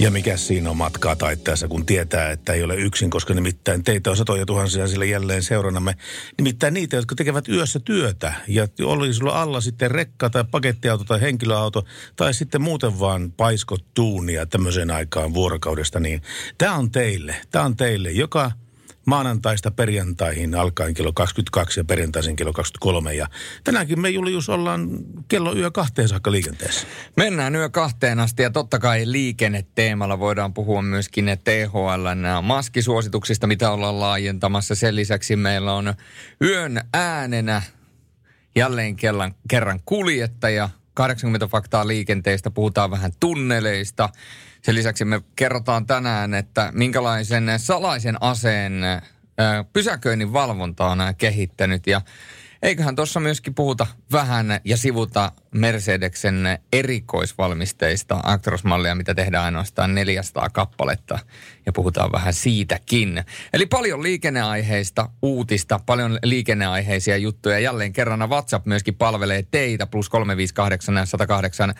Ja mikä siinä on matkaa taittaessa, kun tietää, että ei ole yksin, koska nimittäin teitä on satoja tuhansia sille jälleen seurannamme. Nimittäin niitä, jotka tekevät yössä työtä ja oli sulla alla sitten rekka tai pakettiauto tai henkilöauto tai sitten muuten vaan paiskot tuunia tämmöiseen aikaan vuorokaudesta, niin tämä on teille. Tämä on teille, joka maanantaista perjantaihin alkaen kello 22 ja perjantaisin kello 23. Ja tänäänkin me Julius ollaan kello yö kahteen saakka liikenteessä. Mennään yö kahteen asti ja totta kai liikenneteemalla voidaan puhua myöskin THL maskisuosituksista, mitä ollaan laajentamassa. Sen lisäksi meillä on yön äänenä jälleen kerran, kerran kuljettaja. 80 faktaa liikenteestä, puhutaan vähän tunneleista. Sen lisäksi me kerrotaan tänään, että minkälaisen salaisen aseen pysäköinnin valvonta on kehittänyt. Ja Eiköhän tuossa myöskin puhuta vähän ja sivuta Mercedeksen erikoisvalmisteista Actros-mallia, mitä tehdään ainoastaan 400 kappaletta. Ja puhutaan vähän siitäkin. Eli paljon liikenneaiheista uutista, paljon liikenneaiheisia juttuja. Jälleen kerran WhatsApp myöskin palvelee teitä, plus 358 ja 108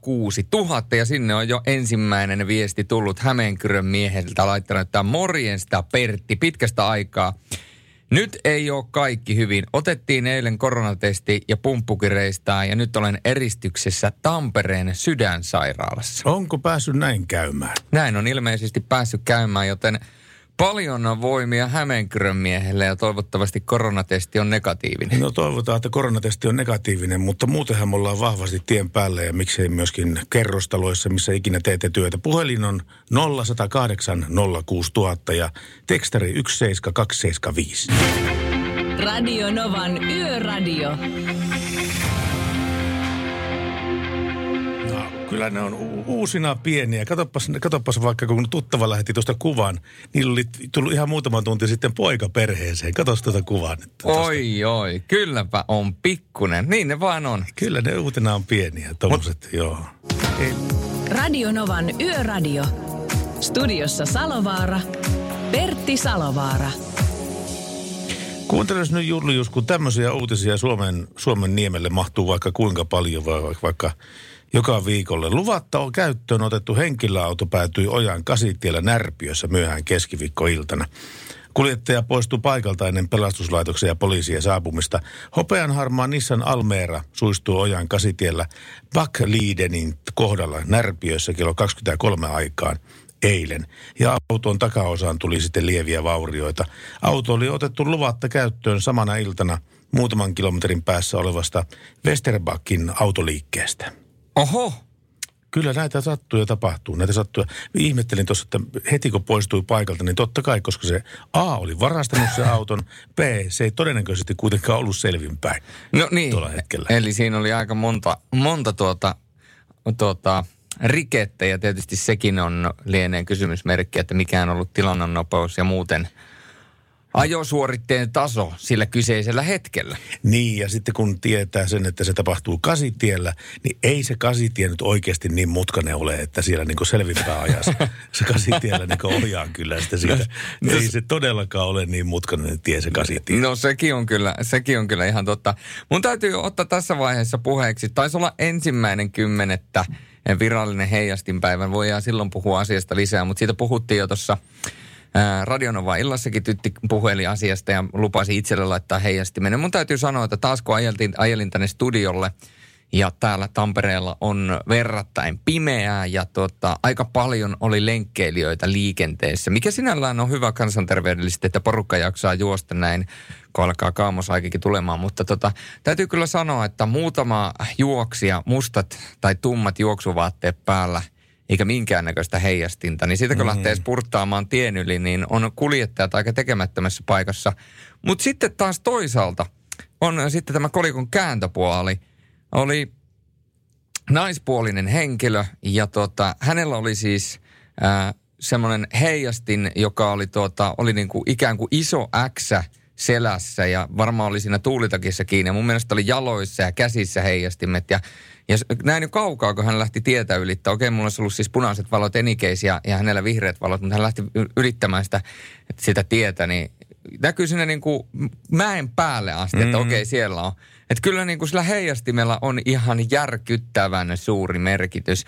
06 000. Ja sinne on jo ensimmäinen viesti tullut Hämeenkyrön mieheltä laittanut, että morjesta Pertti pitkästä aikaa. Nyt ei ole kaikki hyvin. Otettiin eilen koronatesti ja pumppukireistaa ja nyt olen eristyksessä Tampereen sydänsairaalassa. Onko päässyt näin käymään? Näin on ilmeisesti päässyt käymään, joten paljon voimia Hämeenkyrön miehelle ja toivottavasti koronatesti on negatiivinen. No toivotaan, että koronatesti on negatiivinen, mutta muutenhan me ollaan vahvasti tien päällä ja miksei myöskin kerrostaloissa, missä ikinä teette työtä. Puhelin on 0108 06000 ja tekstari 17275. Radio Novan Yöradio. Kyllä ne on u- uusina pieniä. Katoppas, katoppas vaikka, kun tuttava lähetti tuosta kuvan, niillä oli tullut ihan muutama tunti sitten poika perheeseen. Katos tuota kuvaa nyt. tuosta. Oi, oi, kylläpä on pikkunen. Niin ne vaan on. Kyllä ne uutena on pieniä, tommoset, joo. Ei, Radio Novan Yöradio. Studiossa Salovaara. Pertti Salovaara. Kuunteles nyt Julius, kun tämmöisiä uutisia Suomen, Suomen niemelle mahtuu vaikka kuinka paljon, vai- vaikka, vaikka joka viikolle. Luvatta on käyttöön otettu henkilöauto päätyi Ojan kasitiellä Närpiössä myöhään keskiviikkoiltana. Kuljettaja poistui paikalta ennen pelastuslaitoksen ja poliisien saapumista. Hopean harmaa Nissan Almeera suistuu Ojan kasitiellä Backlidenin kohdalla Närpiössä kello 23 aikaan eilen. Ja auton takaosaan tuli sitten lieviä vaurioita. Auto oli otettu luvatta käyttöön samana iltana muutaman kilometrin päässä olevasta Westerbackin autoliikkeestä. Oho, Kyllä näitä sattuu ja tapahtuu. Näitä sattuu. Ihmettelin tuossa, että heti kun poistui paikalta, niin totta kai, koska se A oli varastanut se auton, B, se ei todennäköisesti kuitenkaan ollut selvinpäin no niin. tuolla hetkellä. Eli siinä oli aika monta, monta tuota, tuota, rikettä ja tietysti sekin on lieneen kysymysmerkki, että mikä on ollut tilannonnopeus ja muuten ajosuoritteen taso sillä kyseisellä hetkellä. Niin, ja sitten kun tietää sen, että se tapahtuu kasitiellä, niin ei se kasitie nyt oikeasti niin mutkainen ole, että siellä niin selvimpää ajassa. Se kasitiellä niin ohjaa kyllä sitä siitä. No, ei se todellakaan ole niin mutkainen tie se kasitie. No sekin on kyllä, sekin on kyllä ihan totta. Mun täytyy ottaa tässä vaiheessa puheeksi, taisi olla ensimmäinen kymmenettä virallinen heijastinpäivän. Voidaan silloin puhua asiasta lisää, mutta siitä puhuttiin jo tuossa Radionova illassakin tytti puheli asiasta ja lupasi itselle laittaa heijastimenen. Mun täytyy sanoa, että taas kun ajelin, ajelin tänne studiolle ja täällä Tampereella on verrattain pimeää ja tota, aika paljon oli lenkkeilijöitä liikenteessä, mikä sinällään on hyvä kansanterveydellisesti, että porukka jaksaa juosta näin, kun alkaa kaamosaikakin tulemaan. Mutta tota, täytyy kyllä sanoa, että muutama juoksija, mustat tai tummat juoksuvaatteet päällä – eikä minkäännäköistä heijastinta, niin siitä kun mm. lähtee spurttaamaan tien yli, niin on kuljettajat aika tekemättömässä paikassa. Mutta sitten taas toisaalta on sitten tämä kolikon kääntöpuoli. Oli naispuolinen henkilö ja tota, hänellä oli siis äh, semmoinen heijastin, joka oli, tota, oli niinku ikään kuin iso X selässä ja varmaan oli siinä tuulitakissa kiinni. Ja mun mielestä oli jaloissa ja käsissä heijastimet ja Ja näin jo kaukaa, kun hän lähti tietä ylittää. Okei, mulla olisi ollut siis punaiset valot enikeis ja, ja hänellä vihreät valot, mutta hän lähti ylittämään sitä, sitä tietä, niin näkyy sinne niin kuin mäen päälle asti, että mm-hmm. okei, siellä on. Että kyllä niin kuin sillä heijastimella on ihan järkyttävän suuri merkitys.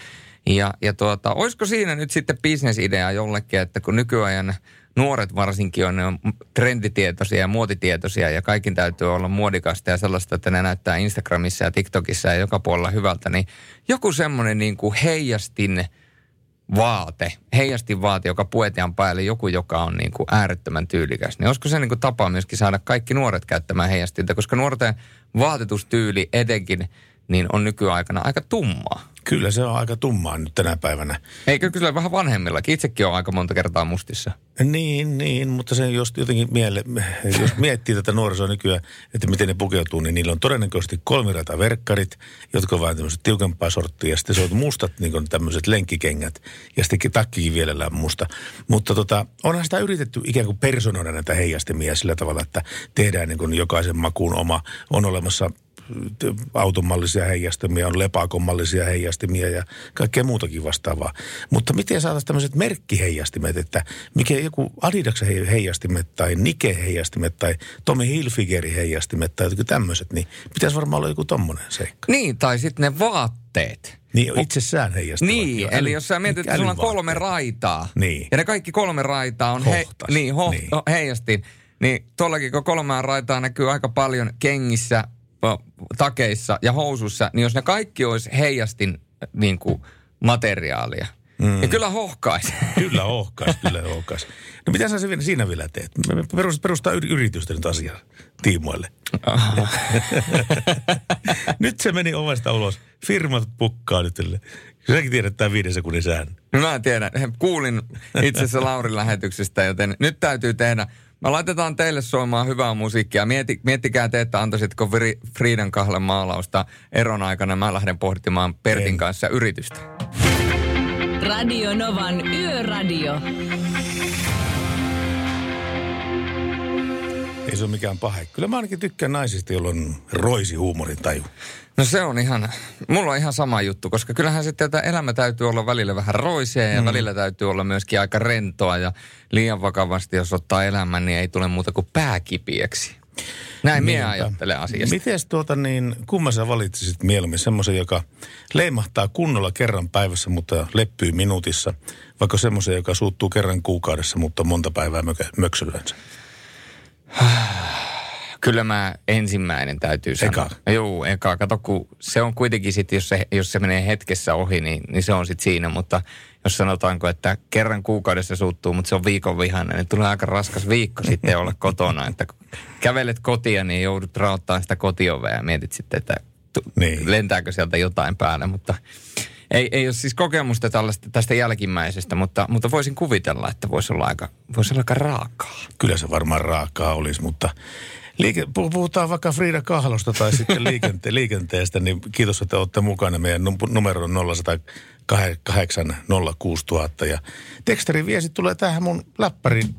Ja, ja tuota, olisiko siinä nyt sitten bisnesidea jollekin, että kun nykyajan nuoret varsinkin on, ne on trenditietoisia ja muotitietoisia ja kaikin täytyy olla muodikasta ja sellaista, että ne näyttää Instagramissa ja TikTokissa ja joka puolella hyvältä, niin joku semmoinen niin kuin heijastin vaate, heijastin vaate, joka puetaan päälle joku, joka on niin kuin äärettömän tyylikäs. Niin olisiko se niin kuin tapa myöskin saada kaikki nuoret käyttämään heijastinta, koska nuorten vaatetustyyli etenkin niin on nykyaikana aika tummaa. Kyllä se on aika tummaa nyt tänä päivänä. Eikö kyllä vähän vanhemmillakin? Itsekin on aika monta kertaa mustissa. Niin, niin, mutta se jos jotenkin miele, jos miettii tätä nuorisoa nykyään, että miten ne pukeutuu, niin niillä on todennäköisesti kolmirata verkkarit, jotka vähän tämmöiset tiukempaa sorttia, ja sitten se on mustat niin tämmöiset lenkkikengät, ja sitten takkikin vielä musta. Mutta tota, onhan sitä yritetty ikään kuin personoida näitä heijastimia sillä tavalla, että tehdään niin jokaisen makuun oma. On olemassa automallisia heijastimia, on lepakomallisia heijastimia ja kaikkea muutakin vastaavaa. Mutta miten saataisiin tämmöiset merkkiheijastimet, että mikä joku Adidaksen heijastimet tai Nike heijastimet tai Tommy Hilfigerin heijastimet tai jotkut tämmöiset, niin pitäisi varmaan olla joku tommonen seikka. Niin, tai sitten ne vaatteet. Niin, itsessään heijastavat. Niin, jo. eli jos sä mietit, että sulla on kolme raitaa. Niin. Ja ne kaikki kolme raitaa on he, niin, ho, niin. heijastin. Niin tuollakin, kun kolmea raitaa näkyy aika paljon kengissä, takeissa ja housussa, niin jos ne kaikki olisi heijastin niin kuin, materiaalia, Mm. Ja kyllä hohkaisi. Kyllä hohkaisi, kyllä hohkaisi. No mitä sä siinä vielä teet? Me perustaa yritystä nyt asiaa tiimoille. nyt se meni ovesta ulos. Firmat pukkaa nyt. Säkin tiedät tämän viiden sekunnin sään. No mä tiedän. Kuulin itse asiassa Laurin lähetyksestä, joten nyt täytyy tehdä me laitetaan teille soimaan hyvää musiikkia. Mieti, miettikää te, että antaisitko Friidan kahden maalausta eron aikana. Mä lähden pohtimaan Pertin Ei. kanssa yritystä. Radio Novan Yöradio. Ei se ole mikään pahe. Kyllä mä ainakin tykkään naisista, joilla on roisi huumorin taju. No se on ihan, mulla on ihan sama juttu, koska kyllähän sitten että elämä täytyy olla välillä vähän roisea ja mm. välillä täytyy olla myöskin aika rentoa ja liian vakavasti, jos ottaa elämän, niin ei tule muuta kuin pääkipiäksi. Näin minä ajattelen asiasta. Miten tuota niin, kumma sä valitsisit mieluummin semmoisen, joka leimahtaa kunnolla kerran päivässä, mutta leppyy minuutissa, vaikka semmoisen, joka suuttuu kerran kuukaudessa, mutta monta päivää möksyllänsä? Kyllä mä ensimmäinen täytyy sanoa. Eka? Joo, eka. Kato, kun se on kuitenkin sitten, jos se, jos se menee hetkessä ohi, niin, niin se on sitten siinä. Mutta jos sanotaanko, että kerran kuukaudessa suuttuu, mutta se on viikon vihanne, niin tulee aika raskas viikko sitten olla kotona. Että kun kävelet kotia, niin joudut raottaa sitä kotiovea ja mietit sitten, että niin. lentääkö sieltä jotain päälle. Mutta ei, ei ole siis kokemusta tällaista, tästä jälkimmäisestä, mutta, mutta voisin kuvitella, että voisi olla aika, voisi olla aika raakaa. Kyllä se varmaan raakaa olisi, mutta Liike, puhutaan vaikka Frida Kahlosta tai sitten liikente, liikenteestä, niin kiitos, että olette mukana. Meidän numero on 0108 06000 ja tekstarin viesti tulee tähän mun läppärin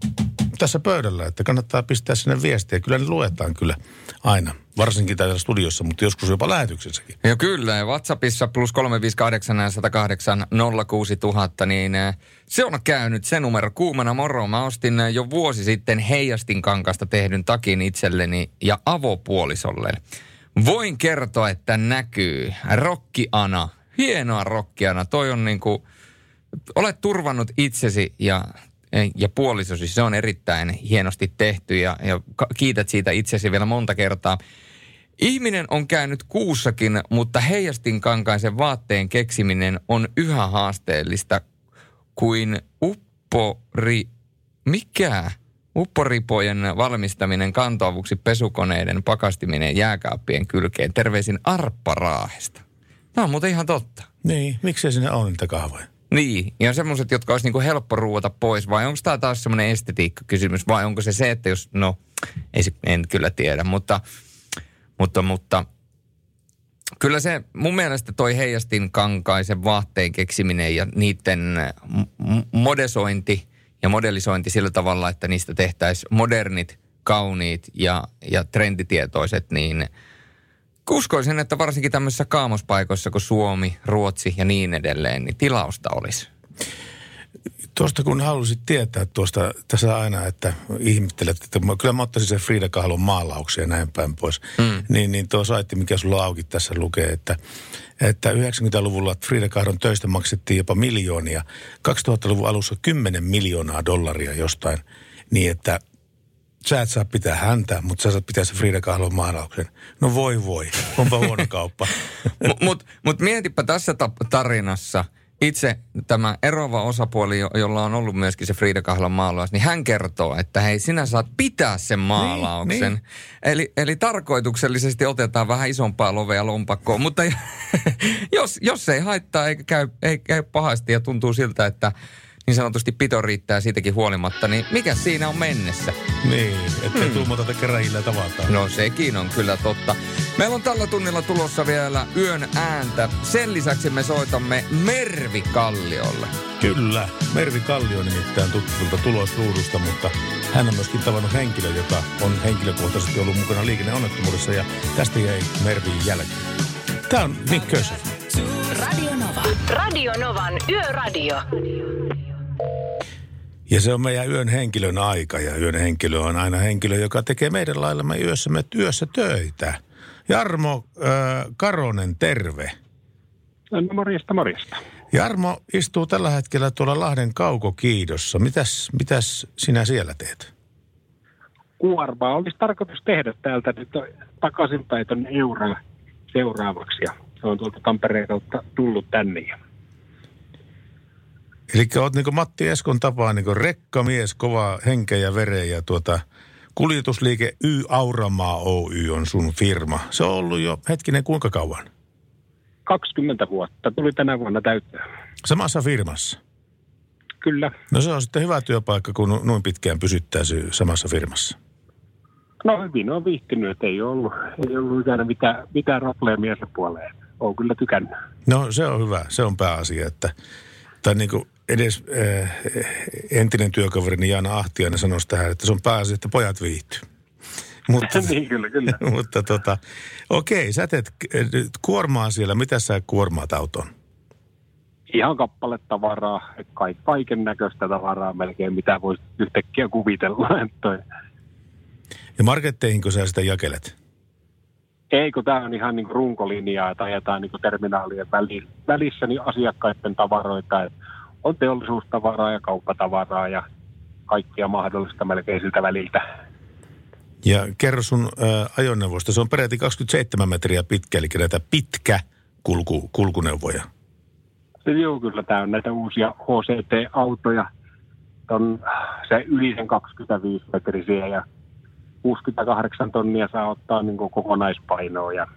tässä pöydällä, että kannattaa pistää sinne viestiä. Kyllä ne luetaan kyllä aina, varsinkin täällä studiossa, mutta joskus jopa lähetyksessäkin. Joo kyllä, ja WhatsAppissa plus 358 108 06000, niin eh, se on käynyt se numero kuumana moro. Mä ostin eh, jo vuosi sitten heijastin kankasta tehdyn takin itselleni ja avopuolisolle. Voin kertoa, että näkyy. Rokkiana, hienoa rokkiana. Toi on niinku, olet turvannut itsesi ja ja puolisosi, se on erittäin hienosti tehty ja, ja kiität siitä itsesi vielä monta kertaa. Ihminen on käynyt kuussakin, mutta heijastin kankaisen vaatteen keksiminen on yhä haasteellista kuin uppori... Mikä? Upporipojen valmistaminen kantoavuksi pesukoneiden pakastiminen jääkaappien kylkeen. Terveisin Arppa Raahesta. Tämä on muuten ihan totta. Niin, miksei sinne ole niitä kahvoja? Niin, ja semmoiset, jotka olisi niinku helppo ruuata pois, vai onko tämä taas semmoinen estetiikkakysymys, vai onko se se, että jos, no, ei, en kyllä tiedä, mutta, mutta, mutta kyllä se mun mielestä toi heijastin kankaisen vaatteen keksiminen ja niiden modesointi ja modelisointi sillä tavalla, että niistä tehtäisiin modernit, kauniit ja, ja trenditietoiset, niin uskoisin, että varsinkin tämmöisissä kaamospaikoissa kuin Suomi, Ruotsi ja niin edelleen, niin tilausta olisi. Tuosta kun halusit tietää tuosta, tässä aina, että ihmettelet, että kyllä mä ottaisin sen Frida Kahlon maalauksia ja näin päin pois. Mm. Niin, niin tuo saitti, mikä sulla auki tässä lukee, että, että 90-luvulla Frida Kahlon töistä maksettiin jopa miljoonia. 2000-luvun alussa 10 miljoonaa dollaria jostain. Niin että sä et saa pitää häntä, mutta sä saat pitää se Frida Kahlon maalauksen. No voi voi, onpa huono kauppa. Mutta mut, mut mietipä tässä tarinassa – itse tämä erova osapuoli, jolla on ollut myöskin se Frida Kahlan maalaus, niin hän kertoo, että hei, sinä saat pitää sen niin, maalauksen. Niin, niin. Eli, eli tarkoituksellisesti otetaan vähän isompaa lovea lompakkoon, mutta jos, jos ei haittaa eikä käy, ei käy pahasti ja tuntuu siltä, että niin sanotusti pito riittää siitäkin huolimatta, niin mikä siinä on mennessä? Niin, ettei hmm. tuumata, että keräjillä tavataan. No sekin on kyllä totta. Meillä on tällä tunnilla tulossa vielä yön ääntä. Sen lisäksi me soitamme Mervi Kalliolle. Kyllä, Mervi Kallio nimittäin tutulta tulosruudusta, mutta hän on myöskin tavannut henkilö, joka on henkilökohtaisesti ollut mukana liikenneonnettomuudessa ja tästä jäi Mervin jälkeen. Tämä on Nick. Radio Nova. Radio Novan Yöradio. Ja se on meidän yön henkilön aika ja yön henkilö on aina henkilö, joka tekee meidän laillamme yössämme työssä töitä. Jarmo äh, Karonen, terve. No morjesta, morjesta. Jarmo istuu tällä hetkellä tuolla Lahden kaukokiidossa. Mitäs, mitäs sinä siellä teet? Kuormaa olisi tarkoitus tehdä täältä nyt takaisinpäin tuonne Eurolle seuraavaksi. Ja se on tuolta Tampereen kautta tullut tänne. Eli olet niin Matti Eskon tapaa niin rekkamies, kova henkeä ja vere ja tuota, kuljetusliike Y Auramaa Oy on sun firma. Se on ollut jo hetkinen kuinka kauan? 20 vuotta. Tuli tänä vuonna täyttää. Samassa firmassa? Kyllä. No se on sitten hyvä työpaikka, kun noin pitkään pysyttäisiin samassa firmassa. No hyvin on viihtynyt, että ei ollut, ei ollut ikään mitään, mitään probleemia se puoleen. Olen kyllä tykännyt. No se on hyvä, se on pääasia, että tai niin kuin edes äh, entinen työkaverini Jaana Ahtiainen sanoi tähän, että se on pääasia, että pojat viihtyy. Mutta, niin, kyllä, kyllä. mutta tota, okei, sä teet kuormaa siellä. Mitä sä kuormaat auton? Ihan kappale tavaraa, kaiken näköistä tavaraa melkein, mitä voisi yhtäkkiä kuvitella. Ja marketteihinko sä sitä jakelet? Ei, kun tämä on ihan niin runkolinjaa, että ajetaan niin terminaalien välissä niin asiakkaiden tavaroita. Että on teollisuustavaraa ja kauppatavaraa ja kaikkia mahdollista melkein siltä väliltä. Ja kerro sun ä, ajoneuvosta. Se on peräti 27 metriä pitkä, eli näitä pitkä kulku, kulkuneuvoja. Joo, kyllä tämä on näitä uusia HCT-autoja. On se yli sen 25 metrisiä ja 68 tonnia saa ottaa niin kokonaispainoa ja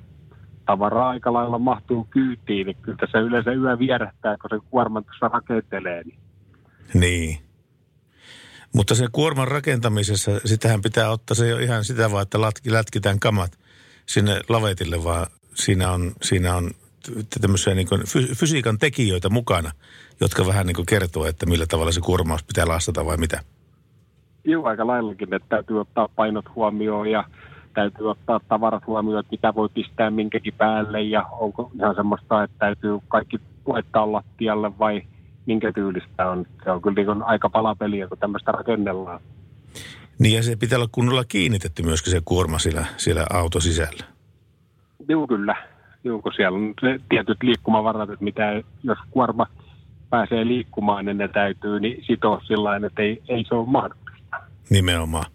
tavaraa aika lailla mahtuu kyytiin, niin kyllä tässä yleensä yö vierähtää, kun se kuorma tuossa rakentelee. Niin. niin. Mutta se kuorman rakentamisessa, sitähän pitää ottaa se jo ihan sitä vaan, että latki, lätkitään kamat sinne lavetille, vaan siinä on, siinä on tämmöisiä niin kuin fysiikan tekijöitä mukana, jotka vähän niin kuin kertoo, että millä tavalla se kuormaus pitää lastata vai mitä. Joo, aika laillakin, että täytyy ottaa painot huomioon ja täytyy ottaa tavarat huomioon, että mitä voi pistää minkäkin päälle ja onko ihan semmoista, että täytyy kaikki laittaa lattialle vai minkä tyylistä on. Se on kyllä niin aika palapeliä, kun tämmöistä rakennellaan. Niin ja se pitää olla kunnolla kiinnitetty myöskin se kuorma siellä, siellä auto sisällä. Joo, kyllä. Joo, kun siellä on se tietyt liikkumavarat, että mitä, jos kuorma pääsee liikkumaan, niin ne täytyy niin sitoa sillä että ei, ei se ole mahdollista. Nimenomaan.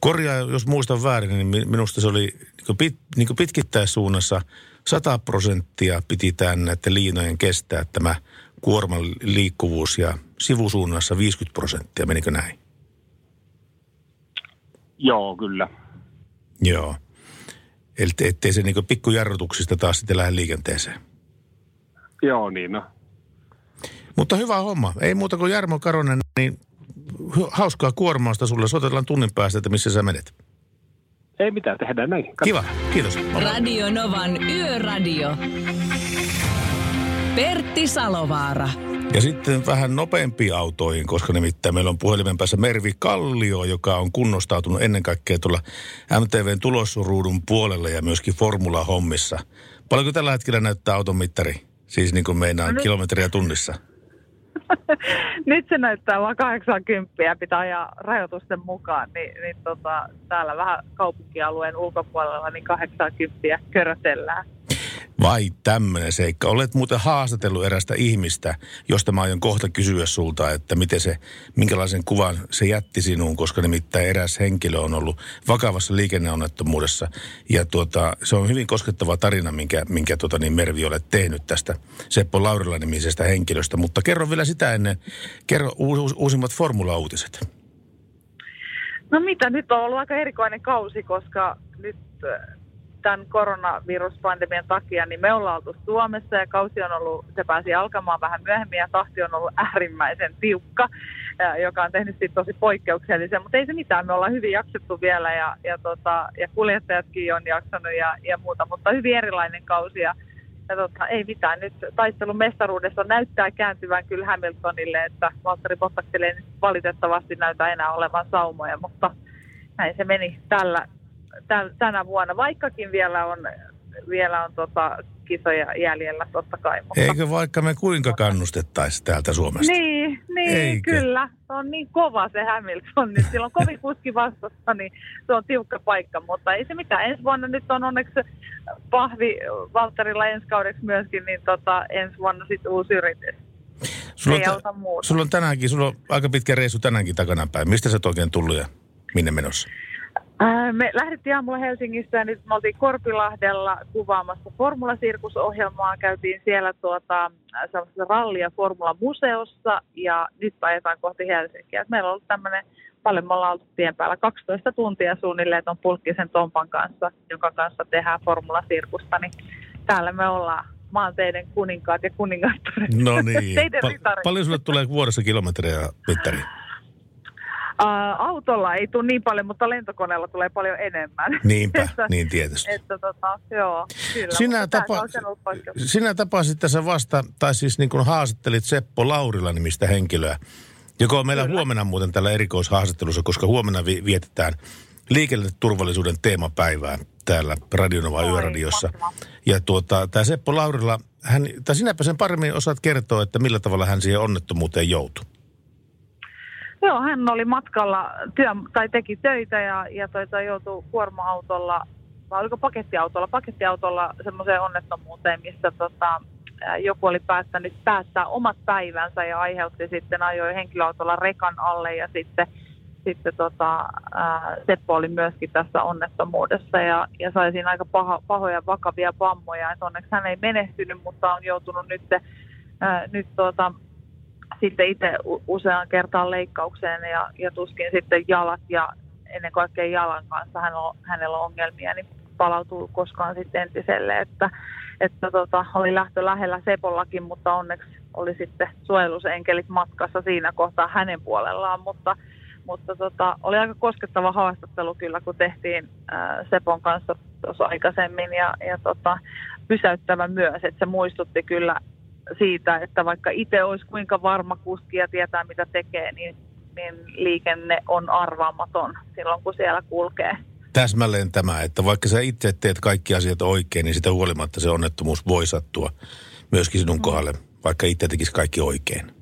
Korjaa, jos muistan väärin, niin minusta se oli niin pit, niin pitkittäissuunnassa 100 prosenttia piti tämän näiden liinojen kestää tämä kuorman liikkuvuus ja sivusuunnassa 50 prosenttia. Menikö näin? Joo, kyllä. Joo. Eli ettei se niin pikkujarrutuksista taas sitten lähde liikenteeseen. Joo, niin no. Mutta hyvä homma. Ei muuta kuin Jarmo Karonen, niin hauskaa kuormausta sulle. Soitellaan tunnin päästä, että missä sä menet. Ei mitään, tehdään näin. Katsotaan. Kiva, kiitos. Radio Novan Yöradio. Pertti Salovaara. Ja sitten vähän nopeampiin autoihin, koska nimittäin meillä on puhelimen päässä Mervi Kallio, joka on kunnostautunut ennen kaikkea tuolla MTVn tulosruudun puolella ja myöskin Formula-hommissa. Paljonko tällä hetkellä näyttää auton mittari? Siis niin kuin meinaan no kilometriä tunnissa. nyt se näyttää vain 80 ja pitää ajaa rajoitusten mukaan, niin, niin tota, täällä vähän kaupunkialueen ulkopuolella niin 80 körötellään. Vai tämmöinen seikka. Olet muuten haastatellut erästä ihmistä, josta mä aion kohta kysyä sulta, että miten se, minkälaisen kuvan se jätti sinuun, koska nimittäin eräs henkilö on ollut vakavassa liikenneonnettomuudessa. Ja tuota, se on hyvin koskettava tarina, minkä, minkä tuota, niin Mervi olet tehnyt tästä Seppo Laurila nimisestä henkilöstä. Mutta kerro vielä sitä ennen, kerro uus, uusimmat formula-uutiset. No mitä, nyt on ollut aika erikoinen kausi, koska nyt tämän koronaviruspandemian takia, niin me ollaan oltu Suomessa ja kausi on ollut, se pääsi alkamaan vähän myöhemmin ja tahti on ollut äärimmäisen tiukka, joka on tehnyt siitä tosi poikkeuksellisen, mutta ei se mitään, me ollaan hyvin jaksettu vielä ja, ja, tota, ja kuljettajatkin on jaksanut ja, ja muuta, mutta hyvin erilainen kausi ja, ja tota, ei mitään. Nyt taistelun mestaruudessa näyttää kääntyvän kyllä Hamiltonille, että Valtteri Bottakselle ei valitettavasti näytä enää olevan saumoja, mutta näin se meni tällä, tänä vuonna, vaikkakin vielä on, vielä on tota kisoja jäljellä totta kai. Mutta... Eikö vaikka me kuinka kannustettaisiin täältä Suomesta? Niin, niin Eikö? kyllä. Se on niin kova se Hamilton nyt. Sillä on kovin kuski vastassa, niin se on tiukka paikka. Mutta ei se mitään. Ensi vuonna nyt on onneksi pahvi Valtterilla ensi kaudeksi myöskin, niin tota, ensi vuonna sitten uusi yritys. Sulla on, t- sulla on tänäänkin, sulla on aika pitkä reissu tänäänkin takana päin. Mistä sä oikein tullut ja minne menossa? Me lähdettiin aamulla Helsingistä ja nyt me oltiin Korpilahdella kuvaamassa Formulasirkusohjelmaa. Käytiin siellä tuota, ralli- ja Formula-museossa ja nyt ajetaan kohti Helsinkiä. Meillä on ollut tämmöinen, paljon me ollaan oltu tien päällä, 12 tuntia suunnilleen tuon Pulkkisen Tompan kanssa, jonka kanssa tehdään Formulasirkusta. Niin täällä me ollaan maanteiden kuninkaat ja kuningattaret. No niin. Pa- paljon sulle tulee vuodessa kilometrejä mittariin? Ää, autolla ei tule niin paljon, mutta lentokoneella tulee paljon enemmän. Niinpä, että, niin tietysti. Että tota, joo, kyllä. Sinä, tapa, sinä tapasit tässä vasta, tai siis niin kuin haastattelit Seppo Laurila nimistä henkilöä, joka on meillä kyllä. huomenna muuten tällä erikoishaastattelussa, koska huomenna vi- vietetään liikenneturvallisuuden teemapäivää täällä Radionova Yöradiossa. Ja tuota, tämä Seppo Laurila, hän, tai sinäpä sen paremmin osaat kertoa, että millä tavalla hän siihen onnettomuuteen joutui. Joo, hän oli matkalla työ, tai teki töitä ja, ja toi joutui kuorma-autolla, vai oliko pakettiautolla, pakettiautolla semmoiseen onnettomuuteen, missä tota, joku oli päättänyt päättää omat päivänsä ja aiheutti sitten ajoi henkilöautolla rekan alle ja sitten sitten tota, ää, Seppo oli myöskin tässä onnettomuudessa ja, ja sai siinä aika paha, pahoja vakavia vammoja. Et onneksi hän ei menehtynyt, mutta on joutunut nyt, ää, nyt tuota, sitten itse useaan kertaan leikkaukseen ja, ja tuskin sitten jalat ja ennen kaikkea jalan kanssa hän on, hänellä on ongelmia, niin palautuu koskaan sitten entiselle, että, että tota, oli lähtö lähellä Sepollakin, mutta onneksi oli sitten suojelusenkelit matkassa siinä kohtaa hänen puolellaan, mutta, mutta tota, oli aika koskettava haastattelu kyllä, kun tehtiin ää, Sepon kanssa tuossa aikaisemmin ja, ja tota, pysäyttävä myös, että se muistutti kyllä siitä, että vaikka itse olisi kuinka varma kuski ja tietää mitä tekee, niin, niin liikenne on arvaamaton silloin, kun siellä kulkee. Täsmälleen tämä, että vaikka sä itse teet kaikki asiat oikein, niin sitä huolimatta se onnettomuus voi sattua myöskin sinun mm. kohdalle, vaikka itse tekisi kaikki oikein.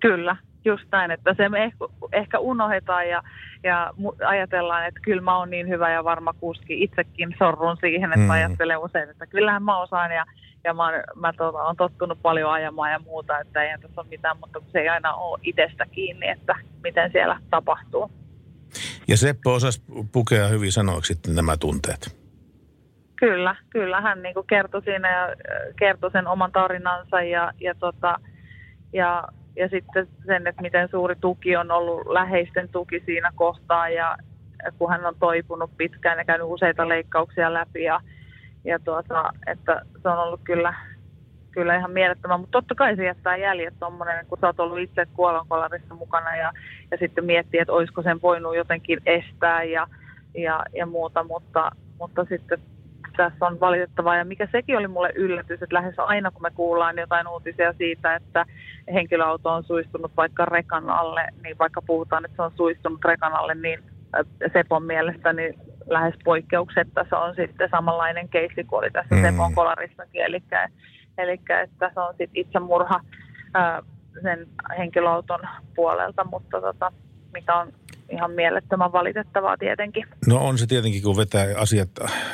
Kyllä, just näin, että se me ehkä, ehkä unohdetaan ja, ja ajatellaan, että kyllä mä oon niin hyvä ja varma kuski. Itsekin sorrun siihen, että mm. ajattelen usein, että kyllähän mä osaan ja ja mä, mä tota, on tottunut paljon ajamaan ja muuta, että ei tässä ole mitään, mutta se ei aina ole itsestä kiinni, että miten siellä tapahtuu. Ja Seppo osasi pukea hyvin sanoiksi nämä tunteet. Kyllä, kyllä. Hän niin kertoi siinä ja kertoi sen oman tarinansa ja, ja, tota, ja, ja sitten sen, että miten suuri tuki on ollut läheisten tuki siinä kohtaa ja kun hän on toipunut pitkään ja käynyt useita leikkauksia läpi ja, ja tuota, että se on ollut kyllä, kyllä ihan mielettömän, mutta totta kai se jättää jäljet tuommoinen, kun sä oot ollut itse kuolonkolarissa mukana ja, ja sitten miettii, että olisiko sen voinut jotenkin estää ja, ja, ja muuta, mutta, mutta sitten tässä on valitettavaa. Ja mikä sekin oli mulle yllätys, että lähes aina kun me kuullaan jotain uutisia siitä, että henkilöauto on suistunut vaikka rekan alle, niin vaikka puhutaan, että se on suistunut rekan alle, niin Sepon mielestä niin lähes poikkeuksetta se on sitten samanlainen keissi kuin oli tässä mm. Sepon kolarissakin. Eli, eli että se on sitten itsemurha ää, sen henkilöauton puolelta, mutta tota, mikä on ihan mielettömän valitettavaa tietenkin. No on se tietenkin, kun vetää asiat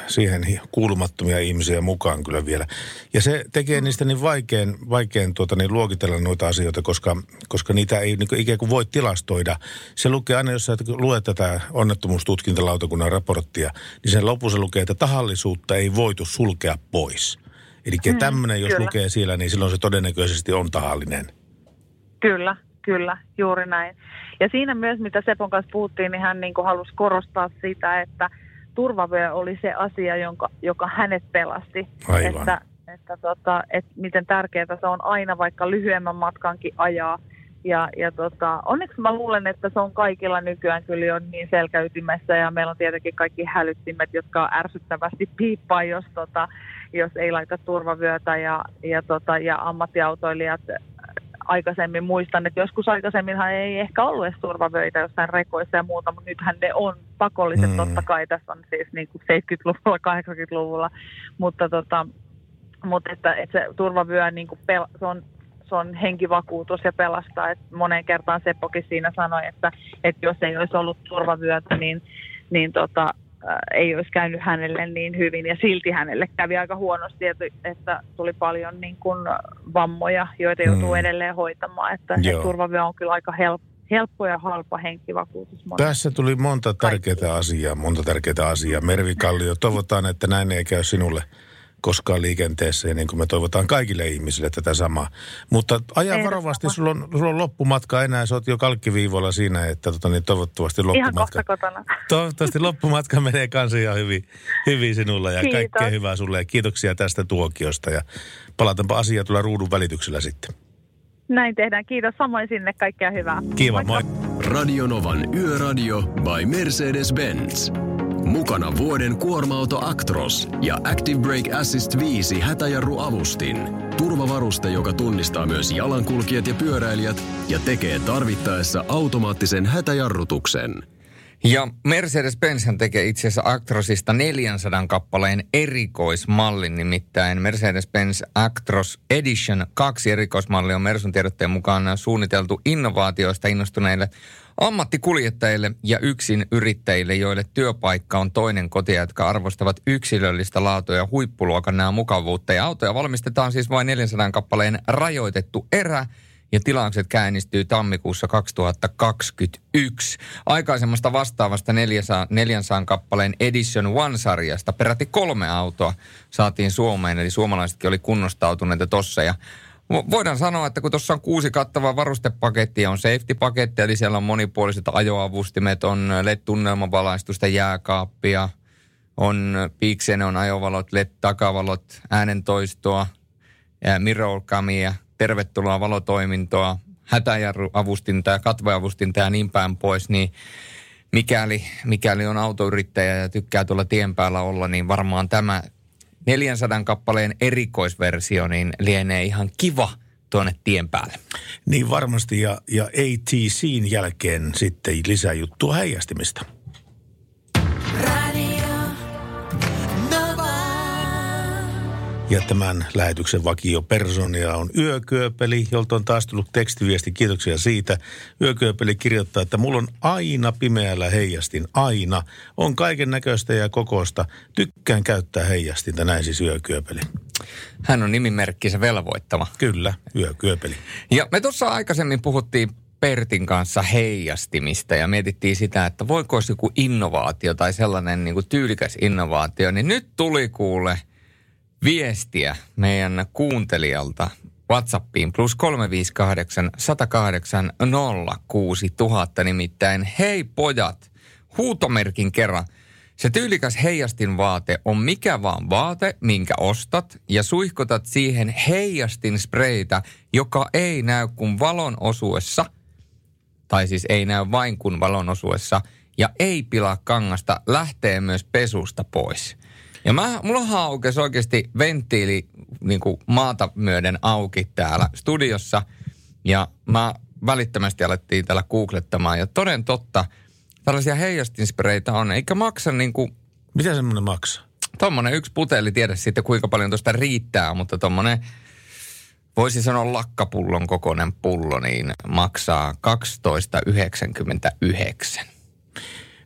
siihen kuulumattomia ihmisiä mukaan kyllä vielä. Ja se tekee niistä niin vaikein, vaikein tuota, niin luokitella noita asioita, koska, koska niitä ei niin ikään kuin voi tilastoida. Se lukee aina, jos sä luet tätä onnettomuustutkintalautakunnan raporttia, niin sen lopussa lukee, että tahallisuutta ei voitu sulkea pois. Eli hmm, tämmöinen, jos kyllä. lukee siellä, niin silloin se todennäköisesti on tahallinen. Kyllä, kyllä, juuri näin. Ja siinä myös, mitä Sepon kanssa puhuttiin, niin hän niin kuin halusi korostaa sitä, että turvavyö oli se asia, jonka, joka hänet pelasti. Aivan. Että, että, tota, että miten tärkeää se on aina vaikka lyhyemmän matkankin ajaa. Ja, ja tota, onneksi mä luulen, että se on kaikilla nykyään kyllä jo niin selkäytimessä ja meillä on tietenkin kaikki hälyttimet, jotka ärsyttävästi piippaa, jos, tota, jos ei laita turvavyötä ja, ja, tota, ja ammattiautoilijat aikaisemmin muistan, että joskus aikaisemminhan ei ehkä ollut edes turvavöitä jossain rekoissa ja muuta, mutta nythän ne on pakolliset mm. totta kai. Tässä on siis niin kuin 70-luvulla, 80-luvulla, mutta, tota, mutta että, että se turvavyö niin kuin pel- se on se on henkivakuutus ja pelastaa. Et moneen kertaan Seppokin siinä sanoi, että, että jos ei olisi ollut turvavyötä, niin, niin tota, ei olisi käynyt hänelle niin hyvin ja silti hänelle kävi aika huonosti, että, että tuli paljon niin kuin vammoja, joita joutuu mm. edelleen hoitamaan, että Joo. turvavyö on kyllä aika helppo helppo ja halpa henkivakuutus. Tässä tuli monta tärkeää asiaa, monta tärkeää asiaa. Mervi Kallio, toivotaan, että näin ei käy sinulle koskaan liikenteessä ja niin kuin me toivotaan kaikille ihmisille tätä samaa. Mutta aja varovasti, sulla on, sulla on loppumatka enää, sä oot jo kalkkiviivolla siinä, että tota, niin toivottavasti loppumatka. Ihan kotona. Toivottavasti loppumatka menee kanssa ihan hyvin, hyvin sinulla ja Kiitos. kaikkea hyvää sulle ja kiitoksia tästä tuokiosta ja palataanpa asiaa tulla ruudun välityksellä sitten. Näin tehdään. Kiitos samoin sinne. Kaikkea hyvää. Kiva, moi. Radionovan Yöradio by Mercedes-Benz. Mukana vuoden kuorma-auto Actros ja Active Brake Assist 5 hätäjarruavustin. Turvavaruste, joka tunnistaa myös jalankulkijat ja pyöräilijät ja tekee tarvittaessa automaattisen hätäjarrutuksen. Ja Mercedes-Benz tekee itse asiassa Actrosista 400 kappaleen erikoismallin, nimittäin Mercedes-Benz Actros Edition 2 erikoismalli on Mersun tiedotteen mukaan suunniteltu innovaatioista innostuneille ammattikuljettajille ja yksin yrittäjille, joille työpaikka on toinen koti, jotka arvostavat yksilöllistä laatua ja huippuluokan nämä mukavuutta. Ja autoja valmistetaan siis vain 400 kappaleen rajoitettu erä, ja tilaukset käynnistyy tammikuussa 2021. Aikaisemmasta vastaavasta 400, 400 kappaleen Edition One-sarjasta peräti kolme autoa saatiin Suomeen, eli suomalaisetkin oli kunnostautuneita tossa. Ja Voidaan sanoa, että kun tuossa on kuusi kattavaa varustepakettia, on safety-paketti, eli siellä on monipuoliset ajoavustimet, on LED-tunnelmavalaistusta, jääkaappia, on on ajovalot, LED-takavalot, äänentoistoa, mirrorcamia, tervetuloa valotoimintoa, hätäjarruavustinta ja katveavustinta ja niin päin pois, niin mikäli, mikäli on autoyrittäjä ja tykkää tuolla tien päällä olla, niin varmaan tämä 400 kappaleen erikoisversio, niin lienee ihan kiva tuonne tien päälle. Niin varmasti, ja, ja ATCin jälkeen sitten lisää juttua heijastimista. Ja tämän lähetyksen vakio personia on Yökyöpeli, jolta on taas tullut tekstiviesti. Kiitoksia siitä. Yökyöpeli kirjoittaa, että mulla on aina pimeällä heijastin. Aina. On kaiken näköistä ja kokoista. Tykkään käyttää heijastinta. Näin siis Yökyöpeli. Hän on nimimerkkinsä velvoittava. Kyllä, Yökyöpeli. Ja me tuossa aikaisemmin puhuttiin Pertin kanssa heijastimista ja mietittiin sitä, että voiko olisi joku innovaatio tai sellainen niin kuin tyylikäs innovaatio, niin nyt tuli kuule – viestiä meidän kuuntelijalta WhatsAppiin plus 358 108 06000 nimittäin hei pojat, huutomerkin kerran. Se tyylikäs heijastin vaate on mikä vaan vaate, minkä ostat ja suihkutat siihen heijastin spreitä, joka ei näy kuin valon osuessa, tai siis ei näy vain kun valon osuessa, ja ei pilaa kangasta, lähtee myös pesusta pois. Ja mä, mulla aukesi oikeasti venttiili niin kuin maata myöden auki täällä studiossa. Ja mä välittömästi alettiin täällä googlettamaan. Ja toden totta, tällaisia heijastinspireitä on. Eikä maksa niin kuin... Mitä semmoinen maksaa? Tuommoinen yksi puteli, tiedä sitten kuinka paljon tuosta riittää, mutta tuommoinen voisi sanoa lakkapullon kokoinen pullo, niin maksaa 12,99.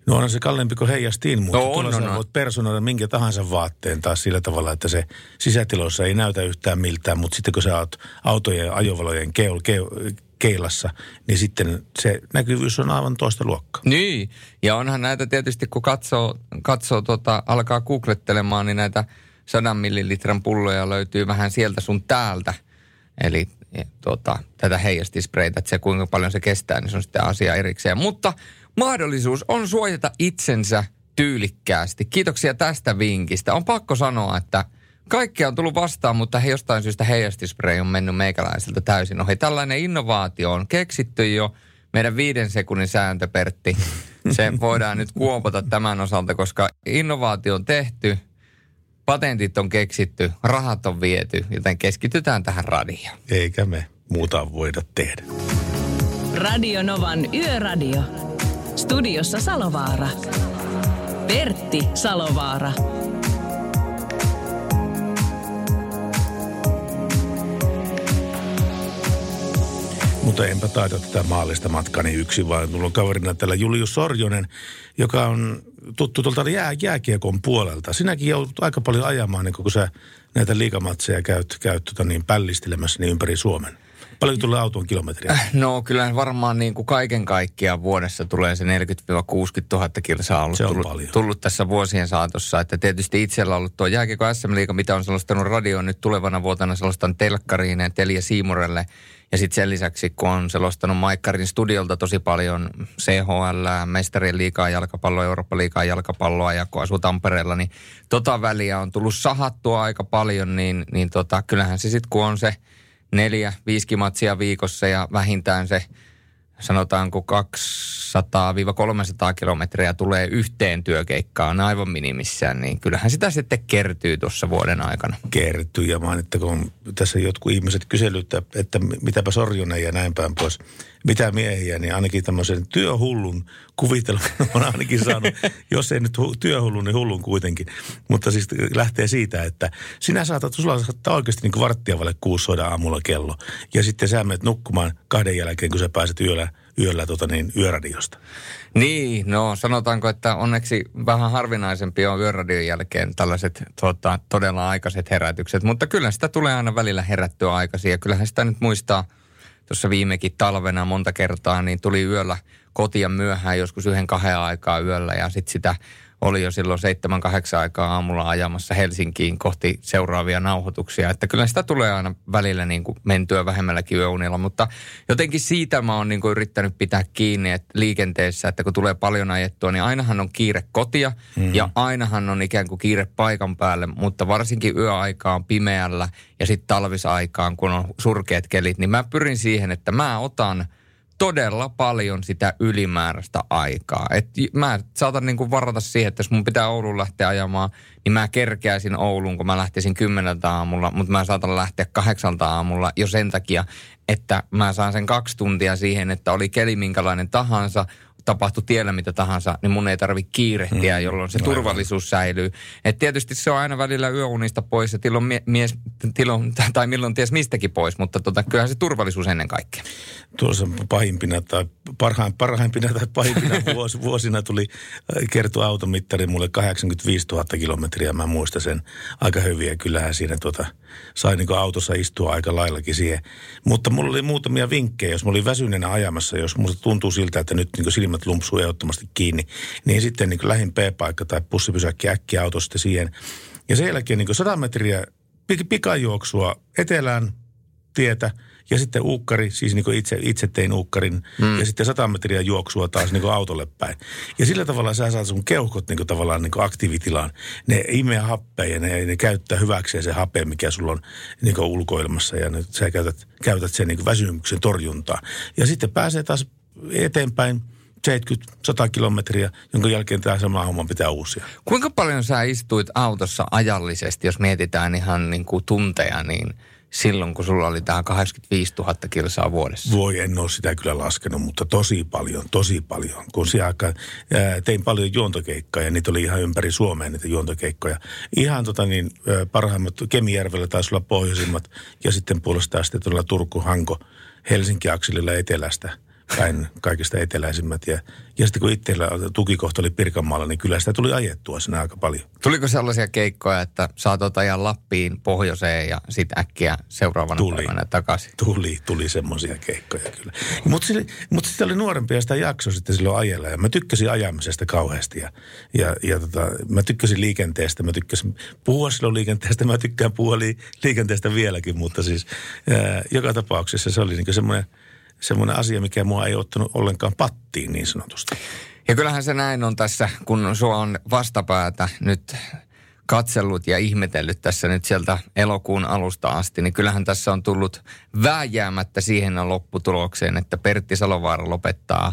No on se kalliimpi kuin heijastin, mutta No on, on, on. voit personoida minkä tahansa vaatteen taas sillä tavalla, että se sisätiloissa ei näytä yhtään miltään, mutta sitten kun sä oot autojen ja ajovalojen keul, keul, keilassa, niin sitten se näkyvyys on aivan toista luokkaa. Niin, ja onhan näitä tietysti, kun katsoo, katsoo tota, alkaa googlettelemaan, niin näitä sadan millilitran pulloja löytyy vähän sieltä sun täältä. Eli e, tota, tätä heijastispreitä, että se kuinka paljon se kestää, niin se on sitten asia erikseen. Mutta mahdollisuus on suojata itsensä tyylikkäästi. Kiitoksia tästä vinkistä. On pakko sanoa, että kaikkea on tullut vastaan, mutta he jostain syystä heijastispray on mennyt meikäläiseltä täysin ohi. Tällainen innovaatio on keksitty jo. Meidän viiden sekunnin sääntö, Pertti, se voidaan nyt kuopata tämän osalta, koska innovaatio on tehty, patentit on keksitty, rahat on viety, joten keskitytään tähän radioon. Eikä me muuta voida tehdä. Radio Novan Yöradio. Studiossa Salovaara. Pertti Salovaara. Mutta enpä taida tätä maallista matkani yksi, vaan mulla on kaverina täällä Julius Sorjonen, joka on tuttu tuolta jää, jääkiekon puolelta. Sinäkin joudut aika paljon ajamaan, niin kun sä näitä liikamatseja käyt, käyt tota niin, pällistelemässä niin ympäri Suomen. Paljon tulee auton kilometriä? No kyllä varmaan niin kuin kaiken kaikkiaan vuodessa tulee se 40-60 000 kilsaa ollut Se on tullut, paljon. tullut tässä vuosien saatossa. Että tietysti itsellä on ollut tuo jääkiekko SM Liiga, mitä on selostanut radioon nyt tulevana vuotena selostan telkkariin Telia Siimurelle. Ja sitten sen lisäksi, kun on selostanut Maikkarin studiolta tosi paljon CHL, Mestarien liikaa jalkapalloa, Eurooppa liikaa jalkapalloa ja kun asuu Tampereella, niin tota väliä on tullut sahattua aika paljon, niin, niin tota, kyllähän se sitten kun on se neljä, viisi matsia viikossa ja vähintään se sanotaanko 200-300 kilometriä tulee yhteen työkeikkaan aivan minimissään, niin kyllähän sitä sitten kertyy tuossa vuoden aikana. kertyy ja mainittakoon tässä jotkut ihmiset kyselyt, että, mitäpä Sorjonen ja näin päin pois. Mitä miehiä, niin ainakin tämmöisen työhullun kuvitelman on ainakin saanut, jos ei nyt hu- työhullun, niin hullun kuitenkin. Mutta siis lähtee siitä, että sinä saatat, sulla saattaa oikeasti niin varttia vaille kuusi soida aamulla kello. Ja sitten sä menet nukkumaan kahden jälkeen, kun sä pääset yöllä, yöllä tota niin, yöradiosta. Niin, no sanotaanko, että onneksi vähän harvinaisempi on yöradion jälkeen tällaiset tota, todella aikaiset herätykset, mutta kyllä sitä tulee aina välillä herättyä aikaisin ja kyllähän sitä nyt muistaa tuossa viimekin talvena monta kertaa, niin tuli yöllä kotia myöhään joskus yhden kahden aikaa yöllä ja sitten sitä oli jo silloin seitsemän, kahdeksan aikaa aamulla ajamassa Helsinkiin kohti seuraavia nauhoituksia. Että kyllä sitä tulee aina välillä niin kuin mentyä vähemmälläkin yöunilla, mutta jotenkin siitä mä oon niin kuin yrittänyt pitää kiinni että liikenteessä, että kun tulee paljon ajettua, niin ainahan on kiire kotia mm. ja ainahan on ikään kuin kiire paikan päälle, mutta varsinkin yöaikaan pimeällä ja sitten talvisaikaan, kun on surkeat kelit, niin mä pyrin siihen, että mä otan – todella paljon sitä ylimääräistä aikaa. Et mä saatan niinku varata siihen, että jos mun pitää Ouluun lähteä ajamaan, niin mä kerkeäisin Ouluun, kun mä lähtisin kymmeneltä aamulla, mutta mä saatan lähteä kahdeksalta aamulla jo sen takia, että mä saan sen kaksi tuntia siihen, että oli keli minkälainen tahansa, tapahtui tiellä mitä tahansa, niin mun ei tarvi kiirehtiä, mm. jolloin se Aivan. turvallisuus säilyy. Et tietysti se on aina välillä yöunista pois ja tilon mie- mies, tilon, tai milloin ties mistäkin pois, mutta tota, kyllähän se turvallisuus ennen kaikkea. tuossa pahimpina tai parhain, parhaimpina tai pahimpina vuos, vuosina tuli äh, kertoa automittari mulle 85 000 kilometriä. Mä muistan sen aika hyvin ja kyllähän siinä tuota, sai niin autossa istua aika laillakin siihen. Mutta mulla oli muutamia vinkkejä, jos mä olin väsyneenä ajamassa, jos musta tuntuu siltä, että nyt niin silmät lumpsuu ehdottomasti kiinni, niin sitten niin lähin P-paikka tai bussipysäkki äkkiä autosta siihen. Ja sen jälkeen niin 100 metriä pik- pikajuoksua etelään tietä ja sitten uukkari, siis niin itse, itse tein uukkarin, mm. ja sitten 100 metriä juoksua taas niin autolle päin. Ja sillä tavalla sä saat sun keuhkot niin tavallaan niin aktiivitilaan. Ne imee happea ja ne, ne käyttää hyväkseen se hape, mikä sulla on niin ulkoilmassa, ja nyt sä käytät, käytät sen niin väsymyksen torjuntaa. Ja sitten pääsee taas eteenpäin 70-100 kilometriä, jonka jälkeen tämä sama homma pitää uusia. Kuinka paljon sä istuit autossa ajallisesti, jos mietitään ihan niin kuin tunteja, niin silloin kun sulla oli tämä 85 000 kilsaa vuodessa? Voi, en ole sitä kyllä laskenut, mutta tosi paljon, tosi paljon. Kun siihen aikaan ää, tein paljon juontokeikkoja, niitä oli ihan ympäri Suomea niitä juontokeikkoja. Ihan tota niin, ää, parhaimmat, Kemijärvellä taisi olla pohjoisimmat ja sitten puolestaan sitten tuolla Turku, Hanko, Helsinki-akselilla etelästä – päin kaikista eteläisimmät. Ja, ja sitten kun itsellä tukikohta oli Pirkanmaalla, niin kyllä sitä tuli ajettua sinä aika paljon. Tuliko sellaisia keikkoja, että saatot ajaa Lappiin, pohjoiseen ja sitten äkkiä seuraavana tuli, päivänä takaisin? Tuli, tuli semmoisia keikkoja kyllä. Mutta mut sitten oli nuorempi ja sitä jakso sitten silloin ajella. Ja mä tykkäsin ajamisesta kauheasti. Ja, ja, ja tota, mä tykkäsin liikenteestä, mä tykkäsin puhua silloin liikenteestä, mä tykkään puhua li, liikenteestä vieläkin. Mutta siis ää, joka tapauksessa se oli niin semmoinen – semmoinen asia, mikä mua ei ottanut ollenkaan pattiin niin sanotusti. Ja kyllähän se näin on tässä, kun sua on vastapäätä nyt katsellut ja ihmetellyt tässä nyt sieltä elokuun alusta asti, niin kyllähän tässä on tullut vääjäämättä siihen lopputulokseen, että Pertti Salovaara lopettaa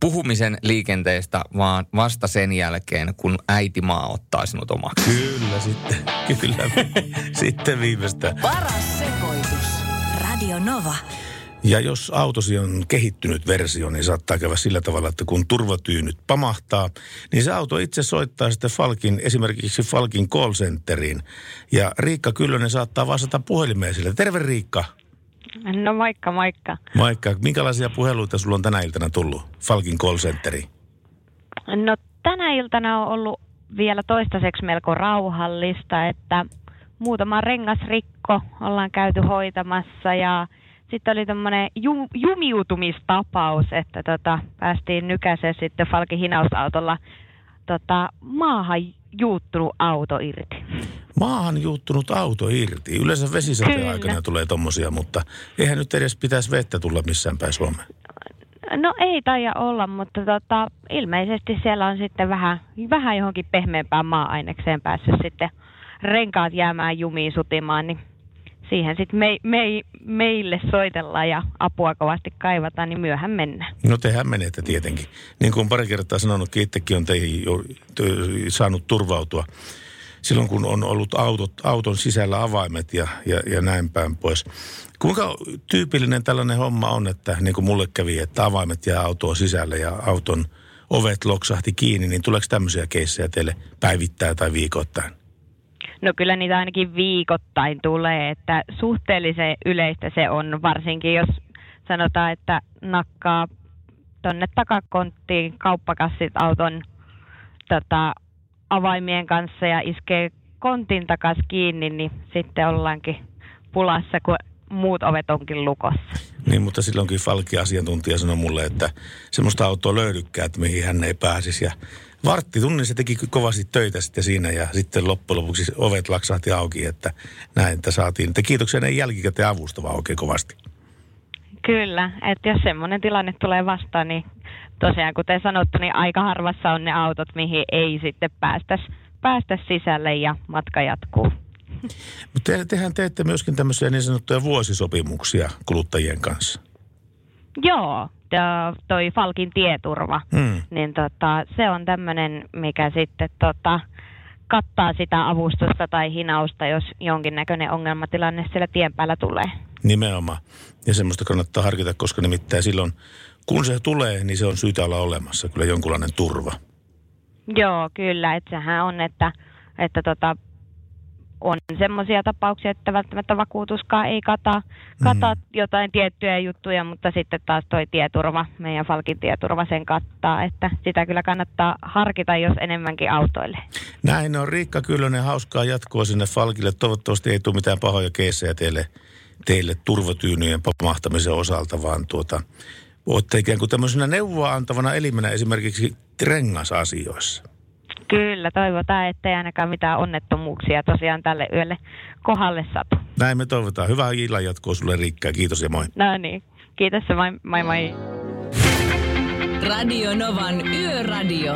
puhumisen liikenteestä, vaan vasta sen jälkeen, kun äitimaa ottaa sinut omaksi. Kyllä sitten, kyllä. sitten viimeistään. Paras sekoitus. Radio Nova. Ja jos autosi on kehittynyt versio, niin saattaa käydä sillä tavalla, että kun turvatyynyt pamahtaa, niin se auto itse soittaa sitten Falkin, esimerkiksi Falkin call centeriin. Ja Riikka Kyllönen saattaa vastata puhelimeen sille. Terve Riikka. No moikka, moikka. Moikka. Minkälaisia puheluita sulla on tänä iltana tullut Falkin call centeriin? No tänä iltana on ollut vielä toistaiseksi melko rauhallista, että muutama rengasrikko ollaan käyty hoitamassa ja sitten oli tämmöinen ju, jumiutumistapaus, että tota, päästiin nykäiseen sitten Falkin hinausautolla tota, maahan juuttunut auto irti. Maahan juuttunut auto irti. Yleensä vesisateen aikana tulee tommosia, mutta eihän nyt edes pitäisi vettä tulla missään päin Suomeen. No ei taida olla, mutta tota, ilmeisesti siellä on sitten vähän, vähän johonkin pehmeämpään maa-ainekseen päässyt sitten renkaat jäämään jumiin sutimaan, niin siihen sitten me, me, meille soitellaan ja apua kovasti kaivataan, niin myöhän mennään. No tehän menette tietenkin. Niin kuin pari kertaa sanonut, itsekin on teihin jo saanut turvautua silloin, kun on ollut autot, auton sisällä avaimet ja, ja, ja näin päin pois. Kuinka tyypillinen tällainen homma on, että niin kuin mulle kävi, että avaimet jää autoon sisälle ja auton ovet loksahti kiinni, niin tuleeko tämmöisiä keissejä teille päivittäin tai viikoittain? No kyllä niitä ainakin viikoittain tulee, että suhteellisen yleistä se on, varsinkin jos sanotaan, että nakkaa tonne takakonttiin kauppakassit auton tota, avaimien kanssa ja iskee kontin takas kiinni, niin sitten ollaankin pulassa, kun muut ovet onkin lukossa. Niin, mutta silloinkin Falki asiantuntija sanoi mulle, että semmoista autoa löydykää, että mihin hän ei pääsisi. Ja vartti tunnin se teki kovasti töitä sitten siinä ja sitten loppujen lopuksi ovet laksahti auki, että näin, että saatiin. Että kiitoksia näin jälkikäteen avusta vaan oikein kovasti. Kyllä, että jos semmoinen tilanne tulee vastaan, niin tosiaan kuten sanottu, niin aika harvassa on ne autot, mihin ei sitten päästäisi päästä sisälle ja matka jatkuu. Mutta te, tehän teette myöskin tämmöisiä niin sanottuja vuosisopimuksia kuluttajien kanssa. Joo, toi Falkin tieturva, hmm. niin tota, se on tämmöinen, mikä sitten tota, kattaa sitä avustusta tai hinausta, jos jonkinnäköinen ongelmatilanne siellä tien päällä tulee. Nimenomaan. Ja semmoista kannattaa harkita, koska nimittäin silloin, kun se tulee, niin se on syytä olla olemassa kyllä jonkunlainen turva. Joo, kyllä. Että sehän on, että, että tota, on semmoisia tapauksia, että välttämättä vakuutuskaan ei kata, kata mm. jotain tiettyjä juttuja, mutta sitten taas toi tieturva, meidän Falkin tieturva sen kattaa, että sitä kyllä kannattaa harkita, jos enemmänkin autoille. Näin on Riikka Kyllönen, hauskaa jatkoa sinne Falkille. Toivottavasti ei tule mitään pahoja keissejä teille, teille turvatyynyjen pamahtamisen osalta, vaan tuota, olette ikään kuin tämmöisenä neuvoa antavana elimenä esimerkiksi rengasasioissa. Kyllä, toivotaan, ettei ainakaan mitään onnettomuuksia tosiaan tälle yölle kohdalle satu. Näin me toivotaan. Hyvää illan jatkoa sulle Riikka. Kiitos ja moi. No niin. Kiitos ja moi moi. moi. Radio Novan Yöradio.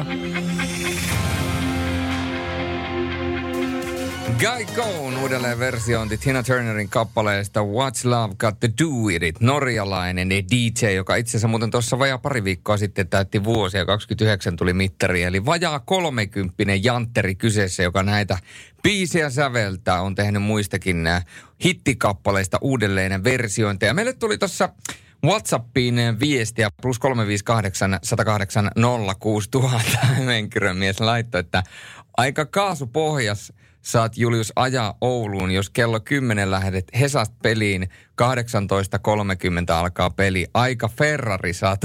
Guy Cohn uudelleen versiointi Tina Turnerin kappaleesta What's Love Got To Do With It. Norjalainen DJ, joka itse asiassa muuten tuossa vajaa pari viikkoa sitten täytti vuosia. 29 tuli mittari, eli vajaa 30 jantteri kyseessä, joka näitä biisejä säveltää. On tehnyt muistakin nämä hittikappaleista uudelleen versiointeja. Meille tuli tuossa WhatsAppiin viestiä plus 358 108 06000 henkilömies laittoi, että aika kaasupohjas saat Julius ajaa Ouluun, jos kello 10 lähdet Hesast peliin, 18.30 alkaa peli. Aika Ferrari saat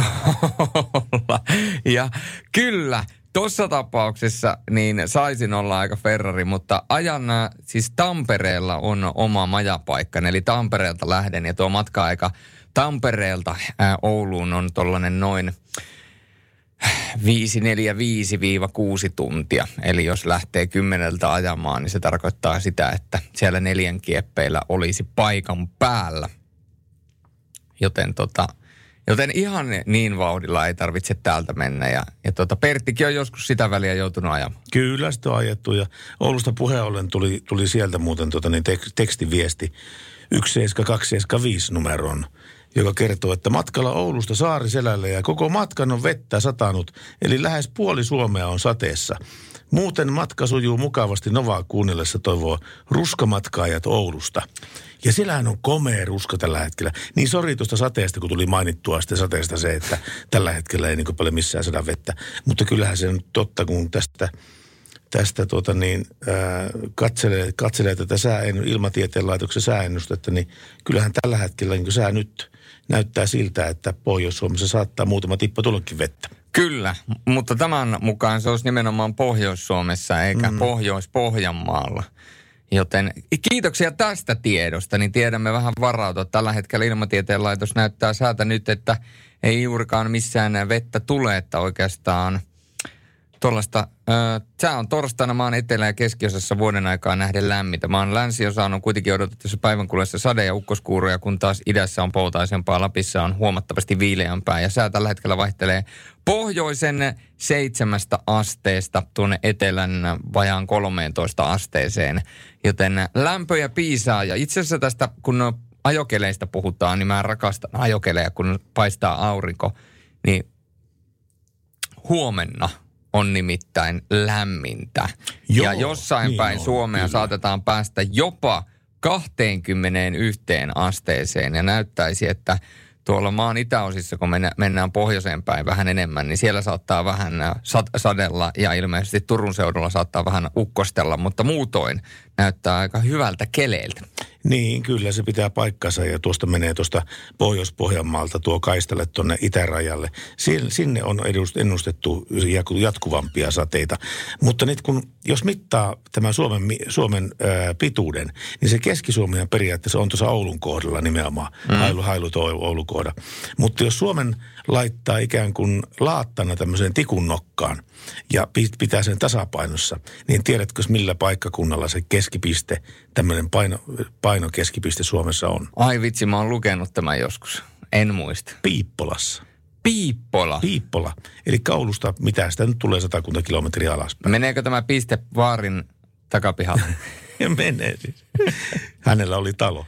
olla. Ja kyllä, Tuossa tapauksessa niin saisin olla aika Ferrari, mutta ajan siis Tampereella on oma majapaikka, eli Tampereelta lähden ja tuo matka-aika Tampereelta ää, Ouluun on tollainen noin 5-4-5-6 tuntia. Eli jos lähtee kymmeneltä ajamaan, niin se tarkoittaa sitä, että siellä neljän kieppeillä olisi paikan päällä. Joten tota, Joten ihan niin vauhdilla ei tarvitse täältä mennä. Ja, ja tota, Perttikin on joskus sitä väliä joutunut ajamaan. Kyllä, sitä on ajettu. Ja Oulusta puheen ollen tuli, tuli sieltä muuten tota, niin tek, tekstiviesti 17275 numeroon joka kertoo, että matkalla Oulusta Saariselälle ja koko matkan on vettä satanut, eli lähes puoli Suomea on sateessa. Muuten matka sujuu mukavasti Novaa kuunnellessa toivoo ruskamatkaajat Oulusta. Ja siellähän on komea ruska tällä hetkellä. Niin sori tuosta sateesta, kun tuli mainittua sitten sateesta se, että tällä hetkellä ei niin paljon missään sada vettä. Mutta kyllähän se on totta, kun tästä, tästä tuota niin, ää, katselee, katselee tätä sään, ilmatieteen laitoksen sääennustetta, niin kyllähän tällä hetkellä niin sää nyt näyttää siltä, että Pohjois-Suomessa saattaa muutama tippa tullakin vettä. Kyllä, mutta tämän mukaan se olisi nimenomaan Pohjois-Suomessa eikä mm. Pohjois-Pohjanmaalla. Joten kiitoksia tästä tiedosta, niin tiedämme vähän varautua. Tällä hetkellä ilmatieteen laitos näyttää säätä nyt, että ei juurikaan missään vettä tule, että oikeastaan – tuollaista, tämä on torstaina maan etelä- ja keskiosassa vuoden aikaa nähden lämmintä. Maan länsiosaan on kuitenkin odotettu se päivän kuluessa sade- ja ukkoskuuroja, kun taas idässä on poutaisempaa, Lapissa on huomattavasti viileämpää. Ja sää tällä hetkellä vaihtelee pohjoisen seitsemästä asteesta tuonne etelän vajaan 13 asteeseen. Joten lämpöjä piisaa ja itse asiassa tästä, kun ajokeleista puhutaan, niin mä rakastan ajokeleja, kun paistaa aurinko. Niin huomenna – on nimittäin lämmintä. Joo, ja jossain niin päin on, Suomea kyllä. saatetaan päästä jopa 21 asteeseen ja näyttäisi, että tuolla maan itäosissa, kun mennään pohjoiseen päin vähän enemmän, niin siellä saattaa vähän sadella ja ilmeisesti Turun seudulla saattaa vähän ukkostella, mutta muutoin näyttää aika hyvältä keleeltä. Niin, kyllä se pitää paikkansa ja tuosta menee tuosta Pohjois-Pohjanmaalta tuo kaistalle tuonne itärajalle. Sinne on ennustettu jatkuvampia sateita. Mutta nyt kun, jos mittaa tämän Suomen, Suomen ää, pituuden, niin se Keski-Suomen periaatteessa on tuossa Oulun kohdalla nimenomaan. Mm. Hailu, hailu Oulun kohda. Mutta jos Suomen laittaa ikään kuin laattana tämmöiseen tikun nokkaan ja pitää sen tasapainossa, niin tiedätkö millä paikkakunnalla se keskipiste, tämmöinen paino, painokeskipiste Suomessa on? Ai vitsi, mä oon lukenut tämän joskus. En muista. Piippolassa. Piippola. Piippola. Eli kaulusta, mitä sitä nyt tulee satakunta kilometriä alaspäin. Meneekö tämä piste vaarin takapihalle? Menee siis. Hänellä oli talo.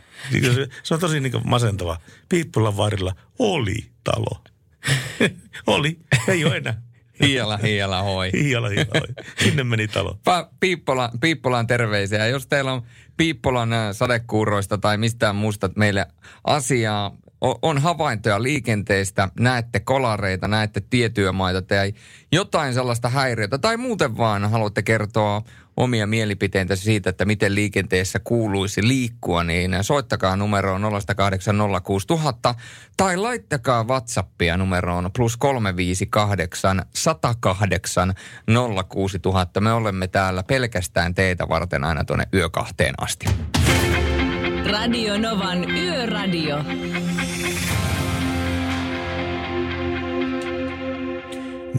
Se on tosi niin masentava. Piippolan varilla oli talo. oli, ei ole enää. Hiala, hiala, hoi. Hiala, hiala, hoi. Sinne meni talo. Pa- Piippola, Piippolan terveisiä. Jos teillä on Piippolan sadekuuroista tai mistään muusta meille asiaa, on havaintoja liikenteestä, näette kolareita, näette tietyömaita tai jotain sellaista häiriötä tai muuten vaan haluatte kertoa omia mielipiteitä siitä, että miten liikenteessä kuuluisi liikkua, niin soittakaa numeroon 0806000 tai laittakaa WhatsAppia numeroon plus 358 108 06000. Me olemme täällä pelkästään teitä varten aina tuonne yökahteen asti. Radio Novan Yöradio.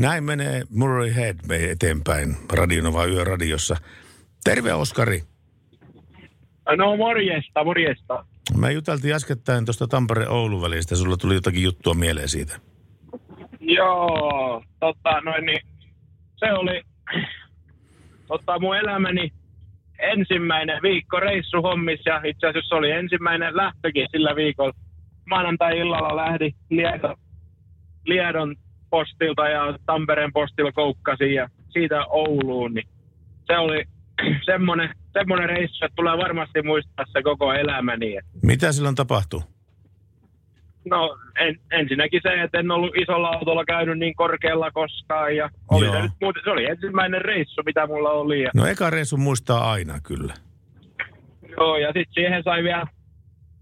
Näin menee Murray Head me eteenpäin Radionova Yöradiossa. Terve Oskari. No morjesta, morjesta. Me juteltiin äskettäin tuosta Tampere-Oulu välistä. Sulla tuli jotakin juttua mieleen siitä. Joo, tota noin niin, se oli tota mun elämäni ensimmäinen viikko reissuhommissa ja itse asiassa oli ensimmäinen lähtökin sillä viikolla. Maanantai-illalla lähdi Liedon, Liedon postilta ja Tampereen postilla koukkasin ja siitä Ouluun, niin se oli semmoinen, semmoinen reissu, että tulee varmasti muistaa se koko elämäni. Mitä silloin tapahtui? No en, ensinnäkin se, että en ollut isolla autolla käynyt niin korkealla koskaan ja oli se, nyt, muuten, se oli ensimmäinen reissu, mitä mulla oli. Ja, No eka reissu muistaa aina kyllä. joo, ja sitten siihen sai vielä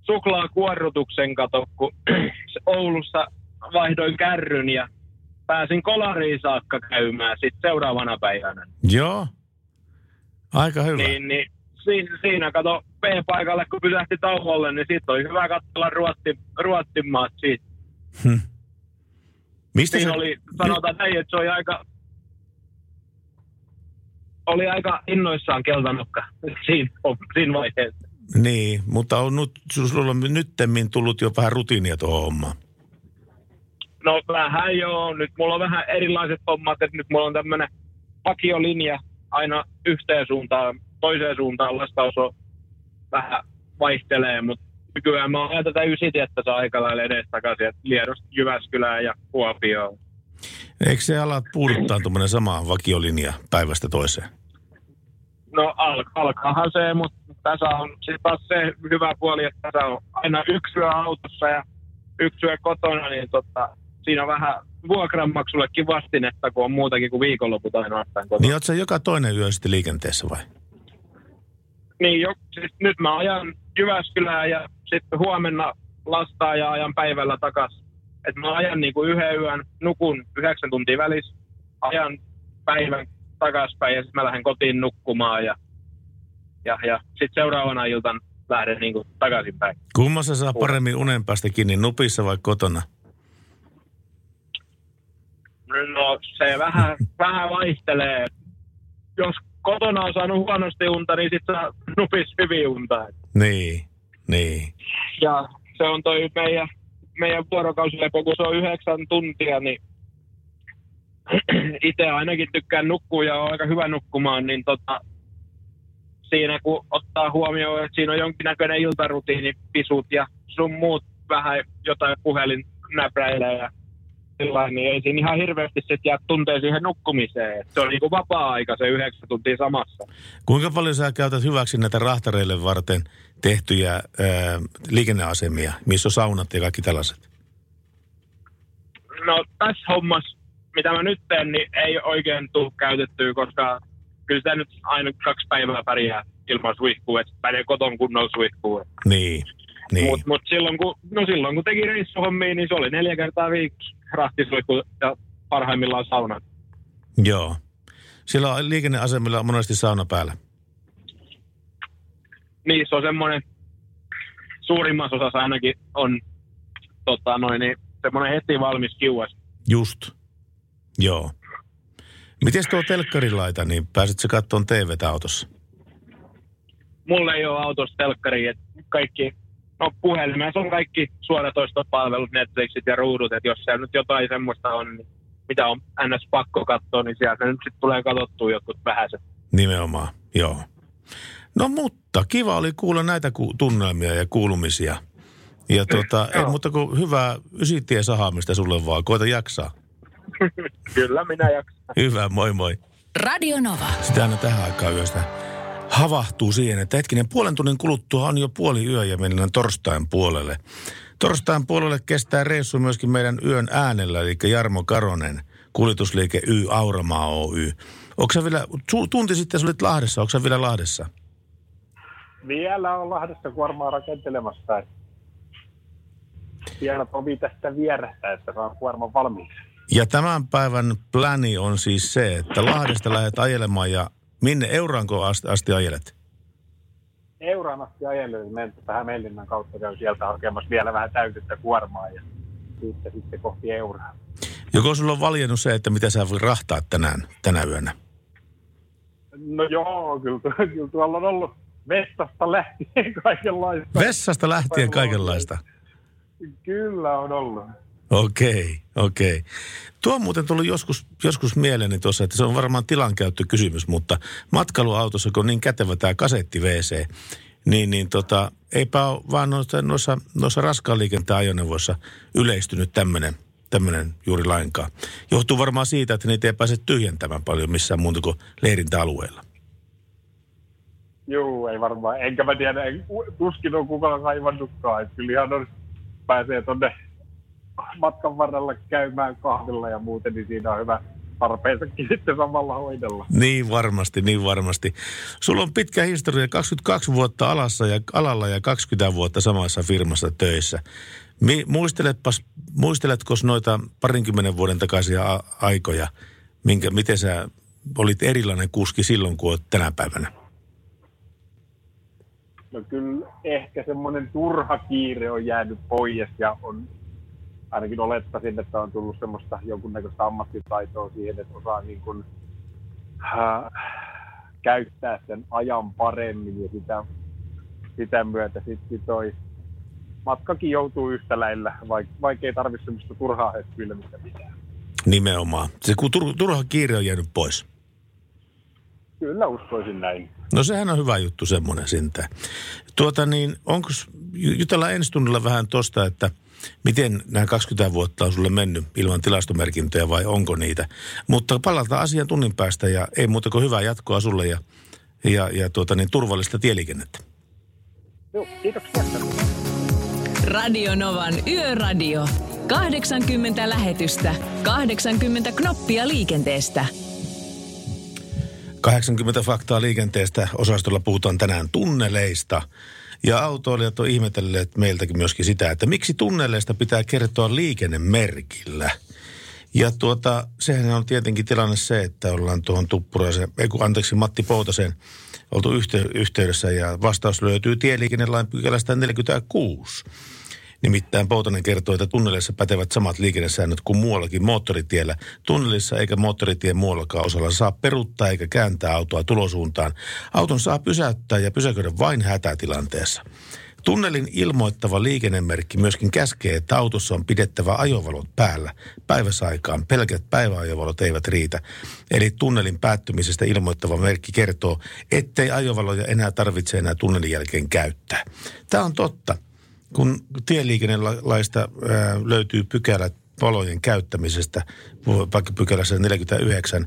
suklaakuorrutuksen kato, kun Oulussa vaihdoin kärryn ja pääsin kolariin saakka käymään sitten seuraavana päivänä. Joo. Aika hyvä. Niin, niin siinä, siinä kato P-paikalle, kun pysähti tauolle, niin siitä oli hyvä katsella Ruotsin, Ruotsin maat siitä. Hm. Mistä Siinä se... oli, sanotaan näin, että se oli aika, oli aika innoissaan keltanokka siinä, siinä vaiheessa. Niin, mutta on nyt, sulla on nyttemmin tullut jo vähän rutiinia tuohon hommaan. No vähän joo, nyt mulla on vähän erilaiset hommat, että nyt mulla on tämmöinen vakiolinja aina yhteen suuntaan, toiseen suuntaan lastaus on vähän vaihtelee, mutta nykyään mä oon tätä ysitietä saa aika lailla edestakaisin, että Liedosta Jyväskylään ja Kuopioon. Eikö se ala puuduttaa tuommoinen sama vakiolinja päivästä toiseen? No al- alkaahan se, mutta tässä on sitten taas se hyvä puoli, että tässä on aina yksi yö autossa ja yksi yö kotona, niin tota, siinä on vähän vuokranmaksullekin vastinetta, kun on muutakin kuin viikonloput ainoastaan kotona. Niin oot sä joka toinen yö sitten liikenteessä vai? Niin, jo, siis nyt mä ajan Jyväskylään ja sitten huomenna lastaa ja ajan päivällä takas. Et mä ajan niinku yhden yön, nukun yhdeksän tuntia välissä, ajan päivän takaspäin ja sitten mä lähden kotiin nukkumaan ja, ja, ja sitten seuraavana iltan lähden niinku takaisinpäin. Kummassa saa paremmin unen päästä kiinni, nupissa vai kotona? No se vähän, vähän vaihtelee. Jos kotona on saanut huonosti unta, niin sitten saa nupis hyvin unta. Niin, niin. Ja se on toi meidän, meidän vuorokausilepo, kun se on yhdeksän tuntia, niin itse ainakin tykkään nukkua ja on aika hyvä nukkumaan, niin tota, siinä kun ottaa huomioon, että siinä on jonkinnäköinen iltarutiini, pisut ja sun muut vähän jotain puhelin näpräilee ja sillain, niin ei siinä ihan hirveästi sit jää tunteen siihen nukkumiseen. Se on niinku vapaa-aika se yhdeksän tuntia samassa. Kuinka paljon sä käytät hyväksi näitä rahtareille varten tehtyjä ää, liikenneasemia, missä on saunat ja kaikki tällaiset? No tässä hommassa, mitä mä nyt teen, niin ei oikein tule käytettyä, koska kyllä sitä nyt aina kaksi päivää pärjää ilman suihkua, että menee koton kunnolla suihkuun. Niin, niin. Mutta mut silloin, kun, no silloin kun teki reissuhommia, niin se oli neljä kertaa viikossa rahtisuihku ja parhaimmillaan sauna. Joo. Siellä on liikenneasemilla on monesti sauna päällä. Niissä on semmoinen, suurimmassa osassa ainakin on tota, noin, niin, semmoinen heti valmis kiuas. Just. Joo. Miten tuo telkkarilaita, niin pääset sä kattoon TVtä autossa? Mulla ei ole autossa telkkari, että kaikki, no puhelimessa on kaikki suoratoistopalvelut, Netflixit ja ruudut, että jos siellä nyt jotain semmoista on, niin mitä on ns. pakko katsoa, niin sieltä nyt sitten tulee katsottua jotkut vähäiset. Nimenomaan, joo. No mutta kiva oli kuulla näitä ku- tunnelmia ja kuulumisia. Ja tuota, ei joo. muuta kuin hyvää ysitie sahaamista sulle vaan. Koita jaksaa. Kyllä minä jaksan. Hyvä, moi moi. Radio Nova. Sitä aina tähän aikaan yöstä havahtuu siihen, että hetkinen puolen tunnin kuluttua on jo puoli yö ja mennään torstain puolelle. Torstain puolelle kestää reissu myöskin meidän yön äänellä, eli Jarmo Karonen, kuljetusliike Y Auramaa Oy. Onko vielä, tunti sitten sä olit Lahdessa, onko vielä Lahdessa? Vielä on Lahdessa kuormaa rakentelemassa. Vielä tovi tästä vierestä, että saa kuorman valmiiksi. Ja tämän päivän pläni on siis se, että Lahdesta lähdet ajelemaan ja minne Euranko asti, asti ajelet? Euran asti ajellut, mentä tähän Mellinnän kautta käy sieltä hakemassa vielä vähän täytettä kuormaa ja siitä sitten kohti Euraa. Joko sulla on valjennut se, että mitä sä voi rahtaa tänään, tänä yönä? No joo, kyllä, kyllä tuolla on ollut vessasta lähtien kaikenlaista. Vessasta lähtien kaikenlaista. Kyllä on ollut. Okei, okei. Tuo on muuten tullut joskus, joskus mieleeni tuossa, että se on varmaan tilankäyttökysymys, mutta matkailuautossa, kun on niin kätevä tämä kasetti WC, niin, niin tota, eipä ole vaan noissa, noissa, noissa raskaan liikenteen ajoneuvoissa yleistynyt tämmöinen tämmöinen juuri lainkaan. Johtuu varmaan siitä, että niitä ei pääse tyhjentämään paljon missään muuta kuin leirintäalueella. Joo, ei varmaan. Enkä mä tiedä, tuskin on kukaan kaivannutkaan. Kyllä ihan on, pääsee tonne matkan varrella käymään kahvilla ja muuten, niin siinä on hyvä tarpeensakin sitten samalla hoidella. Niin varmasti, niin varmasti. Sulla on pitkä historia, 22 vuotta alassa ja, alalla ja 20 vuotta samassa firmassa töissä. Mi, muisteletpas, muisteletko noita parinkymmenen vuoden takaisia a- aikoja, minkä, miten sä olit erilainen kuski silloin kuin olet tänä päivänä? No kyllä ehkä semmoinen turha kiire on jäänyt pois ja on ainakin olettaisin, että on tullut semmoista jonkunnäköistä ammattitaitoa siihen, että osaa niin kuin, äh, käyttää sen ajan paremmin ja sitä, sitä myötä sitten toi matkakin joutuu yhtä lailla, vaikka, vaikka ei tarvitse semmoista turhaa hetkyilmistä mitään. Nimenomaan. Se kun tur, turha kiire on jäänyt pois. Kyllä uskoisin näin. No sehän on hyvä juttu semmoinen sintään. Tuota niin, onko, jutellaan ensi tunnilla vähän tosta, että miten nämä 20 vuotta on sulle mennyt ilman tilastomerkintöjä vai onko niitä. Mutta palataan asian tunnin päästä ja ei muuta kuin hyvää jatkoa sulle ja, ja, ja tuota niin, turvallista tieliikennettä. Joo, kiitoksia. Radio Novan Yöradio. 80 lähetystä, 80 knoppia liikenteestä. 80 faktaa liikenteestä. Osastolla puhutaan tänään tunneleista. Ja autoilijat on ihmetelleet meiltäkin myöskin sitä, että miksi tunneleista pitää kertoa liikennemerkillä. Ja tuota, sehän on tietenkin tilanne se, että ollaan tuohon Tuppuraisen, ei kun anteeksi Matti Poutaseen oltu yhte, yhteydessä ja vastaus löytyy tieliikennelain pykälästä 46. Nimittäin Poutanen kertoo, että tunnelissa pätevät samat liikennesäännöt kuin muuallakin moottoritiellä. Tunnelissa eikä moottoritien muuallakaan osalla saa peruttaa eikä kääntää autoa tulosuuntaan. Auton saa pysäyttää ja pysäköidä vain hätätilanteessa. Tunnelin ilmoittava liikennemerkki myöskin käskee, että autossa on pidettävä ajovalot päällä. Päiväsaikaan pelkät päiväajovalot eivät riitä. Eli tunnelin päättymisestä ilmoittava merkki kertoo, ettei ajovaloja enää tarvitse enää tunnelin jälkeen käyttää. Tämä on totta kun tieliikennelaista löytyy pykälät valojen käyttämisestä, vaikka pykälässä 49,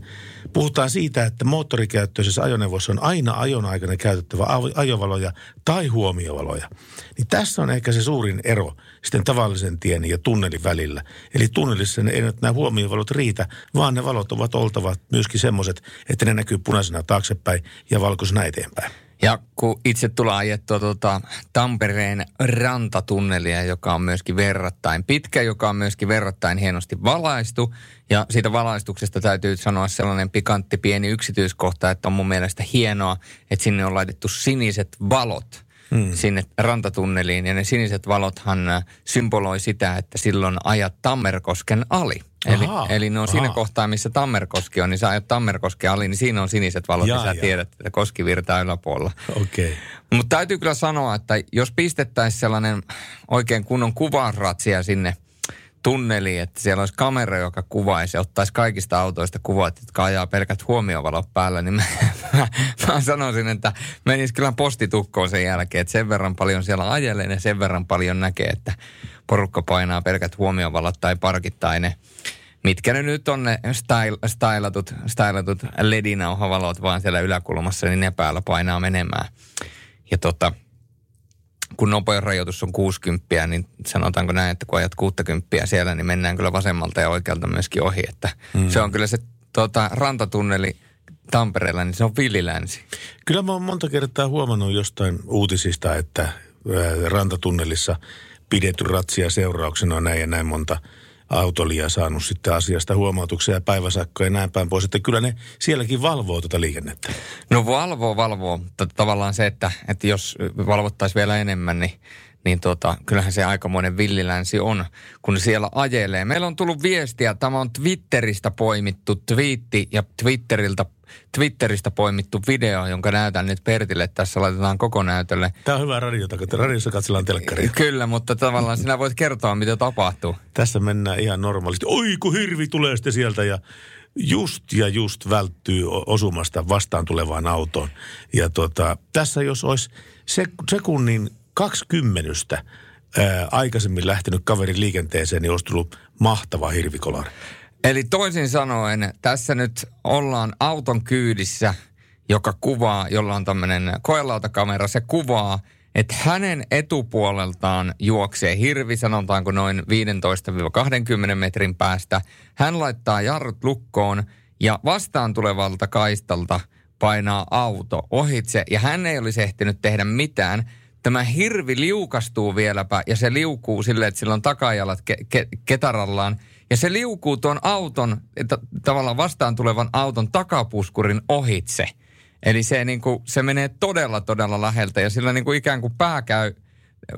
puhutaan siitä, että moottorikäyttöisessä ajoneuvossa on aina ajon aikana käytettävä ajovaloja tai huomiovaloja. Niin tässä on ehkä se suurin ero sitten tavallisen tien ja tunnelin välillä. Eli tunnelissa ne ei nyt nämä huomiovalot riitä, vaan ne valot ovat oltavat myöskin semmoiset, että ne näkyy punaisena taaksepäin ja valkoisena eteenpäin. Ja kun itse tulee ajettua tuota Tampereen rantatunnelia, joka on myöskin verrattain pitkä, joka on myöskin verrattain hienosti valaistu. Ja siitä valaistuksesta täytyy sanoa sellainen pikantti pieni yksityiskohta, että on mun mielestä hienoa, että sinne on laitettu siniset valot hmm. sinne rantatunneliin. Ja ne siniset valothan äh, symboloi sitä, että silloin ajat Tammerkosken ali. Eli, eli ne on Aha. siinä kohtaa, missä Tammerkoski on, niin sä ajat Tammerkoski ali, niin siinä on siniset valot, ja, ja sä tiedät, että koski virtaa yläpuolella. Okay. Mutta täytyy kyllä sanoa, että jos pistettäisiin sellainen oikein kunnon kuvaratsia sinne – tunneli, että siellä olisi kamera, joka kuvaisi ja ottaisi kaikista autoista kuvat, jotka ajaa pelkät huomiovalot päällä, niin mä, mä, mä sanoisin, että menisi kyllä postitukkoon sen jälkeen, että sen verran paljon siellä ajelee ja sen verran paljon näkee, että porukka painaa pelkät huomiovalot tai parkit tai ne mitkä ne nyt on ne stylatut, stylatut ledinauhavalot vaan siellä yläkulmassa, niin ne päällä painaa menemään. Ja tota, kun nopeus rajoitus on 60, niin sanotaanko näin, että kun ajat 60 siellä, niin mennään kyllä vasemmalta ja oikealta myöskin ohi. Että mm. Se on kyllä se tota, rantatunneli Tampereella, niin se on villilänsi. Kyllä mä oon monta kertaa huomannut jostain uutisista, että rantatunnelissa pidetty ratsia seurauksena on näin ja näin monta – autolia saanut sitten asiasta huomautuksia ja päiväsakkoja ja näin päin pois. Että kyllä ne sielläkin valvoo tuota liikennettä. No valvoo, valvoo. Tavallaan se, että, että jos valvottaisiin vielä enemmän, niin niin tota, kyllähän se aikamoinen villilänsi on, kun siellä ajelee. Meillä on tullut viestiä, tämä on Twitteristä poimittu twiitti ja Twitteriltä Twitteristä poimittu video, jonka näytän nyt Pertille. Tässä laitetaan koko näytölle. Tämä on hyvä radiota, kun radiossa katsellaan telkkaria. Kyllä, mutta tavallaan sinä voit kertoa, mitä tapahtuu. Tässä mennään ihan normaalisti. Oi, kun hirvi tulee sitten sieltä ja just ja just välttyy osumasta vastaan tulevaan autoon. Ja tota, tässä jos olisi sekunnin kaksikymmenystä ää, aikaisemmin lähtenyt kaveri liikenteeseen, niin olisi tullut mahtava hirvikolari. Eli toisin sanoen, tässä nyt ollaan auton kyydissä, joka kuvaa, jolla on tämmöinen koelautakamera, se kuvaa, että hänen etupuoleltaan juoksee hirvi, sanotaanko noin 15-20 metrin päästä. Hän laittaa jarrut lukkoon ja vastaan tulevalta kaistalta painaa auto ohitse ja hän ei olisi ehtinyt tehdä mitään. Tämä hirvi liukastuu vieläpä ja se liukuu silleen, että sillä on takajalat ke- ke- ketarallaan – ja se liukuu tuon auton, että tavallaan vastaan tulevan auton takapuskurin ohitse. Eli se, niin kuin, se menee todella, todella läheltä ja sillä niin kuin ikään kuin pää käy,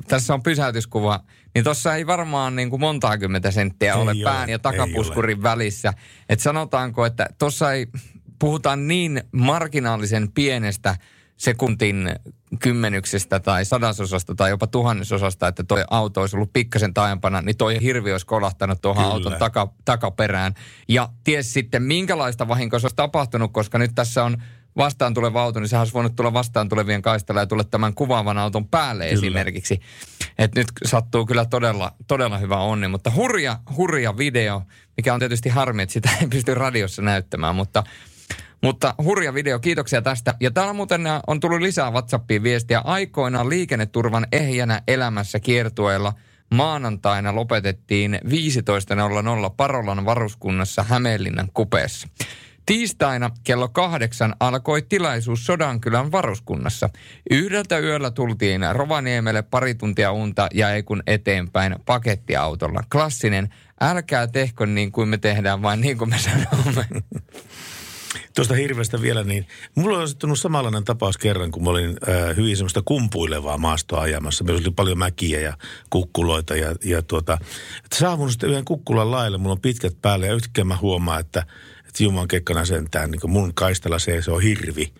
tässä on pysäytyskuva, niin tuossa ei varmaan niin kuin montaa kymmentä senttiä ei ole, ole pään ja takapuskurin välissä. Että sanotaanko, että tuossa ei, puhutaan niin marginaalisen pienestä sekuntin kymmenyksestä tai sadasosasta tai jopa tuhannesosasta, että tuo auto olisi ollut pikkasen taajempana, niin toi hirvi olisi kolahtanut tuohon Kyllä. auton taka, takaperään. Ja ties sitten, minkälaista vahinkoa se olisi tapahtunut, koska nyt tässä on vastaan tuleva auto, niin sehän olisi voinut tulla vastaan tulevien kaistalla ja tulla tämän kuvaavan auton päälle kyllä. esimerkiksi. että nyt sattuu kyllä todella, todella hyvä onni, mutta hurja, hurja video, mikä on tietysti harmi, että sitä ei pysty radiossa näyttämään, mutta mutta hurja video, kiitoksia tästä. Ja täällä muuten äh, on tullut lisää WhatsAppiin viestiä. Aikoinaan liikenneturvan ehjänä elämässä kiertueella maanantaina lopetettiin 15.00 Parolan varuskunnassa Hämeenlinnan kupeessa. Tiistaina kello kahdeksan alkoi tilaisuus Sodankylän varuskunnassa. Yhdeltä yöllä tultiin Rovaniemelle pari tuntia unta ja ei kun eteenpäin pakettiautolla. Klassinen, älkää tehkö niin kuin me tehdään, vaan niin kuin me sanomme. Tuosta hirveästä vielä, niin mulla on osittunut samanlainen tapaus kerran, kun mä olin äh, hyvin semmoista kumpuilevaa maastoa ajamassa. Meillä oli paljon mäkiä ja kukkuloita ja, ja tuota, että saavun sitten yhden kukkulan laille, mulla on pitkät päälle ja yhtäkkiä mä huomaan, että, että Juman kekkana sentään, niin mun kaistalla se, se on hirvi.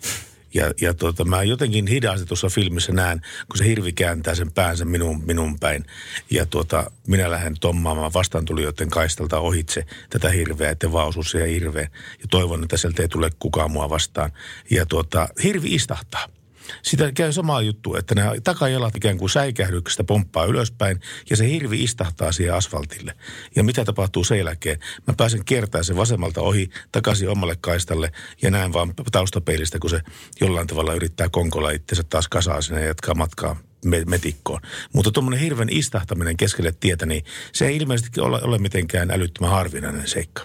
Ja, ja tota, mä jotenkin hidasti tuossa filmissä näen, kun se hirvi kääntää sen päänsä minun, minun päin. Ja tuota, minä lähden tommaamaan vastaantulijoiden kaistalta ohitse tätä hirveä, että vaan osuu siihen hirveän. Ja toivon, että sieltä ei tule kukaan mua vastaan. Ja tuota, hirvi istahtaa. Sitä käy sama juttu, että nämä takajalat ikään kuin säikähdyksestä pomppaa ylöspäin ja se hirvi istahtaa siihen asfaltille. Ja mitä tapahtuu sen jälkeen? Mä pääsen kiertämään sen vasemmalta ohi takaisin omalle kaistalle ja näen vaan taustapeilistä, kun se jollain tavalla yrittää konkolla itsensä taas kasaa sinne ja jatkaa matkaa metikkoon. Mutta tuommoinen hirven istahtaminen keskelle tietä, niin se ei ilmeisesti ole, ole mitenkään älyttömän harvinainen seikka.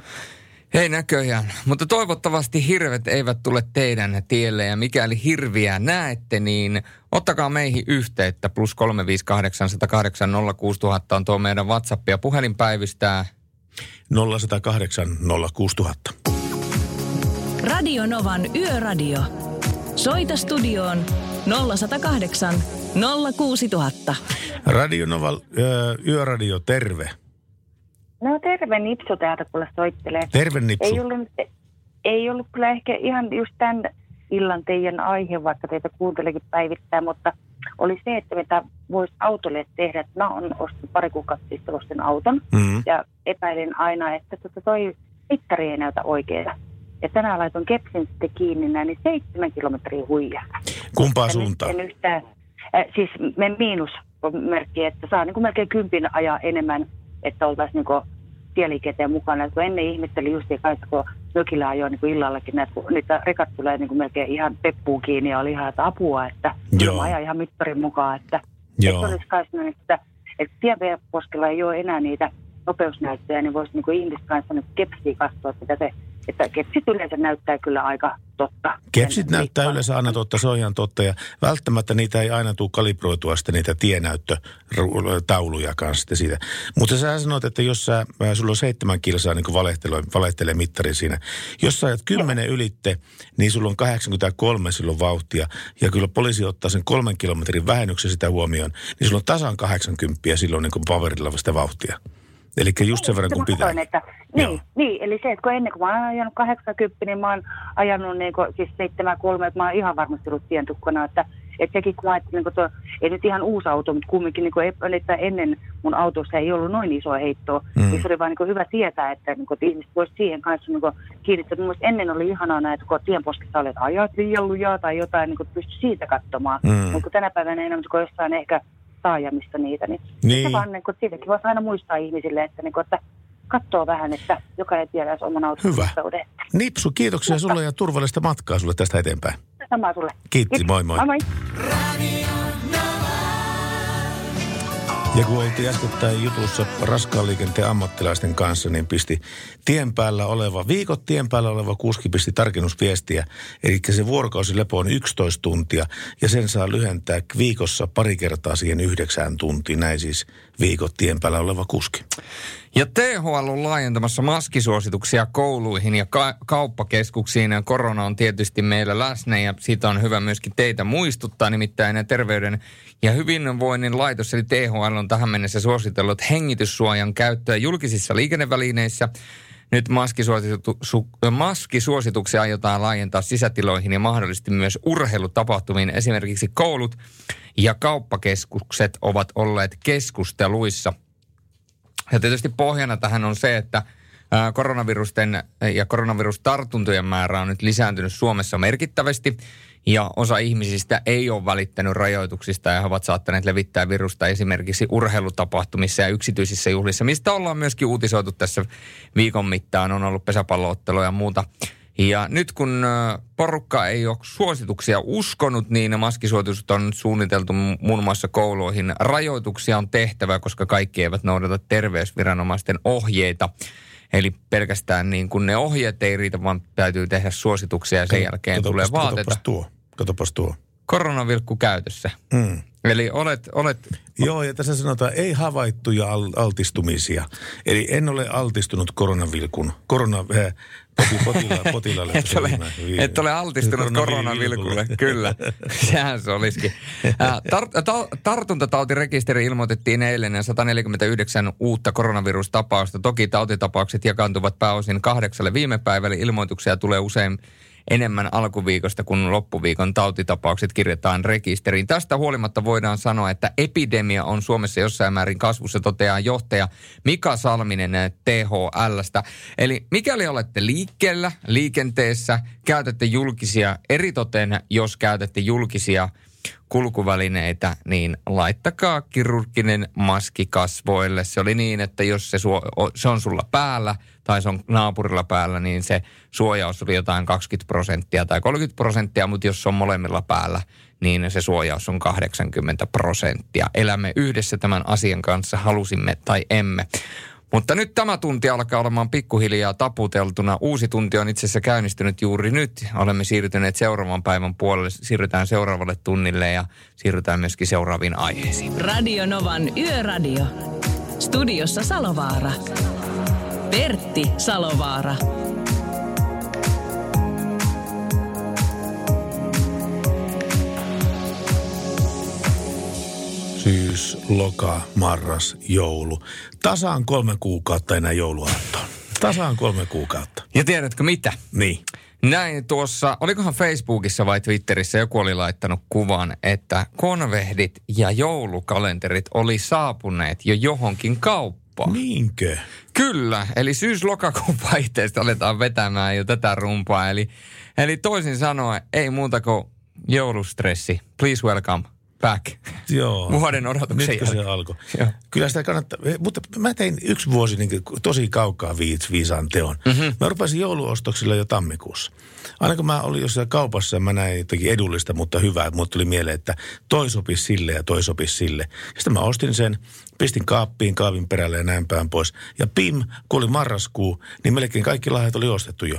Ei näköjään, mutta toivottavasti hirvet eivät tule teidän tielle ja mikäli hirviä näette, niin ottakaa meihin yhteyttä. Plus 358 on tuo meidän WhatsApp ja puhelin päivystää 0108 06000. Radio Novan Yöradio. Soita studioon 0108 06000. Radio Novan Yöradio, terve. No terve Nipsu täältä kuule soittelee. Terve Nipsu. Ei ollut, ei ollut kyllä ehkä ihan just tämän illan teidän aihe, vaikka teitä kuuntelekin päivittää, mutta oli se, että mitä voisi autolle tehdä. Että mä oon ostanut pari kuukautta sitten ostin auton mm-hmm. ja epäilin aina, että tota toi mittari ei näytä oikeaa. Ja tänään laitoin kepsin sitten kiinni näin, niin seitsemän kilometriä huijaa. Kumpaa suuntaan? En yhtään, äh, siis me miinusmerkki, että saa niin kuin melkein kympin ajaa enemmän, että oltaisiin niin tieliikenteen mukana. kun ennen ihmetteli just kanssa, kun mökillä ajoin niin illallakin, että niitä rekat tulee niin kuin melkein ihan peppuun kiinni ja oli ihan että apua, että Joo. ajan ihan mittarin mukaan, että Joo. olisi kai että, että Tienposkella ei ole enää niitä nopeusnäyttöjä, niin voisi niin ihmiset kanssa nyt kepsiä katsoa, että se että kepsit yleensä näyttää kyllä aika totta. Kepsit näyttää yleensä aina totta, se on ihan totta. Ja välttämättä niitä ei aina tule kalibroitua sitten niitä tienäyttötauluja kanssa siitä. Mutta sä sanoit, että jos sä, sulla on seitsemän kilsaa niin valehtelee, valehtelee mittari siinä. Jos sä ajat kymmenen ylitte, niin sulla on 83 silloin vauhtia. Ja kyllä poliisi ottaa sen kolmen kilometrin vähennyksen sitä huomioon, niin sulla on tasan 80 silloin niin paperilla sitä vauhtia. Eli just sen verran kun pitää. Katoin, että, niin, niin, eli se, että kun ennen kuin mä oon ajanut 80, niin mä oon ajanut niin kuin, siis 73, että mä oon ihan varmasti ollut tientukkona, että että sekin kun mä ajattelin, niin tuo, ei nyt ihan uusi auto, mutta kumminkin niin kuin, että ennen mun autossa ei ollut noin iso heittoa. Mm. Niin se oli vaan niin kuin, hyvä tietää, että, niin kuin, että ihmiset voisivat siihen kanssa niin kuin, kiinnittää. Mun ennen oli ihanaa näitä, kun tienposkissa oli, että ajat liian lujaa tai jotain, niin kuin, pysty siitä katsomaan. Mm. Mutta tänä päivänä enemmän kuin jossain ehkä taajamista niitä, niin, niin. Vaan, niin kuin, siitäkin voisi aina muistaa ihmisille, että, niin kuin, että katsoo vähän, että jokainen tiedä oman auton Hyvä. Nipsu, kiitoksia Mutta. sulle ja turvallista matkaa sulle tästä eteenpäin. Samaa sulle. Kiitti, Kiitos. moi moi. Moi moi. Ja kun oltiin äskettäin jutussa raskaan liikenteen ammattilaisten kanssa, niin pisti tien päällä oleva, viikot tien päällä oleva kuski pisti tarkennusviestiä. Eli se vuorokausilepo on 11 tuntia ja sen saa lyhentää viikossa pari kertaa siihen yhdeksään tuntiin. Näin siis viikot tien päällä oleva kuski. Ja THL on laajentamassa maskisuosituksia kouluihin ja ka- kauppakeskuksiin. Ja korona on tietysti meillä läsnä ja siitä on hyvä myöskin teitä muistuttaa. Nimittäin terveyden ja hyvinvoinnin laitos eli THL on tähän mennessä suositellut hengityssuojan käyttöä julkisissa liikennevälineissä. Nyt maskisuositu- su- maskisuosituksia aiotaan laajentaa sisätiloihin ja mahdollisesti myös urheilutapahtumiin. Esimerkiksi koulut ja kauppakeskukset ovat olleet keskusteluissa – ja tietysti pohjana tähän on se, että koronavirusten ja koronavirustartuntojen määrä on nyt lisääntynyt Suomessa merkittävästi. Ja osa ihmisistä ei ole välittänyt rajoituksista ja he ovat saattaneet levittää virusta esimerkiksi urheilutapahtumissa ja yksityisissä juhlissa, mistä ollaan myöskin uutisoitu tässä viikon mittaan. On ollut pesäpallootteluja ja muuta ja nyt kun porukka ei ole suosituksia uskonut, niin maskisuositukset on suunniteltu muun muassa kouluihin. Rajoituksia on tehtävä, koska kaikki eivät noudata terveysviranomaisten ohjeita. Eli pelkästään niin kun ne ohjeet ei riitä, vaan täytyy tehdä suosituksia ja sen jälkeen tulee vaateita. Katopas tuo, katopas tuo. Koronavilkku käytössä. Mm. Eli olet, olet... Joo, ja tässä sanotaan ei havaittuja altistumisia. Eli en ole altistunut koronavilkun, korona, äh, potila, potilaalle. et, ole, et ole altistunut koronavilkulle, kyllä. Sehän se olisikin. Tar, ta, tartuntatautirekisteri ilmoitettiin eilen 149 uutta koronavirustapausta. Toki tautitapaukset jakaantuvat pääosin kahdeksalle viime päivälle. Ilmoituksia tulee usein enemmän alkuviikosta, kun loppuviikon tautitapaukset kirjataan rekisteriin. Tästä huolimatta voidaan sanoa, että epidemia on Suomessa jossain määrin kasvussa, toteaa johtaja Mika Salminen THLstä. Eli mikäli olette liikkeellä, liikenteessä, käytätte julkisia, eritoten jos käytätte julkisia kulkuvälineitä, niin laittakaa kirurginen maski kasvoille. Se oli niin, että jos se, suo, se on sulla päällä tai se on naapurilla päällä, niin se suojaus oli jotain 20 prosenttia tai 30 prosenttia, mutta jos se on molemmilla päällä, niin se suojaus on 80 prosenttia. Elämme yhdessä tämän asian kanssa, halusimme tai emme. Mutta nyt tämä tunti alkaa olemaan pikkuhiljaa taputeltuna. Uusi tunti on itse asiassa käynnistynyt juuri nyt. Olemme siirtyneet seuraavan päivän puolelle, siirrytään seuraavalle tunnille ja siirrytään myöskin seuraaviin aiheisiin. Radio Novan Yöradio. Studiossa Salovaara. Pertti Salovaara. Syys, loka, marras, joulu. Tasaan kolme kuukautta enää jouluaattoon. Tasaan kolme kuukautta. Ja tiedätkö mitä? Niin. Näin tuossa, olikohan Facebookissa vai Twitterissä joku oli laittanut kuvan, että konvehdit ja joulukalenterit oli saapuneet jo johonkin kauppaan. Niinkö? Kyllä, eli syys-lokakuun vaihteesta aletaan vetämään jo tätä rumpaa. Eli, eli toisin sanoen, ei muuta kuin joulustressi. Please welcome back. Joo. Vuoden odotuksen Nyt se alkoi. Kyllä sitä kannattaa, mutta mä tein yksi vuosi niin tosi kaukaa viits, viisaan teon. Mm-hmm. Mä rupesin jouluostoksilla jo tammikuussa. Aina kun mä olin jossain kaupassa ja mä näin jotakin edullista, mutta hyvää, mutta tuli mieleen, että toi sopisi sille ja toi sopisi sille. Sitten mä ostin sen, pistin kaappiin, kaavin perälle ja näin päin pois. Ja pim, kun oli marraskuu, niin melkein kaikki lahjat oli ostettu jo.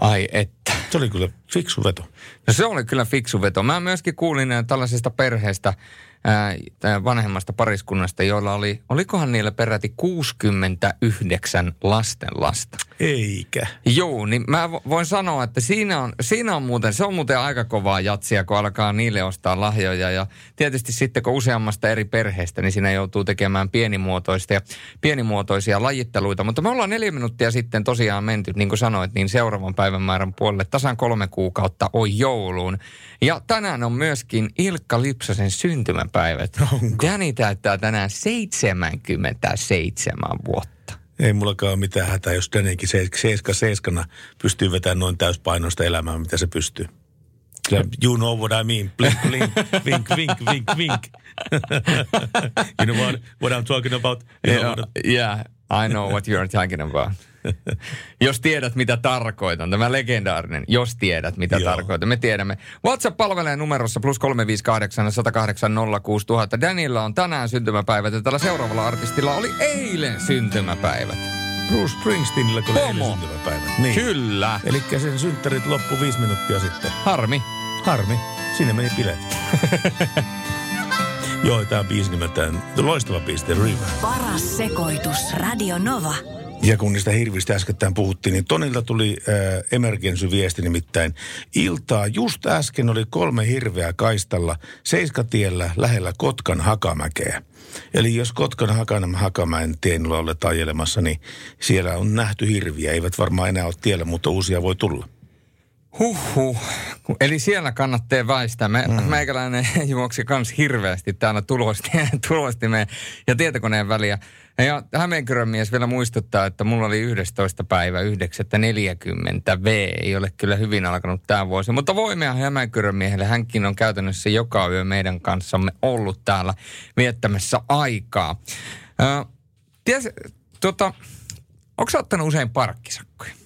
Ai että. Se oli kyllä fiksu veto. No se oli kyllä fiksu veto. Mä myöskin kuulin tällaisesta perheestä, ää, vanhemmasta pariskunnasta, joilla oli, olikohan niillä peräti 69 lasten lasta. Eikä. Joo, niin mä voin sanoa, että siinä on, siinä on muuten, se on muuten aika kovaa jatsia, kun alkaa niille ostaa lahjoja. Ja tietysti sitten, kun useammasta eri perheestä, niin siinä joutuu tekemään pienimuotoista ja pienimuotoisia lajitteluita. Mutta me ollaan neljä minuuttia sitten tosiaan menty, niin kuin sanoit, niin seuraavan päivän määrän puolelle. Tasan kolme kuukautta on jouluun. Ja tänään on myöskin Ilkka Lipsasen syntymäpäivät. Onko? Dani täyttää tänään 77 vuotta. Ei mullakaan ole mitään hätää, jos Danikin seiska seiskana pystyy vetämään noin täyspainoista elämää, mitä se pystyy. Kyllä, you know what I mean. Blink, blink, vink, vink, vink, vink. you know what, what I'm talking about? You know Yeah, what, yeah, I know what you're talking about. jos tiedät, mitä tarkoitan. Tämä legendaarinen, jos tiedät, mitä Joo. tarkoitan. Me tiedämme. WhatsApp palvelee numerossa plus 358 108 06000. Danilla on tänään syntymäpäivät ja tällä seuraavalla artistilla oli eilen syntymäpäivät. Bruce Springsteenillä kun oli eilen Pomo. syntymäpäivä. Niin. Kyllä. Eli sen synttärit loppu viisi minuuttia sitten. Harmi. Harmi. Sinne meni bileet. Joo, tämä biisi nimeltään, loistava biisi, The River. Paras sekoitus. Radio Nova. Ja kun niistä hirvistä äskettäin puhuttiin, niin Tonilta tuli äh, emergency-viesti nimittäin. Iltaa just äsken oli kolme hirveää kaistalla Seiskatiellä lähellä Kotkan hakamäkeä. Eli jos Kotkan hakan, hakamäen tienillä olet ajelemassa, niin siellä on nähty hirviä. Eivät varmaan enää ole tiellä, mutta uusia voi tulla. Huhhuh. Eli siellä kannattaa väistää. Me, mm. Meikäläinen juoksi kans hirveästi täällä tulosti, tulostimeen ja tietokoneen väliä. Ja Hämeenkyrön mies vielä muistuttaa, että mulla oli 11. päivä 9.40 V. Ei ole kyllä hyvin alkanut tämä vuosi. Mutta voimia Hämeenkyrön miehelle. Hänkin on käytännössä joka yö meidän kanssamme ollut täällä viettämässä aikaa. Ö, ties, tota, onko sä ottanut usein parkkisakkoja?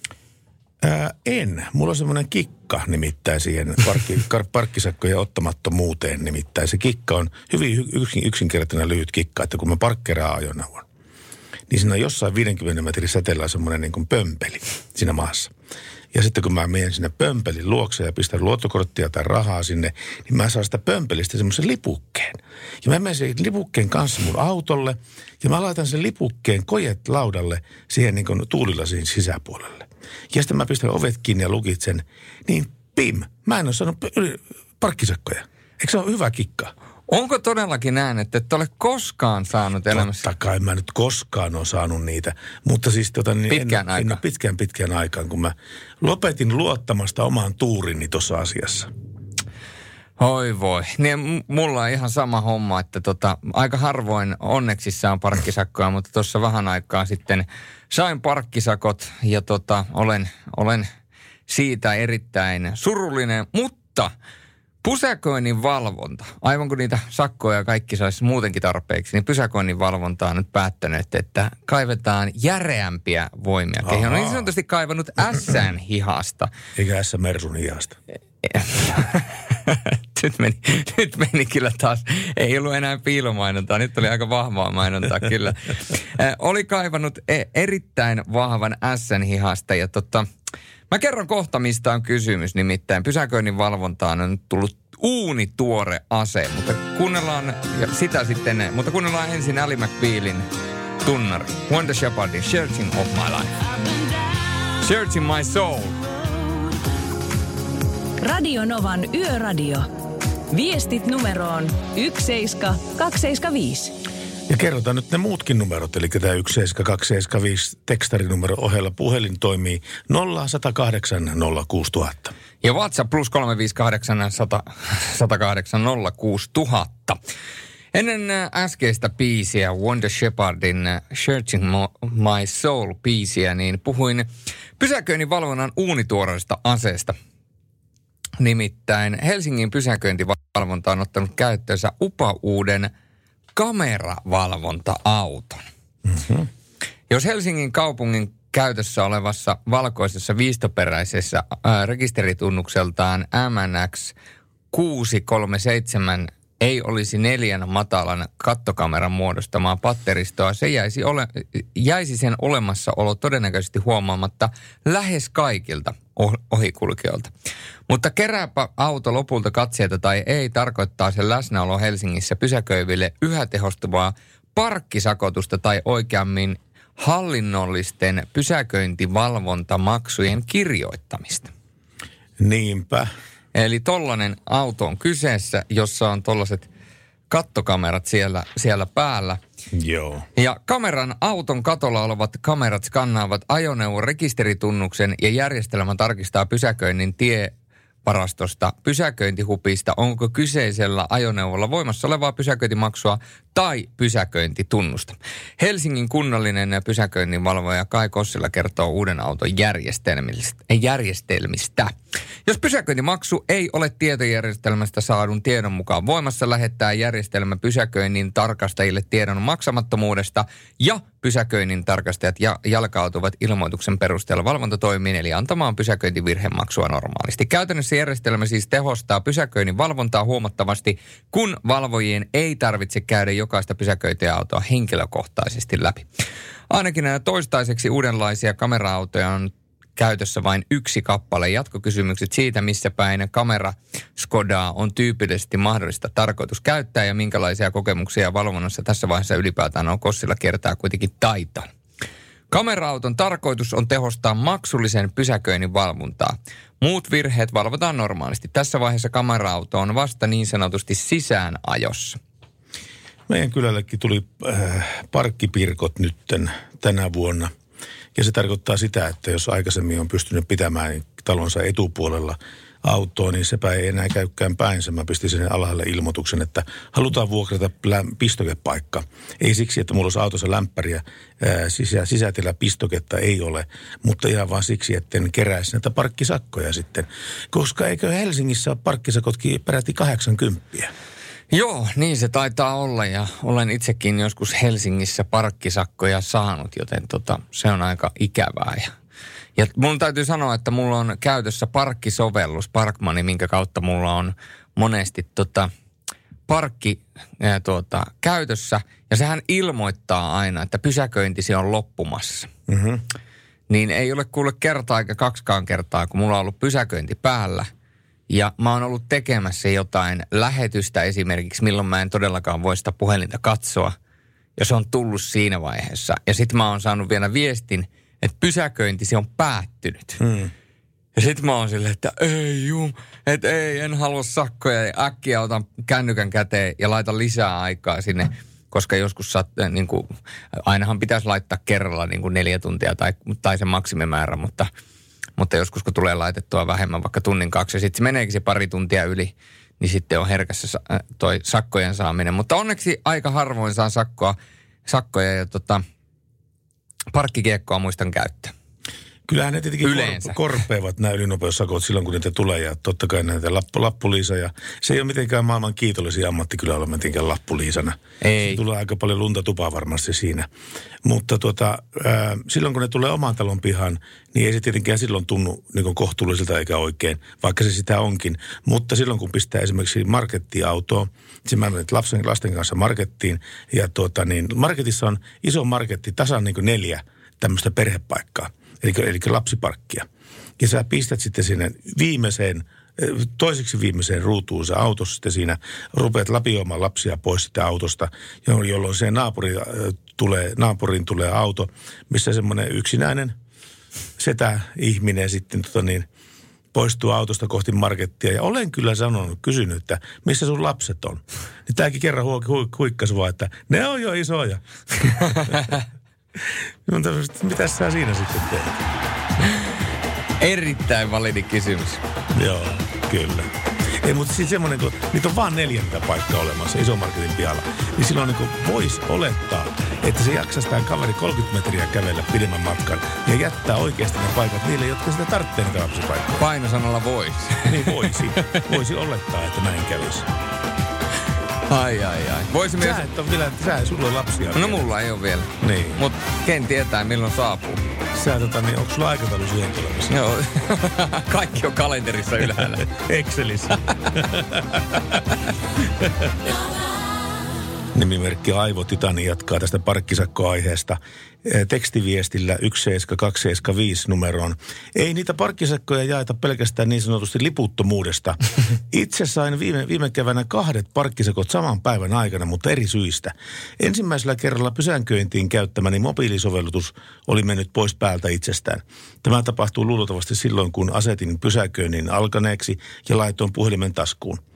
Ää, en. Mulla on semmoinen kikka nimittäin siihen parkki, kar- parkkisakkojen ottamattomuuteen nimittäin. Se kikka on hyvin hy- yksin, yksinkertainen lyhyt kikka, että kun mä parkkeeraan ajoneuvon, niin siinä on jossain 50 metrin säteellä semmoinen niin kuin pömpeli siinä maassa. Ja sitten kun mä menen sinne pömpelin luokse ja pistän luottokorttia tai rahaa sinne, niin mä saan sitä pömpelistä semmoisen lipukkeen. Ja mä menen sen lipukkeen kanssa mun autolle ja mä laitan sen lipukkeen kojet laudalle siihen niin kuin tuulilasin sisäpuolelle. Ja sitten mä pistän ovet kiinni ja lukitsen, niin pim, mä en ole saanut parkkisakkoja. Eikö se ole hyvä kikka? Onko todellakin näin, että et ole koskaan saanut elämässä? Totta kai mä nyt koskaan ole saanut niitä. Mutta siis tota, niin Pitkään en, en aikaan. ole pitkään pitkään aikaan, kun mä lopetin luottamasta omaan tuurini tuossa asiassa. Oi voi. Niin mulla on ihan sama homma, että tota, aika harvoin onneksi on parkkisakkoja, mutta tuossa vähän aikaa sitten sain parkkisakot ja tota, olen, olen siitä erittäin surullinen, mutta pysäköinnin valvonta, aivan kun niitä sakkoja kaikki saisi muutenkin tarpeeksi, niin pysäköinnin valvonta on nyt päättänyt, että kaivetaan järeämpiä voimia. Kehiin on niin sanotusti kaivannut ässän hihasta. Eikä S. Mersun hiasta. nyt, meni, nyt meni kyllä taas, ei ollut enää piilomainontaa, nyt oli aika vahvaa mainontaa kyllä. Oli kaivannut e- erittäin vahvan ässän hihasta ja tota, mä kerron kohta mistä on kysymys, nimittäin pysäköinnin valvontaan on tullut uuni tuore ase, mutta kuunnellaan sitä sitten, mutta kuunnellaan ensin Ali McBealin tunnari. Wonder Shepherdin Searching of My Life. Searching My Soul. Radio Novan Yöradio. Viestit numeroon 17275. Ja kerrotaan nyt ne muutkin numerot, eli tämä 17275 tekstarinumero ohella puhelin toimii 0108 06000. Ja WhatsApp plus 358 100, 108 06000. Ennen äh, äskeistä biisiä, Wonder Shepardin äh, Searching My Soul biisiä, niin puhuin pysäköinnin valvonnan uunituoreesta aseesta. Nimittäin Helsingin pysäköintivalvonta on ottanut käyttöönsä upa-uuden kameravalvonta-auton. Jos Helsingin kaupungin käytössä olevassa valkoisessa viistoperäisessä ää, rekisteritunnukseltaan MNX 637 ei olisi neljän matalan kattokameran muodostamaa patteristoa, se jäisi, ole, jäisi sen olemassaolo todennäköisesti huomaamatta lähes kaikilta ohikulkijoilta. Mutta kerääpä auto lopulta katseita tai ei, tarkoittaa sen läsnäolo Helsingissä pysäköiville yhä tehostuvaa parkkisakotusta tai oikeammin hallinnollisten pysäköintivalvontamaksujen kirjoittamista. Niinpä. Eli tollanen auto on kyseessä, jossa on tollaset kattokamerat siellä, siellä päällä. Joo. Ja kameran auton katolla olevat kamerat skannaavat ajoneuvon rekisteritunnuksen ja järjestelmä tarkistaa pysäköinnin tie varastosta pysäköintihupista, onko kyseisellä ajoneuvolla voimassa olevaa pysäköintimaksua tai pysäköintitunnusta. Helsingin kunnallinen pysäköinninvalvoja Kai Kossila kertoo uuden auton järjestelmistä. Jos pysäköintimaksu ei ole tietojärjestelmästä saadun tiedon mukaan voimassa, lähettää järjestelmä pysäköinnin tarkastajille tiedon maksamattomuudesta ja pysäköinnin tarkastajat ja jalkautuvat ilmoituksen perusteella valvontatoimiin eli antamaan pysäköintivirhemaksua normaalisti. Käytännössä järjestelmä siis tehostaa pysäköinnin valvontaa huomattavasti, kun valvojien ei tarvitse käydä jokaista pysäköintiautoa henkilökohtaisesti läpi. Ainakin toistaiseksi uudenlaisia kamera-autoja on käytössä vain yksi kappale. Jatkokysymykset siitä, missä päin kamera Skodaa on tyypillisesti mahdollista tarkoitus käyttää ja minkälaisia kokemuksia valvonnassa tässä vaiheessa ylipäätään on Kossilla kertaa kuitenkin taitaa. Kamera-auton tarkoitus on tehostaa maksullisen pysäköinnin valvontaa. Muut virheet valvotaan normaalisti. Tässä vaiheessa kamera-auto on vasta niin sanotusti sisään ajossa. Meidän kylällekin tuli äh, parkkipirkot nytten tänä vuonna. Ja se tarkoittaa sitä, että jos aikaisemmin on pystynyt pitämään talonsa etupuolella autoa, niin sepä ei enää käykään päinsä. Mä pistin sen alhaalle ilmoituksen, että halutaan vuokrata pistokepaikka. Ei siksi, että mulla olisi autossa lämpäriä, sisä, sisätilä pistoketta ei ole, mutta ihan vaan siksi, että en keräisi näitä parkkisakkoja sitten. Koska eikö Helsingissä parkkisakotkin peräti 80? Joo, niin se taitaa olla ja olen itsekin joskus Helsingissä parkkisakkoja saanut, joten tota, se on aika ikävää. Ja, ja mun täytyy sanoa, että mulla on käytössä parkkisovellus, Parkmani, minkä kautta mulla on monesti tota, parkki ää, tuota, käytössä ja sehän ilmoittaa aina, että pysäköintisi on loppumassa. Mm-hmm. Niin ei ole kuule kertaa eikä kaksikaan kertaa, kun mulla on ollut pysäköinti päällä – ja mä oon ollut tekemässä jotain lähetystä esimerkiksi, milloin mä en todellakaan voi sitä puhelinta katsoa. Ja se on tullut siinä vaiheessa. Ja sitten mä oon saanut vielä viestin, että pysäköinti se on päättynyt. Hmm. Ja sitten mä oon silleen, että ei jum, että ei, en halua sakkoja. Ja äkkiä otan kännykän käteen ja laitan lisää aikaa sinne. Koska joskus saat, niin kuin, ainahan pitäisi laittaa kerralla niin kuin neljä tuntia tai, tai se maksimimäärä, mutta – mutta joskus kun tulee laitettua vähemmän, vaikka tunnin kaksi, ja sitten se meneekin se pari tuntia yli, niin sitten on herkässä äh, toi sakkojen saaminen. Mutta onneksi aika harvoin saa sakkoa, sakkoja ja tota, parkkikiekkoa muistan käyttää. Kyllähän ne tietenkin Yleensä. korpeavat nämä ylinopeussakot silloin, kun niitä tulee ja totta kai näitä lappu, lappuliisa. Ja se ei ole mitenkään maailman kiitollisia ammatti kyllä olla mitenkään lappuliisana. Ei. Se tulee aika paljon lunta tupaa varmasti siinä. Mutta tota, ää, silloin kun ne tulee oman talon pihaan, niin ei se tietenkään silloin tunnu niin kohtuulliselta eikä oikein, vaikka se sitä onkin. Mutta silloin kun pistää esimerkiksi markettiautoon, siis mä menen lapsen, lasten kanssa markettiin ja tuota, niin marketissa on iso marketti, tasan niin kuin neljä tämmöistä perhepaikkaa eli, eli lapsiparkkia. Ja sä pistät sitten sinne viimeiseen, eh, toiseksi viimeiseen ruutuun se auto sitten siinä, rupeat lapioimaan lapsia pois sitä autosta, jolloin se naapuri, eh, tulee, naapurin tulee auto, missä semmoinen yksinäinen setä ihminen sitten tota niin, poistuu autosta kohti markettia. Ja olen kyllä sanonut, kysynyt, että missä sun lapset on. Niin tämäkin kerran hu- hu- huikkasi vaan, että ne on jo isoja. Mutta mitä sä siinä sitten teet? Erittäin validi kysymys. Joo, kyllä. Ei, mutta siis semmoinen, kun niitä on vaan neljäntä paikkaa olemassa iso marketin pihalla, niin silloin niin voisi olettaa, että se jaksaa sitä kaveri 30 metriä kävellä pidemmän matkan ja jättää oikeasti ne paikat niille, jotka sitä tarvitsee niitä lapsipaikkoja. Painosanalla voisi. Niin voisi. voisi olettaa, että näin kävisi. Ai, ai, ai. Voisi myös... Sä et ole vielä, sä ei, sulla ole lapsia. No mulla ei ole vielä. Niin. Mutta ken tietää milloin saapuu. Sä tota, niin onko sulla aikataulu suunnitelmassa? Joo. Kaikki on kalenterissa ylhäällä. Excelissä. Nimimerkki Aivo Titani jatkaa tästä parkkisakkoaiheesta tekstiviestillä 17275 numeroon. Ei niitä parkkisakkoja jaeta pelkästään niin sanotusti liputtomuudesta. Itse sain viime, viime keväänä kahdet parkkisakot saman päivän aikana, mutta eri syistä. Ensimmäisellä kerralla pysäköintiin käyttämäni mobiilisovellutus oli mennyt pois päältä itsestään. Tämä tapahtuu luultavasti silloin, kun asetin pysäköinnin alkaneeksi ja laitoin puhelimen taskuun.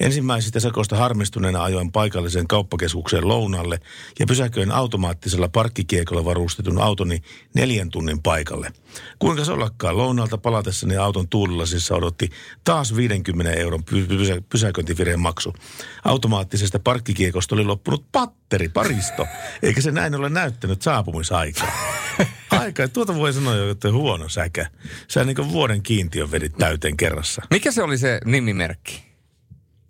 Ensimmäisistä sakosta harmistuneena ajoin paikalliseen kauppakeskukseen lounalle ja pysäköin automaattisella parkkikiekolla varustetun autoni neljän tunnin paikalle. Kuinka se ollakaan lounalta palatessani auton tuulilasissa odotti taas 50 euron py- pysä- pysäköintivireen maksu. Automaattisesta parkkikiekosta oli loppunut patteri, paristo, eikä se näin ole näyttänyt saapumisaikaa. Aika, tuota voi sanoa jo, että huono säkä. Sä niin kuin vuoden kiintiön vedit täyteen kerrassa. Mikä se oli se nimimerkki?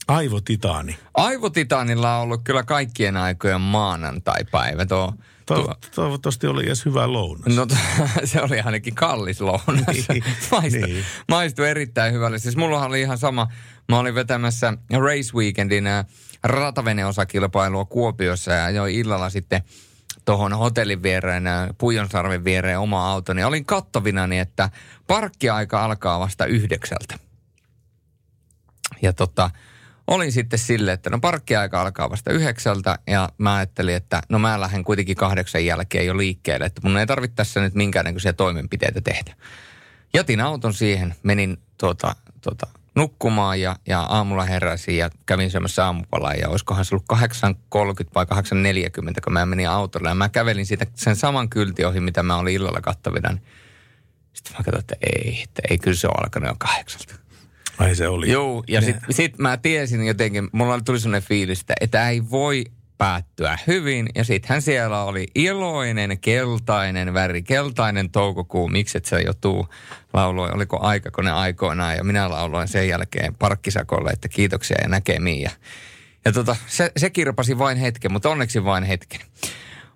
Aivotitaani. Aivotitaanilla on ollut kyllä kaikkien aikojen maanantai-päivä. Tuo, To- toivottavasti oli edes hyvä lounas. No se oli ainakin kallis lounas. Niin, Maistu, niin. maistui erittäin hyvälle. Siis mulla oli ihan sama. Mä olin vetämässä Race Weekendin äh, rataveneosakilpailua Kuopiossa ja ajoin illalla sitten tuohon hotellin viereen, äh, Puijonsarven viereen oma autoni. Olin kattovinani, että parkkiaika alkaa vasta yhdeksältä. Ja tota, olin sitten silleen, että no parkkiaika alkaa vasta yhdeksältä ja mä ajattelin, että no mä lähden kuitenkin kahdeksan jälkeen jo liikkeelle, että mun ei tarvitse tässä nyt minkäännäköisiä toimenpiteitä tehdä. Jätin auton siihen, menin tuota, tuota, nukkumaan ja, ja aamulla heräsin ja kävin syömässä aamupalaa ja olisikohan se ollut 8.30 vai 8.40, kun mä menin autolle ja mä kävelin siitä sen saman kyltin ohi, mitä mä olin illalla kattavina. niin Sitten mä katsoin, että ei, että ei kyllä se ole alkanut jo kahdeksalta. Ai se oli. Joo, ja sitten sit mä tiesin jotenkin, mulla tuli sellainen fiilis, että, ei voi päättyä hyvin. Ja sittenhän siellä oli iloinen, keltainen väri, keltainen toukokuu, miksi et se jo tuu, lauloi, oliko aikakone aikoinaan. Ja minä lauloin sen jälkeen parkkisakolle, että kiitoksia ja näkemiin. Ja, ja tota, se, se kirpasi vain hetken, mutta onneksi vain hetken.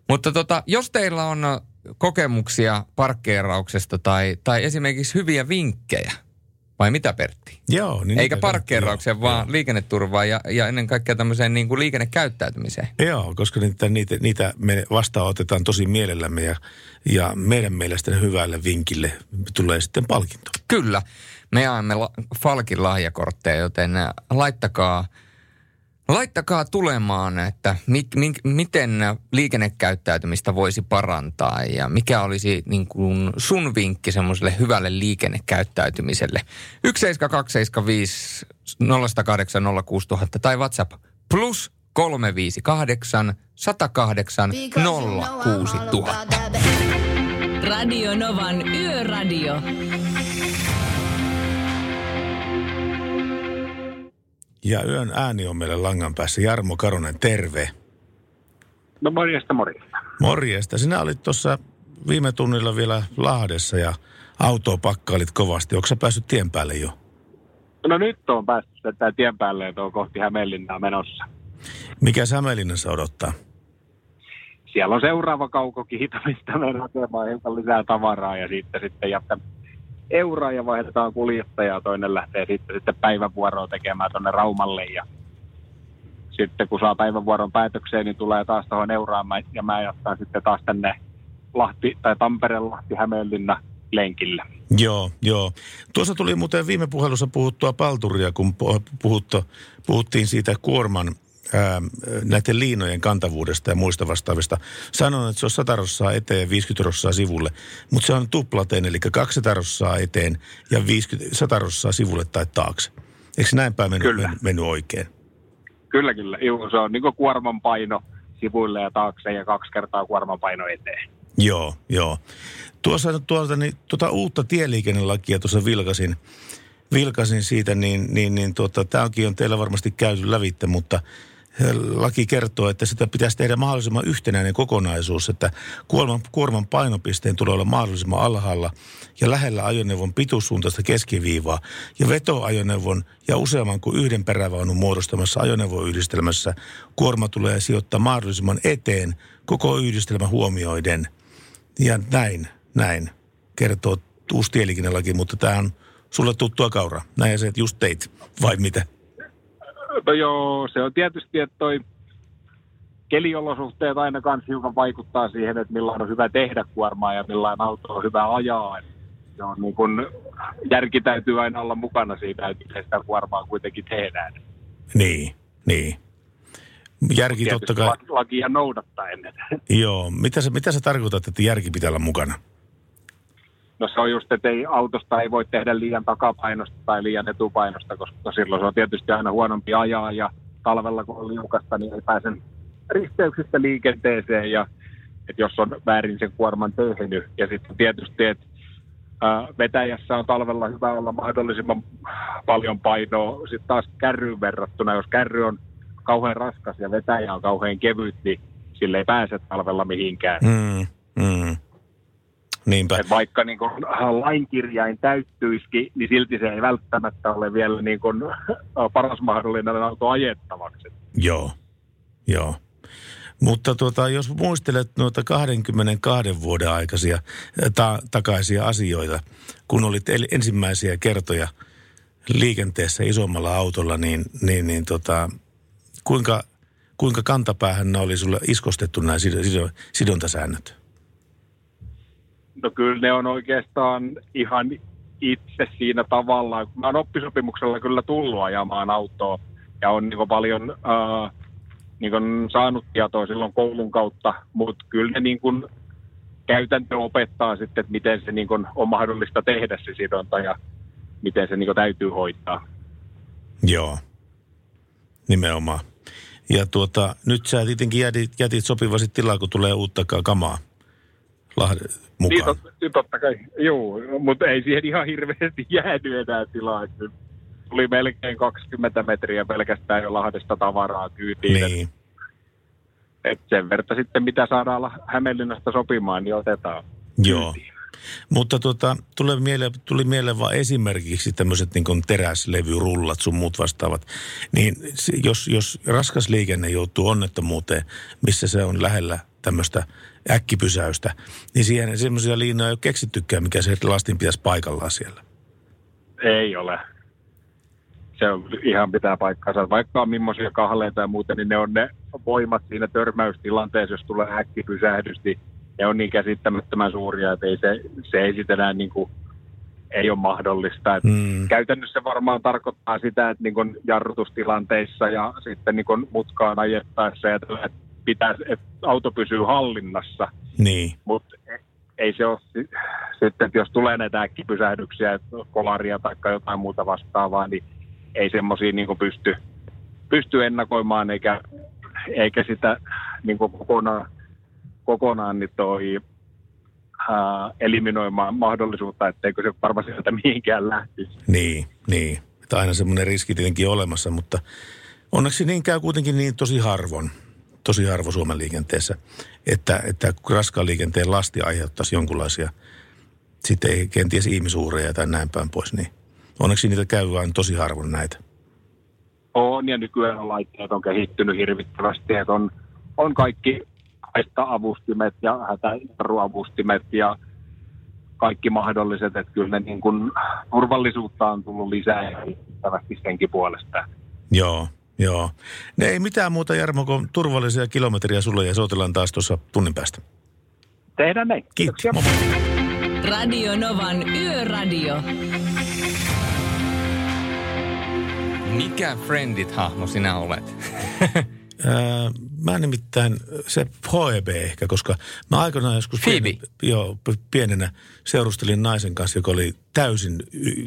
Mutta tota, jos teillä on kokemuksia parkkeerauksesta tai, tai esimerkiksi hyviä vinkkejä, vai mitä Pertti? Joo. Niin Eikä parkkeeraukseen, joo, vaan joo. liikenneturvaan ja, ja ennen kaikkea tämmöiseen niin kuin liikennekäyttäytymiseen. Joo, koska niitä, niitä, niitä me vastaanotetaan tosi mielellämme ja, ja meidän mielestä hyvälle vinkille tulee sitten palkinto. Kyllä, me jaamme la- Falkin lahjakortteja, joten laittakaa, laittakaa tulemaan, että mi, mi, miten liikennekäyttäytymistä voisi parantaa ja mikä olisi niin kuin sun vinkki semmoiselle hyvälle liikennekäyttäytymiselle. 17275 0108 06000 tai WhatsApp plus 358 108 06000. Radio Novan Yöradio. Ja yön ääni on meille langan päässä. Jarmo Karonen, terve. No morjesta, morjesta. Morjesta. Sinä olit tuossa viime tunnilla vielä Lahdessa ja autoa pakkailit kovasti. Onko sä päässyt tien päälle jo? No nyt on päässyt tätä tien päälle, että on kohti Hämeenlinnaa menossa. Mikä Hämeenlinnassa odottaa? Siellä on seuraava kaukokiito, mistä me hakemaan hiukan lisää tavaraa ja sitten, sitten jättä euraa ja vaihdetaan kuljettajaa. Toinen lähtee sitten, sitten päivävuoroa tekemään tuonne Raumalle ja sitten kun saa päivävuoron päätökseen, niin tulee taas tuohon Euraan ja mä jatkan sitten taas tänne Lahti, tai Tampere, Lahti, Hämeenlinna lenkille. Joo, joo. Tuossa tuli muuten viime puhelussa puhuttua palturia, kun pu- puhuttu, puhuttiin siitä kuorman ää, näiden liinojen kantavuudesta ja muista vastaavista. Sanon, että se on 100 rossaa eteen ja 50 rossaa sivulle, mutta se on tuplateen, eli 200 rossaa eteen ja 50, 100 rossaa sivulle tai taakse. Eikö näin päin mennyt, Kyllä. men- mennyt oikein? Kyllä, kyllä. Juu, se on niin kuorman paino sivuille ja taakse ja kaksi kertaa kuorman paino eteen. Joo, joo. Tuossa tuolta, niin, tuota uutta tieliikennelakia tuossa vilkasin, vilkasin siitä, niin, niin, niin tuota, tämäkin on teillä varmasti käyty lävitte, mutta laki kertoo, että sitä pitäisi tehdä mahdollisimman yhtenäinen kokonaisuus, että kuorman, kuorman painopisteen tulee olla mahdollisimman alhaalla ja lähellä ajoneuvon pituussuuntaista keskiviivaa ja vetoajoneuvon ja useamman kuin yhden perävaunun muodostamassa ajoneuvoyhdistelmässä kuorma tulee sijoittaa mahdollisimman eteen koko yhdistelmä huomioiden. Ja näin, näin kertoo uusi tieliikennelaki, mutta tämä on sulle tuttua kauraa. Näin sä just teit, vai mitä? No joo, se on tietysti, että toi keliolosuhteet aina kans hiukan vaikuttaa siihen, että millainen on hyvä tehdä kuormaa ja millainen auto on hyvä ajaa. Se on niin kun, järki täytyy aina olla mukana siitä, että sitä kuormaa kuitenkin tehdään. Niin, niin. Järki totta Tietysti kai. laki- lakia noudattaen. Joo. Mitä sä, mitä sä tarkoitat, että järki pitää olla mukana? No se on just, että ei, autosta ei voi tehdä liian takapainosta tai liian etupainosta, koska silloin se on tietysti aina huonompi ajaa ja talvella kun on liukasta, niin ei pääse risteyksistä liikenteeseen ja että jos on väärin sen kuorman tehnyt. Ja sitten tietysti, että vetäjässä on talvella hyvä olla mahdollisimman paljon painoa. Sitten taas kärryyn verrattuna, jos kärry on kauhean raskas ja vetäjä on kauhean kevyt, niin sille ei pääse talvella mihinkään. Mm, mm. Niinpä. Et vaikka niin kun lainkirjain täyttyisikin, niin silti se ei välttämättä ole vielä niin kun paras mahdollinen auto ajettavaksi. Joo, joo. Mutta tuota, jos muistelet noita 22 vuoden aikaisia ta- takaisia asioita, kun olit el- ensimmäisiä kertoja liikenteessä isommalla autolla, niin, niin, niin tota, kuinka, kuinka kantapäähän ne oli sulle iskostettu nämä sid- sid- sidontasäännöt? No kyllä ne on oikeastaan ihan itse siinä tavallaan. Mä oon oppisopimuksella kyllä tullut ajamaan autoa ja on niin paljon äh, niin saanut tietoa silloin koulun kautta, mutta kyllä ne niin käytäntö opettaa sitten, että miten se niin on mahdollista tehdä se sidonta ja miten se niin täytyy hoitaa. Joo, nimenomaan. Ja tuota, nyt sä tietenkin jätit, jätit sopivasti tilaa, kun tulee uutta ka- kamaa Lahde, Niin, mukaan. tot, totta kai, joo, mutta ei siihen ihan hirveästi jäänyt enää tilaa. Tuli melkein 20 metriä pelkästään jo Lahdesta tavaraa kyytiin. Niin. Et sen verta sitten, mitä saadaan Hämeenlinnasta sopimaan, niin otetaan. Joo. Mutta tuota, tuli, mieleen, tuli mieleen vaan esimerkiksi tämmöiset niin teräslevyrullat sun muut vastaavat. Niin jos, jos raskas liikenne joutuu onnettomuuteen, missä se on lähellä tämmöistä äkkipysäystä, niin siihen semmoisia liinoja ei ole keksittykään, mikä se lastin pitäisi paikallaan siellä. Ei ole. Se on ihan pitää paikkaansa. Vaikka on millaisia kahleita ja muuta, niin ne on ne voimat siinä törmäystilanteessa, jos tulee äkkipysähdys, niin ne on niin käsittämättömän suuria, että ei se, se ei sitten enää niin kuin, ei ole mahdollista. Et Mm. Käytännössä varmaan tarkoittaa sitä, että niin jarrutustilanteissa ja sitten niin mutkaan ajettaessa ja tällä, pitää, että auto pysyy hallinnassa, Niin, mutta ei se ole si- sitten, että jos tulee näitä äkkipysähdyksiä, että kolaria tai jotain muuta vastaavaa, niin ei semmoisia niin pysty, pysty ennakoimaan eikä, eikä sitä niin kokonaan, kokonaan niin toi, ää, eliminoimaan mahdollisuutta, etteikö se varmaan sieltä mihinkään lähtisi. niin, niin. Että aina semmoinen riski tietenkin olemassa, mutta onneksi niin käy kuitenkin niin tosi harvoin, tosi harvo Suomen liikenteessä, että, että raskaan liikenteen lasti aiheuttaisi jonkunlaisia, sitten ei kenties ihmisuureja tai näin päin pois, niin onneksi niitä käy vain tosi harvoin näitä. On, ja nykyään laitteet on kehittynyt hirvittävästi, että on, on kaikki haitta-avustimet ja hätäjarruavustimet ja kaikki mahdolliset, että kyllä ne niin kuin, turvallisuutta on tullut lisää ja senkin puolesta. Joo, joo. Ne ei mitään muuta, Jarmo, kuin turvallisia kilometriä sulle ja soitellaan taas tuossa tunnin päästä. Tehdään näin. Kiitos. Kiitoksia. Moi. Radio Novan Yöradio. Mikä Friendit-hahmo sinä olet? Mä nimittäin se Phoebe ehkä, koska mä aikanaan joskus. Pienen, joo, pienenä seurustelin naisen kanssa, joka oli täysin,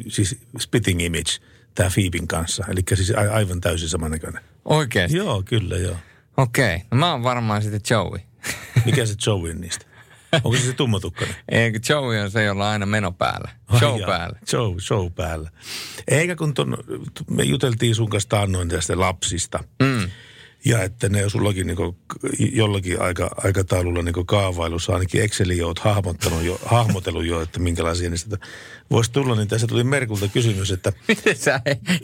siis spitting image, tämä Phoeben kanssa. Eli siis a- aivan täysin samannäköinen. Oikeesti? Joo, kyllä joo. Okei. Okay. No mä oon varmaan sitten Joey. Mikä se Joey on niistä? Onko se se tummatukkainen? Eikö Joey on se, jolla on aina meno päällä? Ai Show jaa, päällä. Show, show päällä. Eikä kun ton, me juteltiin sun kanssa taannoin tästä lapsista. Mm. Ja että ne sullakin niin jollakin aika, aikataululla niin kaavailussa, ainakin Exceliin olet hahmottanut jo, hahmotellut jo, että minkälaisia niistä voisi tulla, niin tässä tuli Merkulta kysymys, että Miten sä,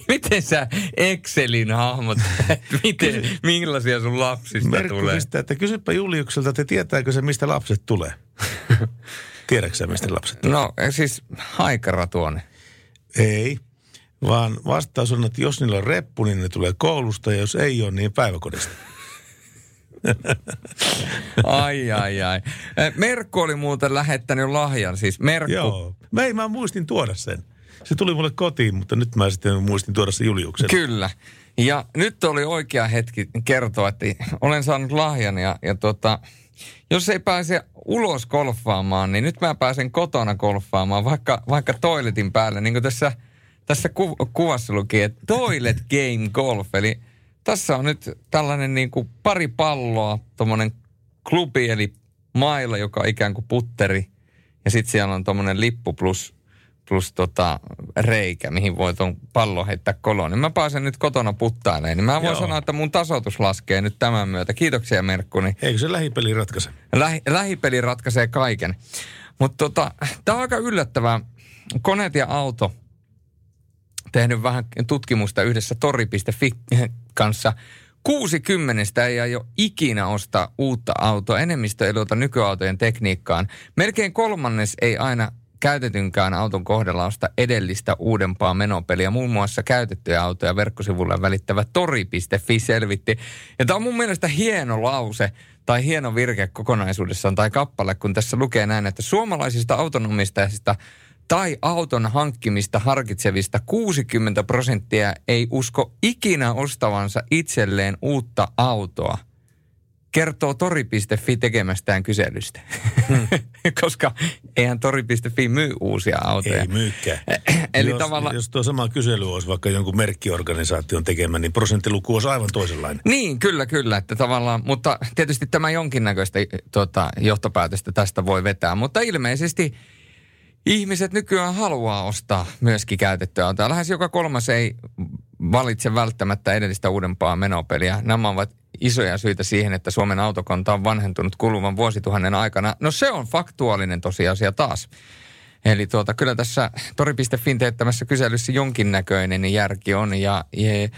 miten sä Excelin hahmot, miten, millaisia sun lapsista Merkku tulee? pistää, että kysypä Juliukselta, että tietääkö se, mistä lapset tulee? Tiedätkö sä, mistä lapset tulee? No siis haikara tuonne. Ei, vaan vastaus on, että jos niillä on reppu, niin ne tulee koulusta, ja jos ei ole, niin päiväkodista. Ai, ai, ai. Merkku oli muuten lähettänyt lahjan, siis Merkku. Joo. Mä, ei, mä muistin tuoda sen. Se tuli mulle kotiin, mutta nyt mä sitten muistin tuoda sen Juliuksen. Kyllä. Ja nyt oli oikea hetki kertoa, että olen saanut lahjan ja, ja tota, jos ei pääse ulos golfaamaan, niin nyt mä pääsen kotona golfaamaan, vaikka, vaikka toiletin päälle. Niin kuin tässä, tässä ku, kuvassa luki, että toilet game golf. Eli tässä on nyt tällainen niin kuin pari palloa, tuommoinen klubi eli mailla, joka on ikään kuin putteri. Ja sitten siellä on tuommoinen lippu plus, plus tota reikä, mihin voi tuon pallon heittää koloon. Niin mä pääsen nyt kotona puttailemaan. Niin mä voin Joo. sanoa, että mun tasoitus laskee nyt tämän myötä. Kiitoksia Merkku. Niin Eikö se lähipeli ratkaise? Lähi, lähipeli ratkaisee kaiken. Mutta tota, tämä on aika yllättävää. Koneet ja auto tehnyt vähän tutkimusta yhdessä tori.fi kanssa. 60 ei aio ikinä ostaa uutta autoa. Enemmistö ei luota nykyautojen tekniikkaan. Melkein kolmannes ei aina käytetynkään auton kohdalla osta edellistä uudempaa menopeliä. Muun muassa käytettyjä autoja verkkosivulla välittävä tori.fi selvitti. Ja tämä on mun mielestä hieno lause tai hieno virke kokonaisuudessaan tai kappale, kun tässä lukee näin, että suomalaisista autonomistajista tai auton hankkimista harkitsevista 60 prosenttia ei usko ikinä ostavansa itselleen uutta autoa. Kertoo tori.fi tekemästään kyselystä. Koska eihän tori.fi myy uusia autoja. Ei myykään. Eli jos, tavallaan... jos tuo sama kysely olisi vaikka jonkun merkkiorganisaation tekemä, niin prosenttiluku olisi aivan toisenlainen. Niin, kyllä, kyllä. Että tavallaan, mutta tietysti tämä jonkinnäköistä tota, johtopäätöstä tästä voi vetää. Mutta ilmeisesti ihmiset nykyään haluaa ostaa myöskin käytettyä autoa. Lähes joka kolmas ei valitse välttämättä edellistä uudempaa menopeliä. Nämä ovat isoja syitä siihen, että Suomen autokanta on vanhentunut kuluvan vuosituhannen aikana. No se on faktuaalinen tosiasia taas. Eli tuota, kyllä tässä tori.fin teettämässä kyselyssä jonkinnäköinen järki on. Ja, ja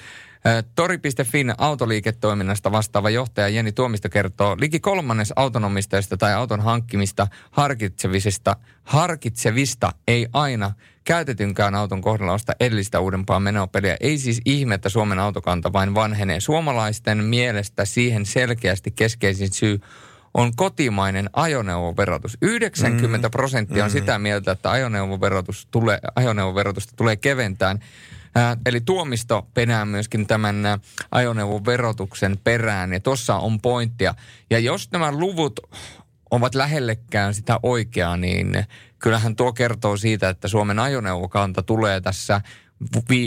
Tori.fin autoliiketoiminnasta vastaava johtaja Jeni Tuomisto kertoo, liki kolmannes autonomistajista tai auton hankkimista harkitsevisista, harkitsevista ei aina käytetynkään auton kohdalla osta edellistä uudempaa menopeliä. Ei siis ihme, että Suomen autokanta vain vanhenee. Suomalaisten mielestä siihen selkeästi keskeisin syy on kotimainen ajoneuvoverotus. 90 prosenttia on sitä mieltä, että ajoneuvoverotus tulee, ajoneuvoverotusta tulee keventään. Äh, eli tuomisto penää myöskin tämän äh, ajoneuvoverotuksen perään, ja tuossa on pointtia. Ja jos nämä luvut ovat lähellekään sitä oikeaa, niin kyllähän tuo kertoo siitä, että Suomen ajoneuvokanta tulee tässä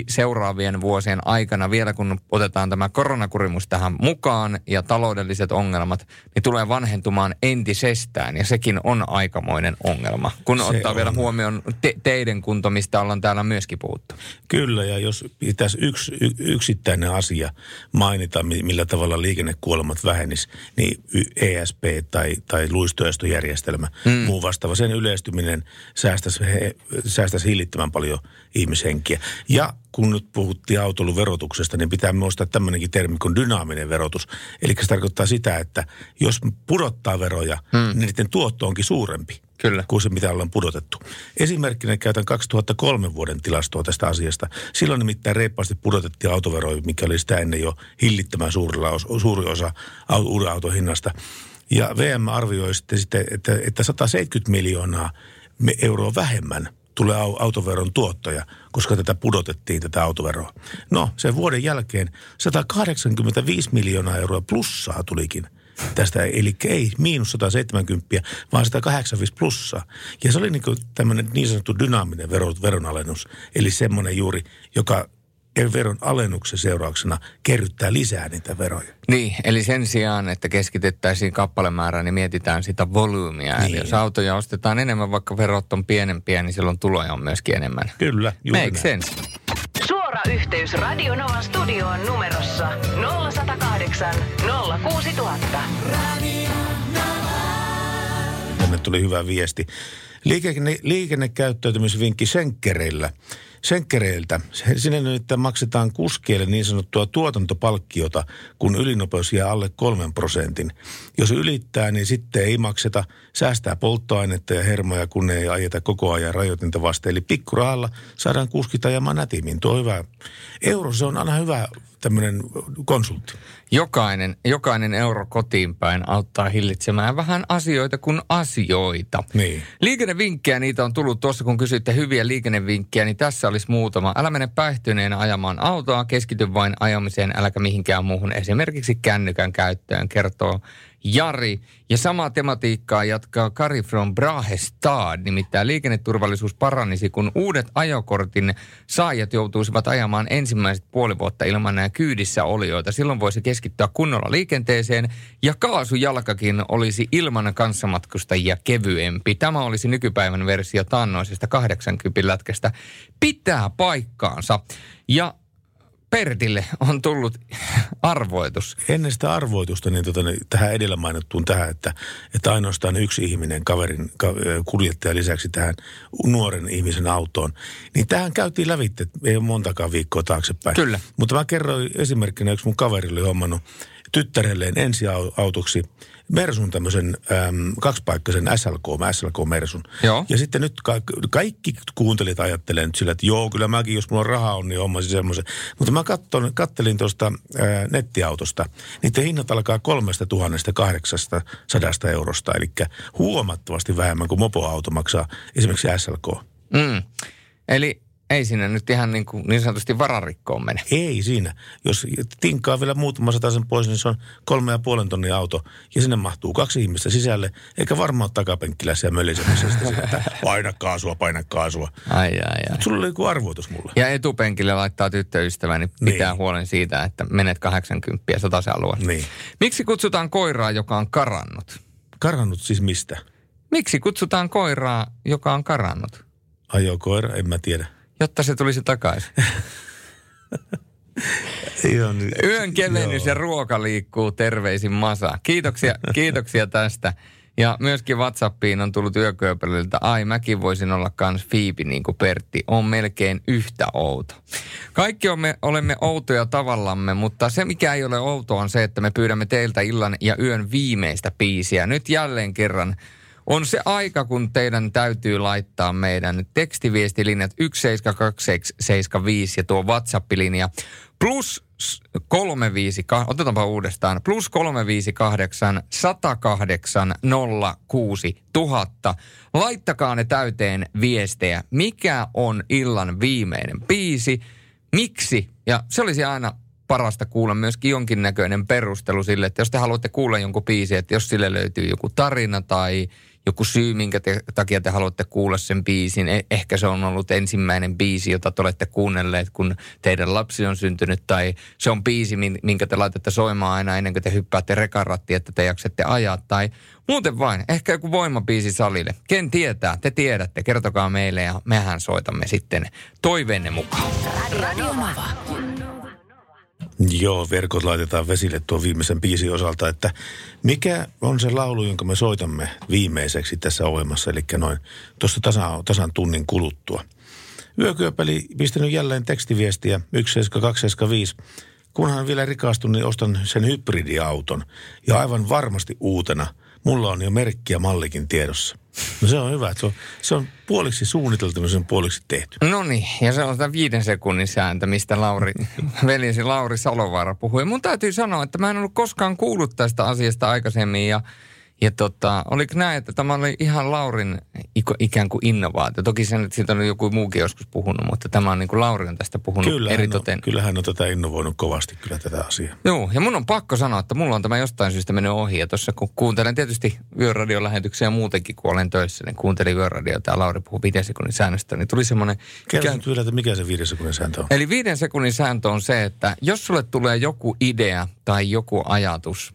seuraavien vuosien aikana, vielä kun otetaan tämä koronakurimus tähän mukaan ja taloudelliset ongelmat, niin tulee vanhentumaan entisestään. Ja sekin on aikamoinen ongelma, kun Se ottaa on. vielä huomioon te- teiden kunto, mistä ollaan täällä myöskin puhuttu. Kyllä, ja jos pitäisi yksi y- yksittäinen asia mainita, mi- millä tavalla liikennekuolemat vähenis, niin y- ESP tai, tai luistoestojärjestelmä, mm. muu vastaava, sen yleistyminen säästäisi, he, säästäisi hillittömän paljon ihmishenkiä. Ja kun nyt puhuttiin autoilun verotuksesta, niin pitää muistaa tämmöinenkin termi kuin dynaaminen verotus. Eli se tarkoittaa sitä, että jos pudottaa veroja, mm. niin niiden tuotto onkin suurempi Kyllä. kuin se, mitä ollaan pudotettu. Esimerkkinä käytän 2003 vuoden tilastoa tästä asiasta. Silloin nimittäin reippaasti pudotettiin autoveroja, mikä oli sitä ennen jo hillittömän suurilla os, suuri osa uuden auton hinnasta. Ja VM arvioi sitten, sitten että, että 170 miljoonaa euroa vähemmän tulee au- autoveron tuottoja, koska tätä pudotettiin, tätä autoveroa. No, sen vuoden jälkeen 185 miljoonaa euroa plussaa tulikin tästä, eli ei miinus 170, vaan 185 plussaa. Ja se oli niin tämmöinen niin sanottu dynaaminen vero, veronalennus, eli semmoinen juuri, joka veron alennuksen seurauksena kerryttää lisää niitä veroja. Niin, eli sen sijaan, että keskitettäisiin kappalemäärään, niin mietitään sitä volyymia. Niin. Eli jos autoja ostetaan enemmän, vaikka verot on pienempiä, niin silloin tuloja on myöskin enemmän. Kyllä, juuri Make näin. sense. Suora yhteys Radio Novan studioon numerossa 0108 06000. Tänne tuli hyvä viesti. Liikenne, liikennekäyttäytymisvinkki senkkereillä. Senkkereiltä. Se- Sinne nyt maksetaan kuskeille niin sanottua tuotantopalkkiota, kun ylinopeus jää alle kolmen prosentin. Jos ylittää, niin sitten ei makseta, säästää polttoainetta ja hermoja, kun ei ajeta koko ajan rajoitinta vasten. Eli pikkurahalla saadaan kuskit ajamaan nätimmin. Tuo on hyvä. Euro, se on aina hyvä tämmöinen konsultti. Jokainen, jokainen euro kotiin päin auttaa hillitsemään vähän asioita kuin asioita. Niin. Liikennevinkkejä niitä on tullut tuossa, kun kysyitte hyviä liikennevinkkejä, niin tässä olisi muutama. Älä mene päihtyneenä ajamaan autoa, keskity vain ajamiseen, äläkä mihinkään muuhun, esimerkiksi kännykän käyttöön, kertoo Jari. Ja samaa tematiikkaa jatkaa Kari from Brahestad, nimittäin liikenneturvallisuus paranisi, kun uudet ajokortin saajat joutuisivat ajamaan ensimmäiset puoli vuotta ilman nämä kyydissä olijoita. Silloin voisi keskittyä kunnolla liikenteeseen ja kaasujalkakin olisi ilman kanssamatkustajia kevyempi. Tämä olisi nykypäivän versio taannoisesta 80 lätkästä. Pitää paikkaansa. Ja Pertille on tullut arvoitus. Ennen sitä arvoitusta, niin, tota, niin tähän edellä mainittuun tähän, että, että ainoastaan yksi ihminen kaverin ka, kuljettaja lisäksi tähän nuoren ihmisen autoon. Niin tähän käytiin lävitte, ei ole montakaan viikkoa taaksepäin. Kyllä. Mutta mä kerroin esimerkkinä, yksi mun kaveri oli hommannut tyttärelleen ensiautoksi Mersun tämmöisen äm, kaksipaikkaisen SLK, SLK Mersun. Joo. Ja sitten nyt ka- kaikki kuuntelijat ajattelee nyt sillä, että joo, kyllä mäkin, jos mulla on rahaa on, niin hommasin semmoisen. Mutta mä katson, kattelin tuosta ää, nettiautosta. Niiden hinnat alkaa kolmesta tuhannesta kahdeksasta sadasta eurosta, eli huomattavasti vähemmän kuin mopoauto maksaa esimerkiksi SLK. Mm. Eli ei sinne nyt ihan niin, kuin, niin sanotusti vararikkoon mene. Ei siinä. Jos tinkkaa vielä muutama sen pois, niin se on kolme ja puolen tonnin auto. Ja sinne mahtuu kaksi ihmistä sisälle, eikä varmaan ole takapenkkiläisiä mölisemässä sitä, siinä, että paina kaasua, paina kaasua. Ai, ai, ai. Sulla oli joku arvoitus mulle. Ja etupenkille laittaa tyttöystäväni niin pitää Niin. huolen siitä, että menet 80 sataisen alueelle. Niin. Miksi kutsutaan koiraa, joka on karannut? Karannut siis mistä? Miksi kutsutaan koiraa, joka on karannut? Ajo koira, en mä tiedä. Jotta se tulisi takaisin. Joo, niin, Yön kevennys ja ruoka liikkuu, terveisin Masa. Kiitoksia, kiitoksia tästä. Ja myöskin WhatsAppiin on tullut yökööpeliltä, ai mäkin voisin olla kans Fiipi niin kuin Pertti, on melkein yhtä outo. Kaikki on me, olemme outoja tavallamme, mutta se mikä ei ole outoa on se, että me pyydämme teiltä illan ja yön viimeistä biisiä. Nyt jälleen kerran on se aika, kun teidän täytyy laittaa meidän tekstiviestilinjat 17275 ja tuo WhatsApp-linja plus 358, otetaanpa uudestaan, plus 358 108 06 000. Laittakaa ne täyteen viestejä. Mikä on illan viimeinen biisi? Miksi? Ja se olisi aina parasta kuulla myöskin jonkinnäköinen perustelu sille, että jos te haluatte kuulla jonkun biisin, että jos sille löytyy joku tarina tai joku syy, minkä te, takia te haluatte kuulla sen biisin. Eh, ehkä se on ollut ensimmäinen biisi, jota te olette kuunnelleet, kun teidän lapsi on syntynyt. Tai se on biisi, min- minkä te laitatte soimaan aina ennen kuin te hyppäätte rekarattiin, että te jaksatte ajaa. Tai muuten vain, ehkä joku voimabiisi salille. Ken tietää, te tiedätte, kertokaa meille ja mehän soitamme sitten toiveenne mukaan. Radio Nova. Joo, verkot laitetaan vesille tuon viimeisen biisin osalta, että mikä on se laulu, jonka me soitamme viimeiseksi tässä ohjelmassa, eli noin tuossa tasan, tasan tunnin kuluttua. Yökyöpeli pistänyt jälleen tekstiviestiä 17275. Kunhan vielä rikastun, niin ostan sen hybridiauton. Ja aivan varmasti uutena. Mulla on jo merkki ja mallikin tiedossa. No se on hyvä, että se on, se on puoliksi suunniteltu ja se on puoliksi tehty. No niin, ja se on sitä viiden sekunnin sääntö, mistä Lauri, veljesi Lauri Salovaara puhui. Mun täytyy sanoa, että mä en ollut koskaan kuullut tästä asiasta aikaisemmin ja ja tota, oliko näin, että tämä oli ihan Laurin ikään kuin innovaatio? Toki sen, että siitä on joku muukin joskus puhunut, mutta tämä on niin kuin Lauri on tästä puhunut Kyllä hän, eritoten. on, kyllä hän on tätä innovoinut kovasti kyllä tätä asiaa. Joo, ja mun on pakko sanoa, että mulla on tämä jostain syystä mennyt ohi. Ja tuossa kun kuuntelen tietysti yöradion lähetyksiä muutenkin, kun olen töissä, niin kuuntelin yöradiota ja Lauri puhui viiden sekunnin säännöstä, niin tuli semmoinen... Kerro ikään- vielä, että mikä se viiden sekunnin sääntö on. Eli viiden sekunnin sääntö on se, että jos sulle tulee joku idea tai joku ajatus,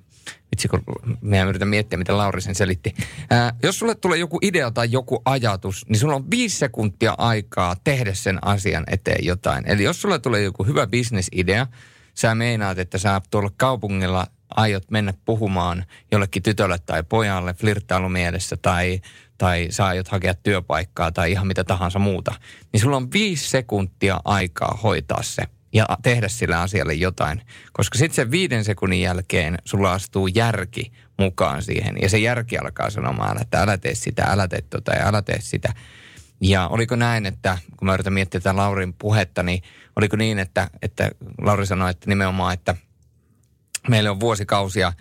vitsi kun minä yritän miettiä, miten Lauri sen selitti. Ää, jos sulle tulee joku idea tai joku ajatus, niin sulla on viisi sekuntia aikaa tehdä sen asian eteen jotain. Eli jos sulle tulee joku hyvä bisnesidea, sä meinaat, että sä tuolla kaupungilla aiot mennä puhumaan jollekin tytölle tai pojalle flirttailumielessä tai, tai sä aiot hakea työpaikkaa tai ihan mitä tahansa muuta, niin sulla on viisi sekuntia aikaa hoitaa se ja tehdä sillä asialle jotain. Koska sitten sen viiden sekunnin jälkeen sulla astuu järki mukaan siihen. Ja se järki alkaa sanomaan, että älä tee sitä, älä tee tota ja älä tee sitä. Ja oliko näin, että kun mä yritän miettiä tätä Laurin puhetta, niin oliko niin, että, että Lauri sanoi, että nimenomaan, että meillä on vuosikausia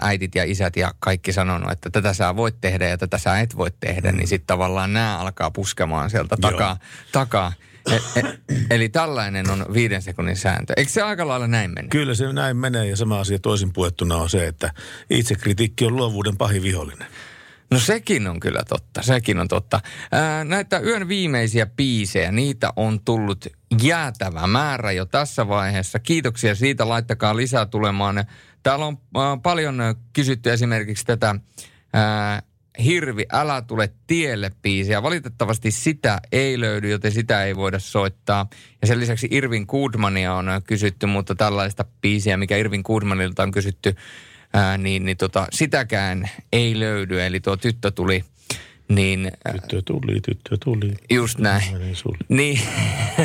äitit ja isät ja kaikki sanonut, että tätä sä voit tehdä ja tätä sä et voi tehdä, mm. niin sitten tavallaan nämä alkaa puskemaan sieltä takaa. takaa. E, e, eli tällainen on viiden sekunnin sääntö. Eikö se aika lailla näin mene? Kyllä se näin menee ja sama asia toisin puettuna on se, että itsekritiikki on luovuuden pahin vihollinen. No sekin on kyllä totta, sekin on totta. Ää, näitä yön viimeisiä piisejä, niitä on tullut jäätävä määrä jo tässä vaiheessa. Kiitoksia siitä, laittakaa lisää tulemaan. Täällä on ää, paljon kysytty esimerkiksi tätä ää, Hirvi, älä tule tielle biisiä. Valitettavasti sitä ei löydy, joten sitä ei voida soittaa. Ja sen lisäksi Irvin Goodmania on kysytty, mutta tällaista biisiä, mikä Irvin Goodmanilta on kysytty, ää, niin, niin tota, sitäkään ei löydy. Eli tuo tyttö tuli niin, tyttö tuli, tyttö tuli. Just näin. Niin,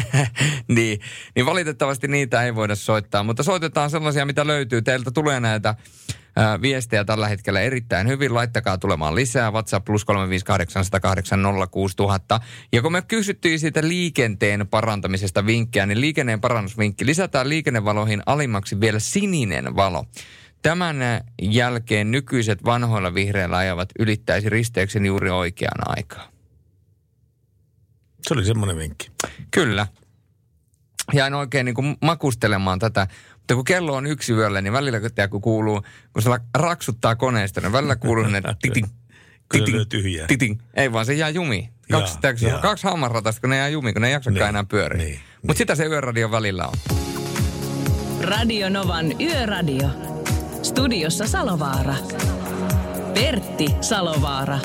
niin, niin valitettavasti niitä ei voida soittaa, mutta soitetaan sellaisia, mitä löytyy. Teiltä tulee näitä ää, viestejä tällä hetkellä erittäin hyvin. Laittakaa tulemaan lisää. WhatsApp plus 358806000. Ja kun me kysyttiin siitä liikenteen parantamisesta vinkkejä, niin liikenneen parannusvinkki. Lisätään liikennevaloihin alimmaksi vielä sininen valo. Tämän jälkeen nykyiset vanhoilla vihreillä ajavat ylittäisi risteyksen juuri oikeaan aikaan. Se oli semmoinen vinkki. Kyllä. Jäin oikein niin kuin makustelemaan tätä. Mutta kun kello on yksi yöllä, niin välillä kun kuuluu, kun se raksuttaa koneesta, niin välillä kuuluu ne titin, titin, titin. Ei vaan se jää jumi. Kaksi, jaa, jaa. kaksi hammarratasta, kun ne jää jumi, kun ne ei jaksakaan niin, enää pyöriä. Niin, Mutta niin. sitä se yöradio välillä on. Radio Novan Yöradio. Studiossa Salovaara. Pertti Salovaara.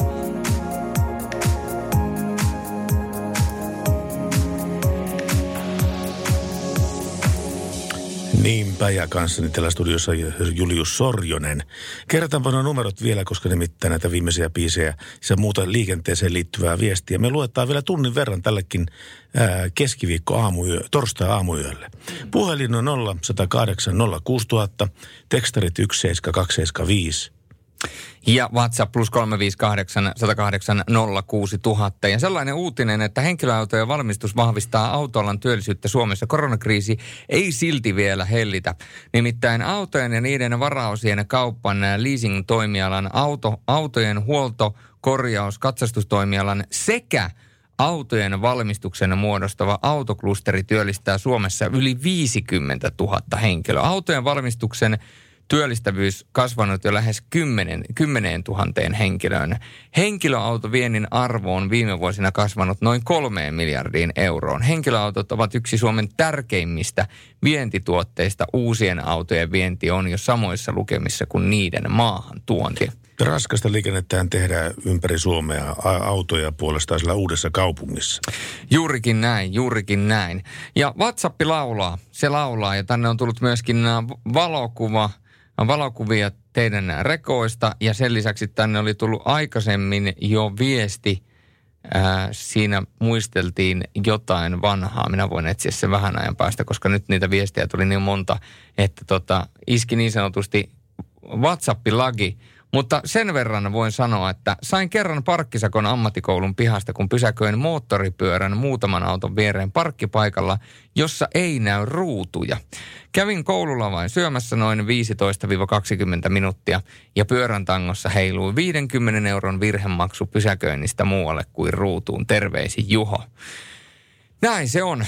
Niinpä, ja kanssani täällä studiossa Julius Sorjonen. Kerrotaanpa nuo numerot vielä, koska nimittäin näitä viimeisiä biisejä ja muuta liikenteeseen liittyvää viestiä. Me luetaan vielä tunnin verran tällekin ää, keskiviikko aamuyö, torstai aamuyölle. Puhelin on 0 108 06000, tekstarit 17275. Ja WhatsApp plus 358 108 06000. Ja sellainen uutinen, että henkilöautojen valmistus vahvistaa autoalan työllisyyttä Suomessa. Koronakriisi ei silti vielä hellitä. Nimittäin autojen ja niiden varaosien kaupan leasing-toimialan, auto, autojen huolto, korjaus, katsastustoimialan sekä autojen valmistuksen muodostava autoklusteri työllistää Suomessa yli 50 000 henkilöä. Autojen valmistuksen työllistävyys kasvanut jo lähes 10, 10 tuhanteen henkilöön. Henkilöautoviennin arvo on viime vuosina kasvanut noin kolmeen miljardiin euroon. Henkilöautot ovat yksi Suomen tärkeimmistä vientituotteista. Uusien autojen vienti on jo samoissa lukemissa kuin niiden maahan tuonti. Raskasta liikennettään tehdään ympäri Suomea autoja puolestaan sillä uudessa kaupungissa. Juurikin näin, juurikin näin. Ja WhatsApp laulaa, se laulaa ja tänne on tullut myöskin äh, valokuva – valokuvia teidän rekoista ja sen lisäksi tänne oli tullut aikaisemmin jo viesti. Ää, siinä muisteltiin jotain vanhaa. Minä voin etsiä sen vähän ajan päästä, koska nyt niitä viestejä tuli niin monta, että tota, iski niin sanotusti WhatsApp-lagi mutta sen verran voin sanoa, että sain kerran parkkisakon ammattikoulun pihasta, kun pysäköin moottoripyörän muutaman auton viereen parkkipaikalla, jossa ei näy ruutuja. Kävin koululla vain syömässä noin 15-20 minuuttia ja pyörän tangossa heilui 50 euron virhemaksu pysäköinnistä muualle kuin ruutuun. Terveisi Juho. Näin se on.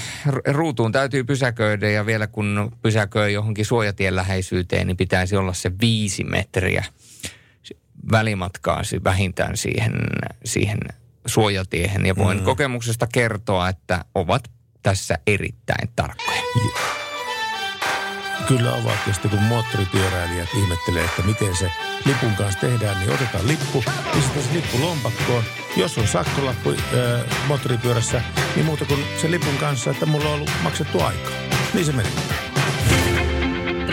Ruutuun täytyy pysäköidä ja vielä kun pysäköi johonkin suojatien läheisyyteen, niin pitäisi olla se viisi metriä välimatkaa vähintään siihen, siihen suojatiehen. Ja voin mm. kokemuksesta kertoa, että ovat tässä erittäin tarkkoja. Kyllä ovat. Ja sitten kun moottoripyöräilijät ihmettelee, että miten se lipun kanssa tehdään, niin otetaan lippu, pistetään se lippu lompakkoon. Jos on sakkolappu äh, moottoripyörässä, niin muuta kuin se lipun kanssa, että mulla on ollut maksettu aika. Niin se meni.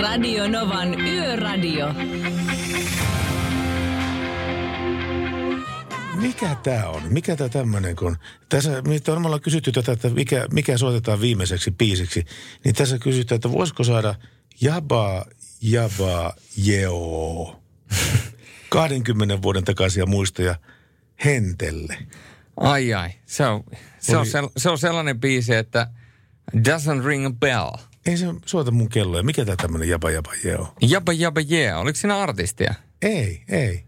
Radio Novan Yöradio. mikä tämä on? Mikä tämä tämmöinen kun... Tässä, mitä me ollaan kysytty tätä, että mikä, mikä soitetaan viimeiseksi biisiksi, niin tässä kysytään, että voisiko saada jaba, jaba, jeo. 20 vuoden takaisia muistoja Hentelle. Ai ai, se on, se on, sel, se on sellainen biisi, että doesn't ring a bell. Ei se soita mun kelloja. Mikä tämä tämmöinen jaba jaba jeo? Jaba jaba jeo. Oliko siinä artistia? Ei, ei.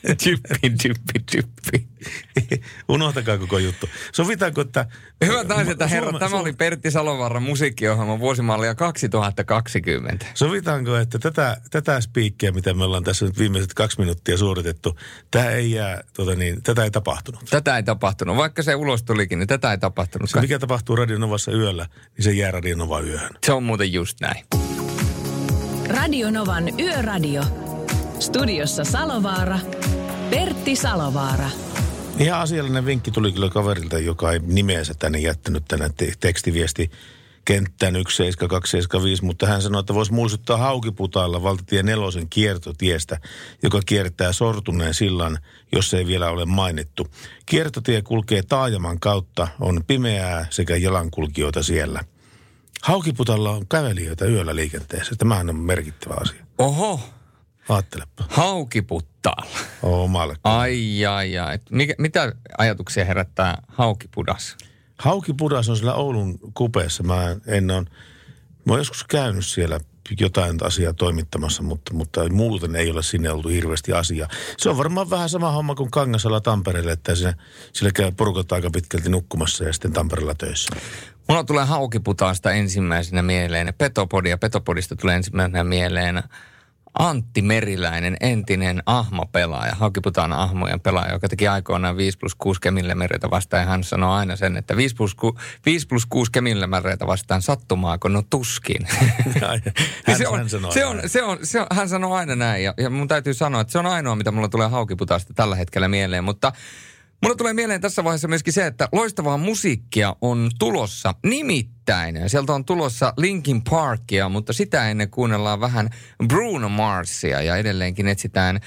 Typpi, typpi, typpi. Unohtakaa koko juttu. Sovitaanko, että... Hyvät naiset ja herrat, Suome- tämä Suome- oli Pertti Salovaaran musiikkiohjelman vuosimallia 2020. Sovitaanko, että tätä, tätä spiikkiä, mitä me ollaan tässä nyt viimeiset kaksi minuuttia suoritettu, tämä ei jää, tota niin, tätä ei tapahtunut. Tätä ei tapahtunut. Vaikka se ulos tulikin, niin tätä ei tapahtunut. Se, mikä tapahtuu Radionovassa yöllä, niin se jää Radionova yöhön. Se on muuten just näin. Radionovan Yöradio. Studiossa Salovaara. Pertti Salovaara. Ihan asiallinen vinkki tuli kyllä kaverilta, joka ei nimeensä tänne jättänyt tänne te- tekstiviesti kenttään 17275, mutta hän sanoi, että voisi muistuttaa Haukiputaalla valtatie nelosen kiertotiestä, joka kiertää sortuneen sillan, jos ei vielä ole mainittu. Kiertotie kulkee taajaman kautta, on pimeää sekä jalankulkijoita siellä. Haukiputalla on kävelijöitä yöllä liikenteessä. Tämähän on merkittävä asia. Oho, Ajattelepa. haukiputtaalla. Omalle. Ai, ai, ai. Mikä, mitä ajatuksia herättää haukipudas? Haukipudas on siellä Oulun kupeessa. Mä en on, mä oon joskus käynyt siellä jotain asiaa toimittamassa, mutta, mutta muuten ei ole sinne oltu hirveästi asiaa. Se on varmaan vähän sama homma kuin Kangasalla Tampereelle, että siinä, sillä käy porukat aika pitkälti nukkumassa ja sitten Tampereella töissä. Mulla tulee haukiputaasta ensimmäisenä mieleen Petopodi ja Petopodista tulee ensimmäisenä mieleen Antti Meriläinen, entinen ahmapelaaja, Haukiputaan ahmojen pelaaja, joka teki aikoinaan 5 plus 6 kemillemereitä vastaan. Ja hän sanoi aina sen, että 5 plus, 6, 5 plus 6 kemillemereitä vastaan sattumaako, no tuskin. Hän- se on, hän sanoo se on, näin. se on, se on, hän sanoo aina näin ja, ja mun täytyy sanoa, että se on ainoa, mitä mulla tulee haukiputaasta tällä hetkellä mieleen, mutta Mulla tulee mieleen tässä vaiheessa myöskin se, että loistavaa musiikkia on tulossa. Nimittäin, sieltä on tulossa Linkin Parkia, mutta sitä ennen kuunnellaan vähän Bruno Marsia ja edelleenkin etsitään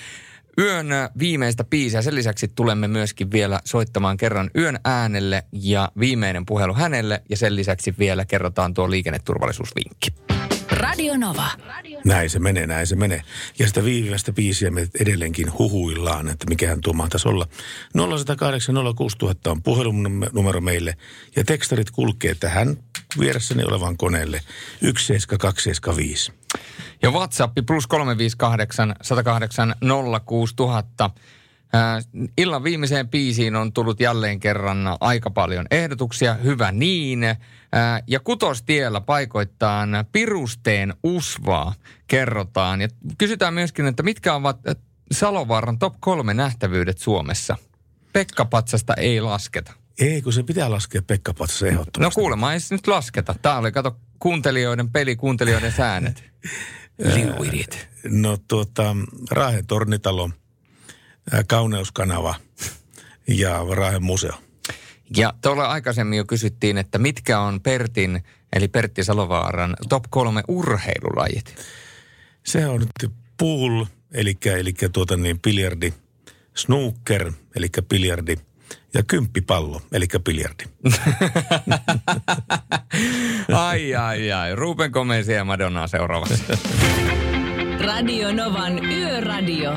yön viimeistä biisiä. Sen lisäksi tulemme myöskin vielä soittamaan kerran yön äänelle ja viimeinen puhelu hänelle ja sen lisäksi vielä kerrotaan tuo liikenneturvallisuusvinkki. Radionova. Näin se menee, näin se menee. Ja sitä viimeistä biisiä me edelleenkin huhuillaan, että mikähän tuo mahtaisi olla. 0108 06000 on puhelunumero meille ja tekstarit kulkee tähän vieressäni olevan koneelle 17275. Ja WhatsApp plus 358 108 06000. Äh, illan viimeiseen biisiin on tullut jälleen kerran aika paljon ehdotuksia. Hyvä niin. Äh, ja kutostiellä paikoittaan Pirusteen usvaa kerrotaan. Ja kysytään myöskin, että mitkä ovat Salovaaran top kolme nähtävyydet Suomessa? Pekka Patsasta ei lasketa. Ei, kun se pitää laskea Pekka Patsas No ehdottomasti. kuulemma ei nyt lasketa. Tämä oli, kato, kuuntelijoiden peli, kuuntelijoiden säännöt. Liuidit. No tuota, Raahen tornitalo, Kauneuskanava ja Raahen museo. Ja tuolla aikaisemmin jo kysyttiin, että mitkä on Pertin, eli Pertti Salovaaran top kolme urheilulajit. Se on nyt pool, eli, eli tuota niin, biljardi, snooker, eli biljardi, ja kymppipallo, eli biljardi. ai, ai, ai. Ruben Gomezia ja Madonna seuraavassa. Radionovan Yöradio.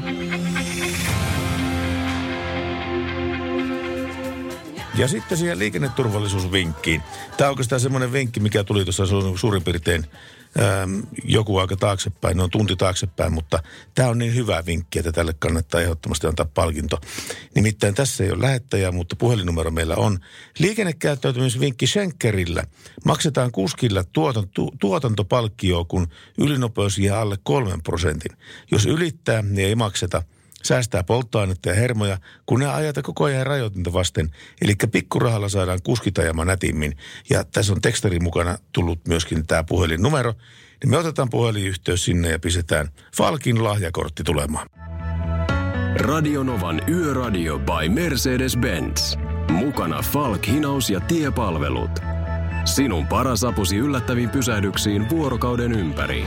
Ja sitten siihen liikenneturvallisuusvinkkiin. Tämä on oikeastaan semmoinen vinkki, mikä tuli tuossa su- suurin piirtein äm, joku aika taaksepäin, no tunti taaksepäin, mutta tämä on niin hyvä vinkki, että tälle kannattaa ehdottomasti antaa palkinto. Nimittäin tässä ei ole lähettäjää, mutta puhelinnumero meillä on. Liikennekäyttäytymisvinkki Schenkerillä. Maksetaan kuskilla tuotan, tu, tuotantopalkkio, kun ylinopeus jää alle kolmen prosentin. Jos ylittää, niin ei makseta – säästää polttoainetta ja hermoja, kun ne ajata koko ajan rajoitinta vasten. Eli pikkurahalla saadaan kuskit ajamaan nätimmin. Ja tässä on tekstari mukana tullut myöskin tämä puhelinnumero. Niin me otetaan puhelinyhteys sinne ja pistetään Falkin lahjakortti tulemaan. Radionovan Yöradio by Mercedes-Benz. Mukana Falk, hinaus ja tiepalvelut. Sinun paras apusi yllättäviin pysähdyksiin vuorokauden ympäri.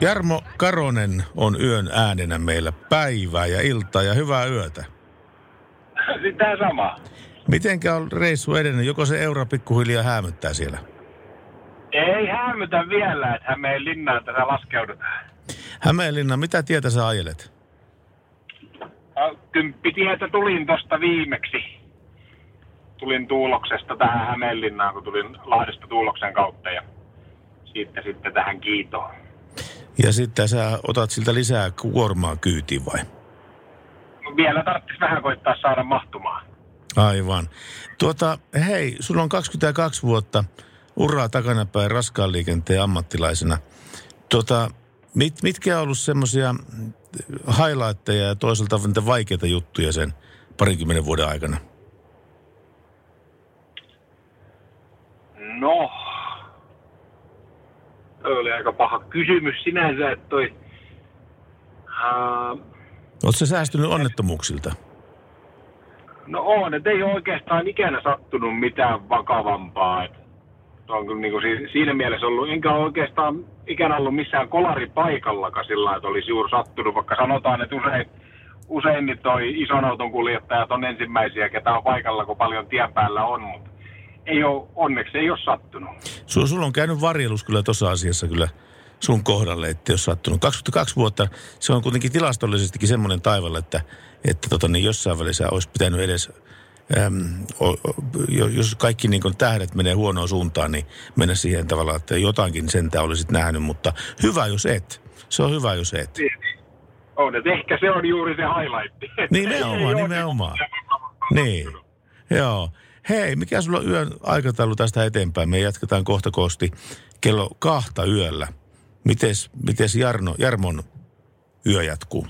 Jarmo Karonen on yön äänenä meillä päivää ja iltaa ja hyvää yötä. Sitä sama. Mitenkä on reissu edennyt? Joko se euro pikkuhiljaa häämöttää siellä? Ei hämytä vielä, että Hämeenlinnaan tässä laskeudutaan. Hämeenlinna, mitä tietä sä ajelet? Kymppitietä tulin tosta viimeksi. Tulin Tuuloksesta tähän Hämeenlinnaan, kun tulin Lahdesta Tuuloksen kautta ja siitä sitten tähän Kiitoon. Ja sitten sä otat siltä lisää kuormaa kyytiin vai? Vielä tarvitsisi vähän koittaa saada mahtumaan. Aivan. Tuota, hei, sulla on 22 vuotta uraa takanapäin raskaan liikenteen ammattilaisena. Tuota, mit, mitkä on ollut semmoisia highlightteja ja toisaalta vaikeita juttuja sen parikymmenen vuoden aikana? No, toi oli aika paha kysymys sinänsä, että toi... Uh, Oletko säästynyt onnettomuuksilta? no on, että ei ole oikeastaan ikänä sattunut mitään vakavampaa. Et on kyllä niin kuin siinä mielessä ollut, enkä oikeastaan ikänä ollut missään kolaripaikallakaan sillä että olisi juuri sattunut, vaikka sanotaan, että usein, usein niin toi ison auton kuljettajat on ensimmäisiä, ketä on paikalla, kun paljon tien päällä on, mutta ei ole, onneksi ei ole sattunut. Sulla, sulla on käynyt varjelus kyllä tuossa asiassa kyllä sun kohdalle, että jos sattunut. 22 vuotta, se on kuitenkin tilastollisestikin semmoinen taivaalla, että, että tota, niin jossain välissä olisi pitänyt edes, äm, o, o, jos kaikki niin tähdet menee huonoon suuntaan, niin mennä siihen tavalla, että jotakin sentään olisit nähnyt, mutta hyvä jos et. Se on hyvä jos et. On, että ehkä se on juuri se highlight. Nimenomaan, nimenomaan. Niin, joo. Hei, mikä sulla on yön aikataulu tästä eteenpäin? Me jatketaan kohta koosti kello kahta yöllä. Mites, mites Jarno, Jarmon yö jatkuu?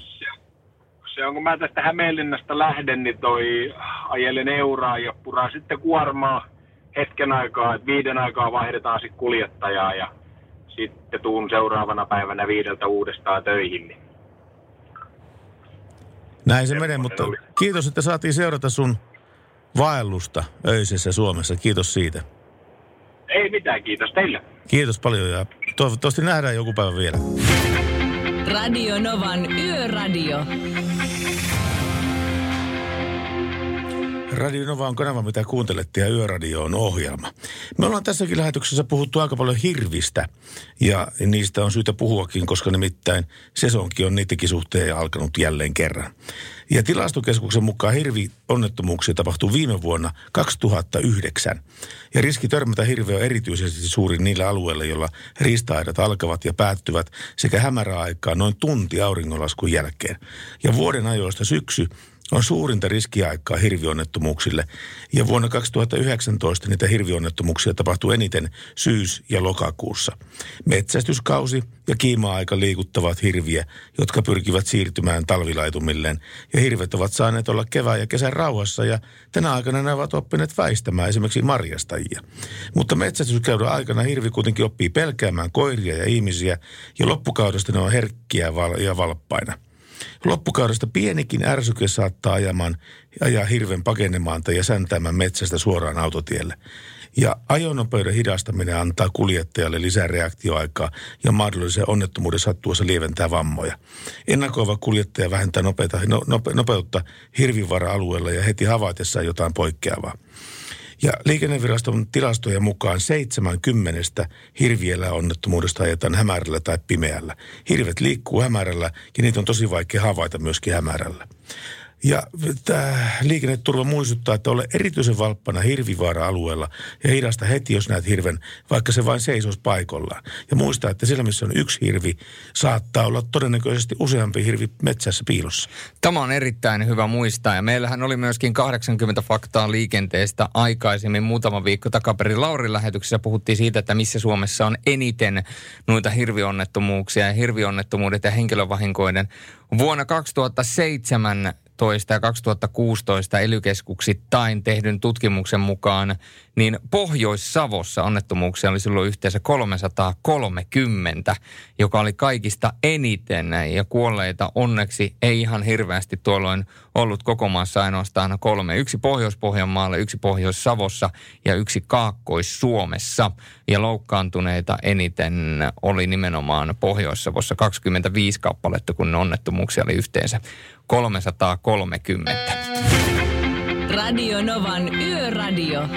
Se on, kun mä tästä Hämeenlinnasta lähden, niin toi ajelen euraa ja puraa sitten kuormaa hetken aikaa, että viiden aikaa vaihdetaan sitten kuljettajaa ja sitten tuun seuraavana päivänä viideltä uudestaan töihin. Niin Näin se menee, mutta kiitos, että saatiin seurata sun vaellusta öisessä Suomessa. Kiitos siitä. Ei mitään, kiitos teille. Kiitos paljon ja toivottavasti nähdään joku päivä vielä. Radio Novan Yöradio. Radio Nova on kanava, mitä kuuntelette ja Yöradio on ohjelma. Me ollaan tässäkin lähetyksessä puhuttu aika paljon hirvistä ja niistä on syytä puhuakin, koska nimittäin sesonki on niidenkin suhteen alkanut jälleen kerran. Ja tilastokeskuksen mukaan hirvionnettomuuksia tapahtui viime vuonna 2009. Ja riski törmätä hirveä on erityisesti suuri niillä alueilla, joilla riista alkavat ja päättyvät sekä hämäräaikaa noin tunti auringonlaskun jälkeen. Ja vuoden ajoista syksy on suurinta riskiaikaa hirvionnettomuuksille. Ja vuonna 2019 niitä hirvionnettomuuksia tapahtui eniten syys- ja lokakuussa. Metsästyskausi ja kiima-aika liikuttavat hirviä, jotka pyrkivät siirtymään talvilaitumilleen. Ja hirvet ovat saaneet olla kevään ja kesän rauhassa ja tänä aikana ne ovat oppineet väistämään esimerkiksi marjastajia. Mutta metsästyskäydön aikana hirvi kuitenkin oppii pelkäämään koiria ja ihmisiä ja loppukaudesta ne on herkkiä ja valppaina. Loppukaudesta pienikin ärsyke saattaa ajamaan, ajaa hirven pakenemaan tai säntäämään metsästä suoraan autotielle. Ja ajonopeuden hidastaminen antaa kuljettajalle lisää reaktioaikaa ja mahdollisen onnettomuuden sattuessa lieventää vammoja. Ennakoiva kuljettaja vähentää nope, nopeutta hirvivara-alueella ja heti havaitessaan jotain poikkeavaa. Ja liikenneviraston tilastojen mukaan 70 hirviellä onnettomuudesta ajetaan hämärällä tai pimeällä. Hirvet liikkuu hämärällä ja niitä on tosi vaikea havaita myöskin hämärällä. Ja tämä liikenneturva muistuttaa, että ole erityisen valppana hirvivaara-alueella ja hidasta heti, jos näet hirven, vaikka se vain seisoisi paikallaan. Ja muista, että siellä missä on yksi hirvi, saattaa olla todennäköisesti useampi hirvi metsässä piilossa. Tämä on erittäin hyvä muistaa ja meillähän oli myöskin 80 faktaa liikenteestä aikaisemmin muutama viikko takaperin Laurin lähetyksessä puhuttiin siitä, että missä Suomessa on eniten noita hirvionnettomuuksia ja hirvionnettomuudet ja henkilövahinkoiden. Vuonna 2007 2015 ja 2016 elykeskuksittain tehdyn tutkimuksen mukaan, niin Pohjois-Savossa onnettomuuksia oli silloin yhteensä 330, joka oli kaikista eniten ja kuolleita onneksi ei ihan hirveästi tuolloin ollut koko maassa ainoastaan kolme. Yksi Pohjois-Pohjanmaalle, yksi Pohjois-Savossa ja yksi Kaakkois-Suomessa. Ja loukkaantuneita eniten oli nimenomaan Pohjois-Savossa 25 kappaletta, kun onnettomuuksia oli yhteensä 330. Radio Novan Yöradio.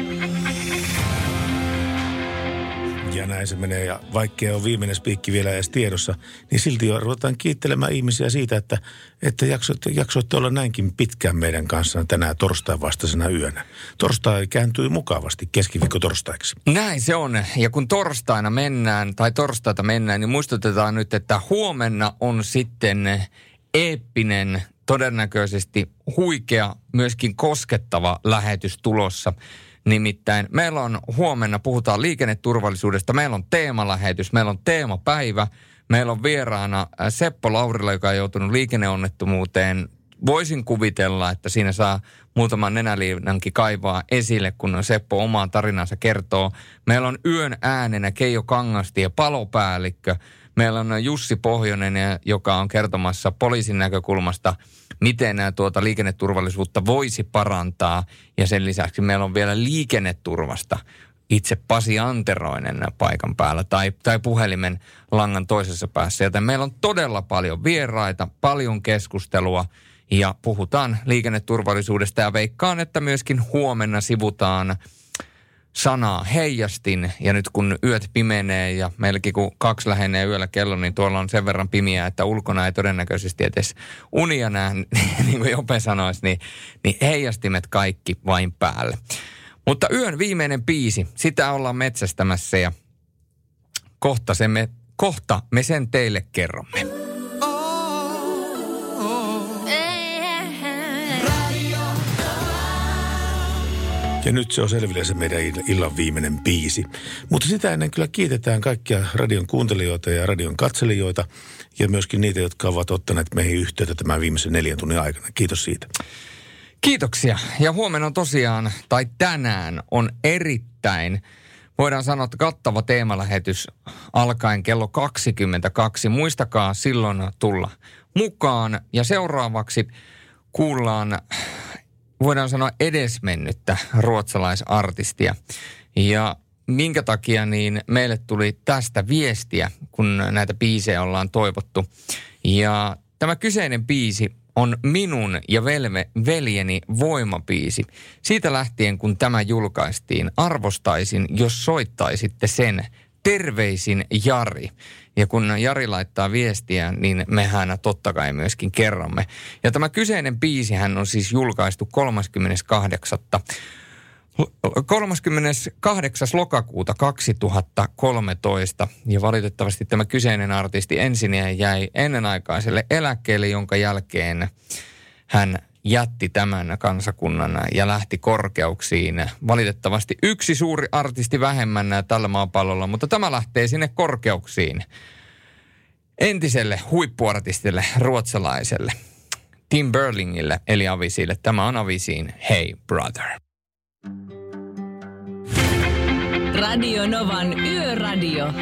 Ja näin se menee. Ja vaikkei on viimeinen spiikki vielä edes tiedossa, niin silti jo ruvetaan kiittelemään ihmisiä siitä, että, että jaksoitte, jaksoitte olla näinkin pitkään meidän kanssa tänään torstain vastaisena yönä. Torstai kääntyy mukavasti keskiviikko torstaiksi. Näin se on. Ja kun torstaina mennään, tai torstaita mennään, niin muistutetaan nyt, että huomenna on sitten eeppinen, todennäköisesti huikea, myöskin koskettava lähetys tulossa. Nimittäin meillä on huomenna, puhutaan liikenneturvallisuudesta, meillä on teemalähetys, meillä on teemapäivä. Meillä on vieraana äh, Seppo Laurila, joka on joutunut liikenneonnettomuuteen. Voisin kuvitella, että siinä saa muutaman nenäliinankin kaivaa esille, kun Seppo omaa tarinansa kertoo. Meillä on yön äänenä Keijo Kangasti ja palopäällikkö – Meillä on Jussi Pohjonen, joka on kertomassa poliisin näkökulmasta, miten tuota liikenneturvallisuutta voisi parantaa. Ja sen lisäksi meillä on vielä liikenneturvasta itse Pasi Anteroinen paikan päällä tai, tai puhelimen langan toisessa päässä. Joten meillä on todella paljon vieraita, paljon keskustelua ja puhutaan liikenneturvallisuudesta ja veikkaan, että myöskin huomenna sivutaan – sanaa heijastin. Ja nyt kun yöt pimenee ja meilläkin kun kaksi lähenee yöllä kello, niin tuolla on sen verran pimiä, että ulkona ei todennäköisesti edes unia näe, niin kuin Jope sanoisi, niin, niin heijastimet kaikki vain päälle. Mutta yön viimeinen biisi, sitä ollaan metsästämässä ja kohta, se me, kohta me sen teille kerromme. Ja nyt se on selville se meidän illan viimeinen biisi. Mutta sitä ennen kyllä kiitetään kaikkia radion kuuntelijoita ja radion katselijoita ja myöskin niitä, jotka ovat ottaneet meihin yhteyttä tämän viimeisen neljän tunnin aikana. Kiitos siitä. Kiitoksia. Ja huomenna tosiaan, tai tänään on erittäin, voidaan sanoa, että kattava teemalähetys alkaen kello 22. Muistakaa silloin tulla mukaan. Ja seuraavaksi kuullaan voidaan sanoa edesmennyttä ruotsalaisartistia. Ja minkä takia niin meille tuli tästä viestiä, kun näitä biisejä ollaan toivottu. Ja tämä kyseinen biisi on minun ja velme, veljeni voimapiisi. Siitä lähtien, kun tämä julkaistiin, arvostaisin, jos soittaisitte sen. Terveisin Jari. Ja kun Jari laittaa viestiä, niin mehän totta kai myöskin kerromme. Ja tämä kyseinen biisihän on siis julkaistu 38. 38. lokakuuta 2013 ja valitettavasti tämä kyseinen artisti ensin jäi ennenaikaiselle eläkkeelle, jonka jälkeen hän jätti tämän kansakunnan ja lähti korkeuksiin. Valitettavasti yksi suuri artisti vähemmän tällä maapallolla, mutta tämä lähtee sinne korkeuksiin. Entiselle huippuartistille ruotsalaiselle Tim Berlingille eli Avisille. Tämä on Avisiin Hey Brother. Radio Novan Yöradio.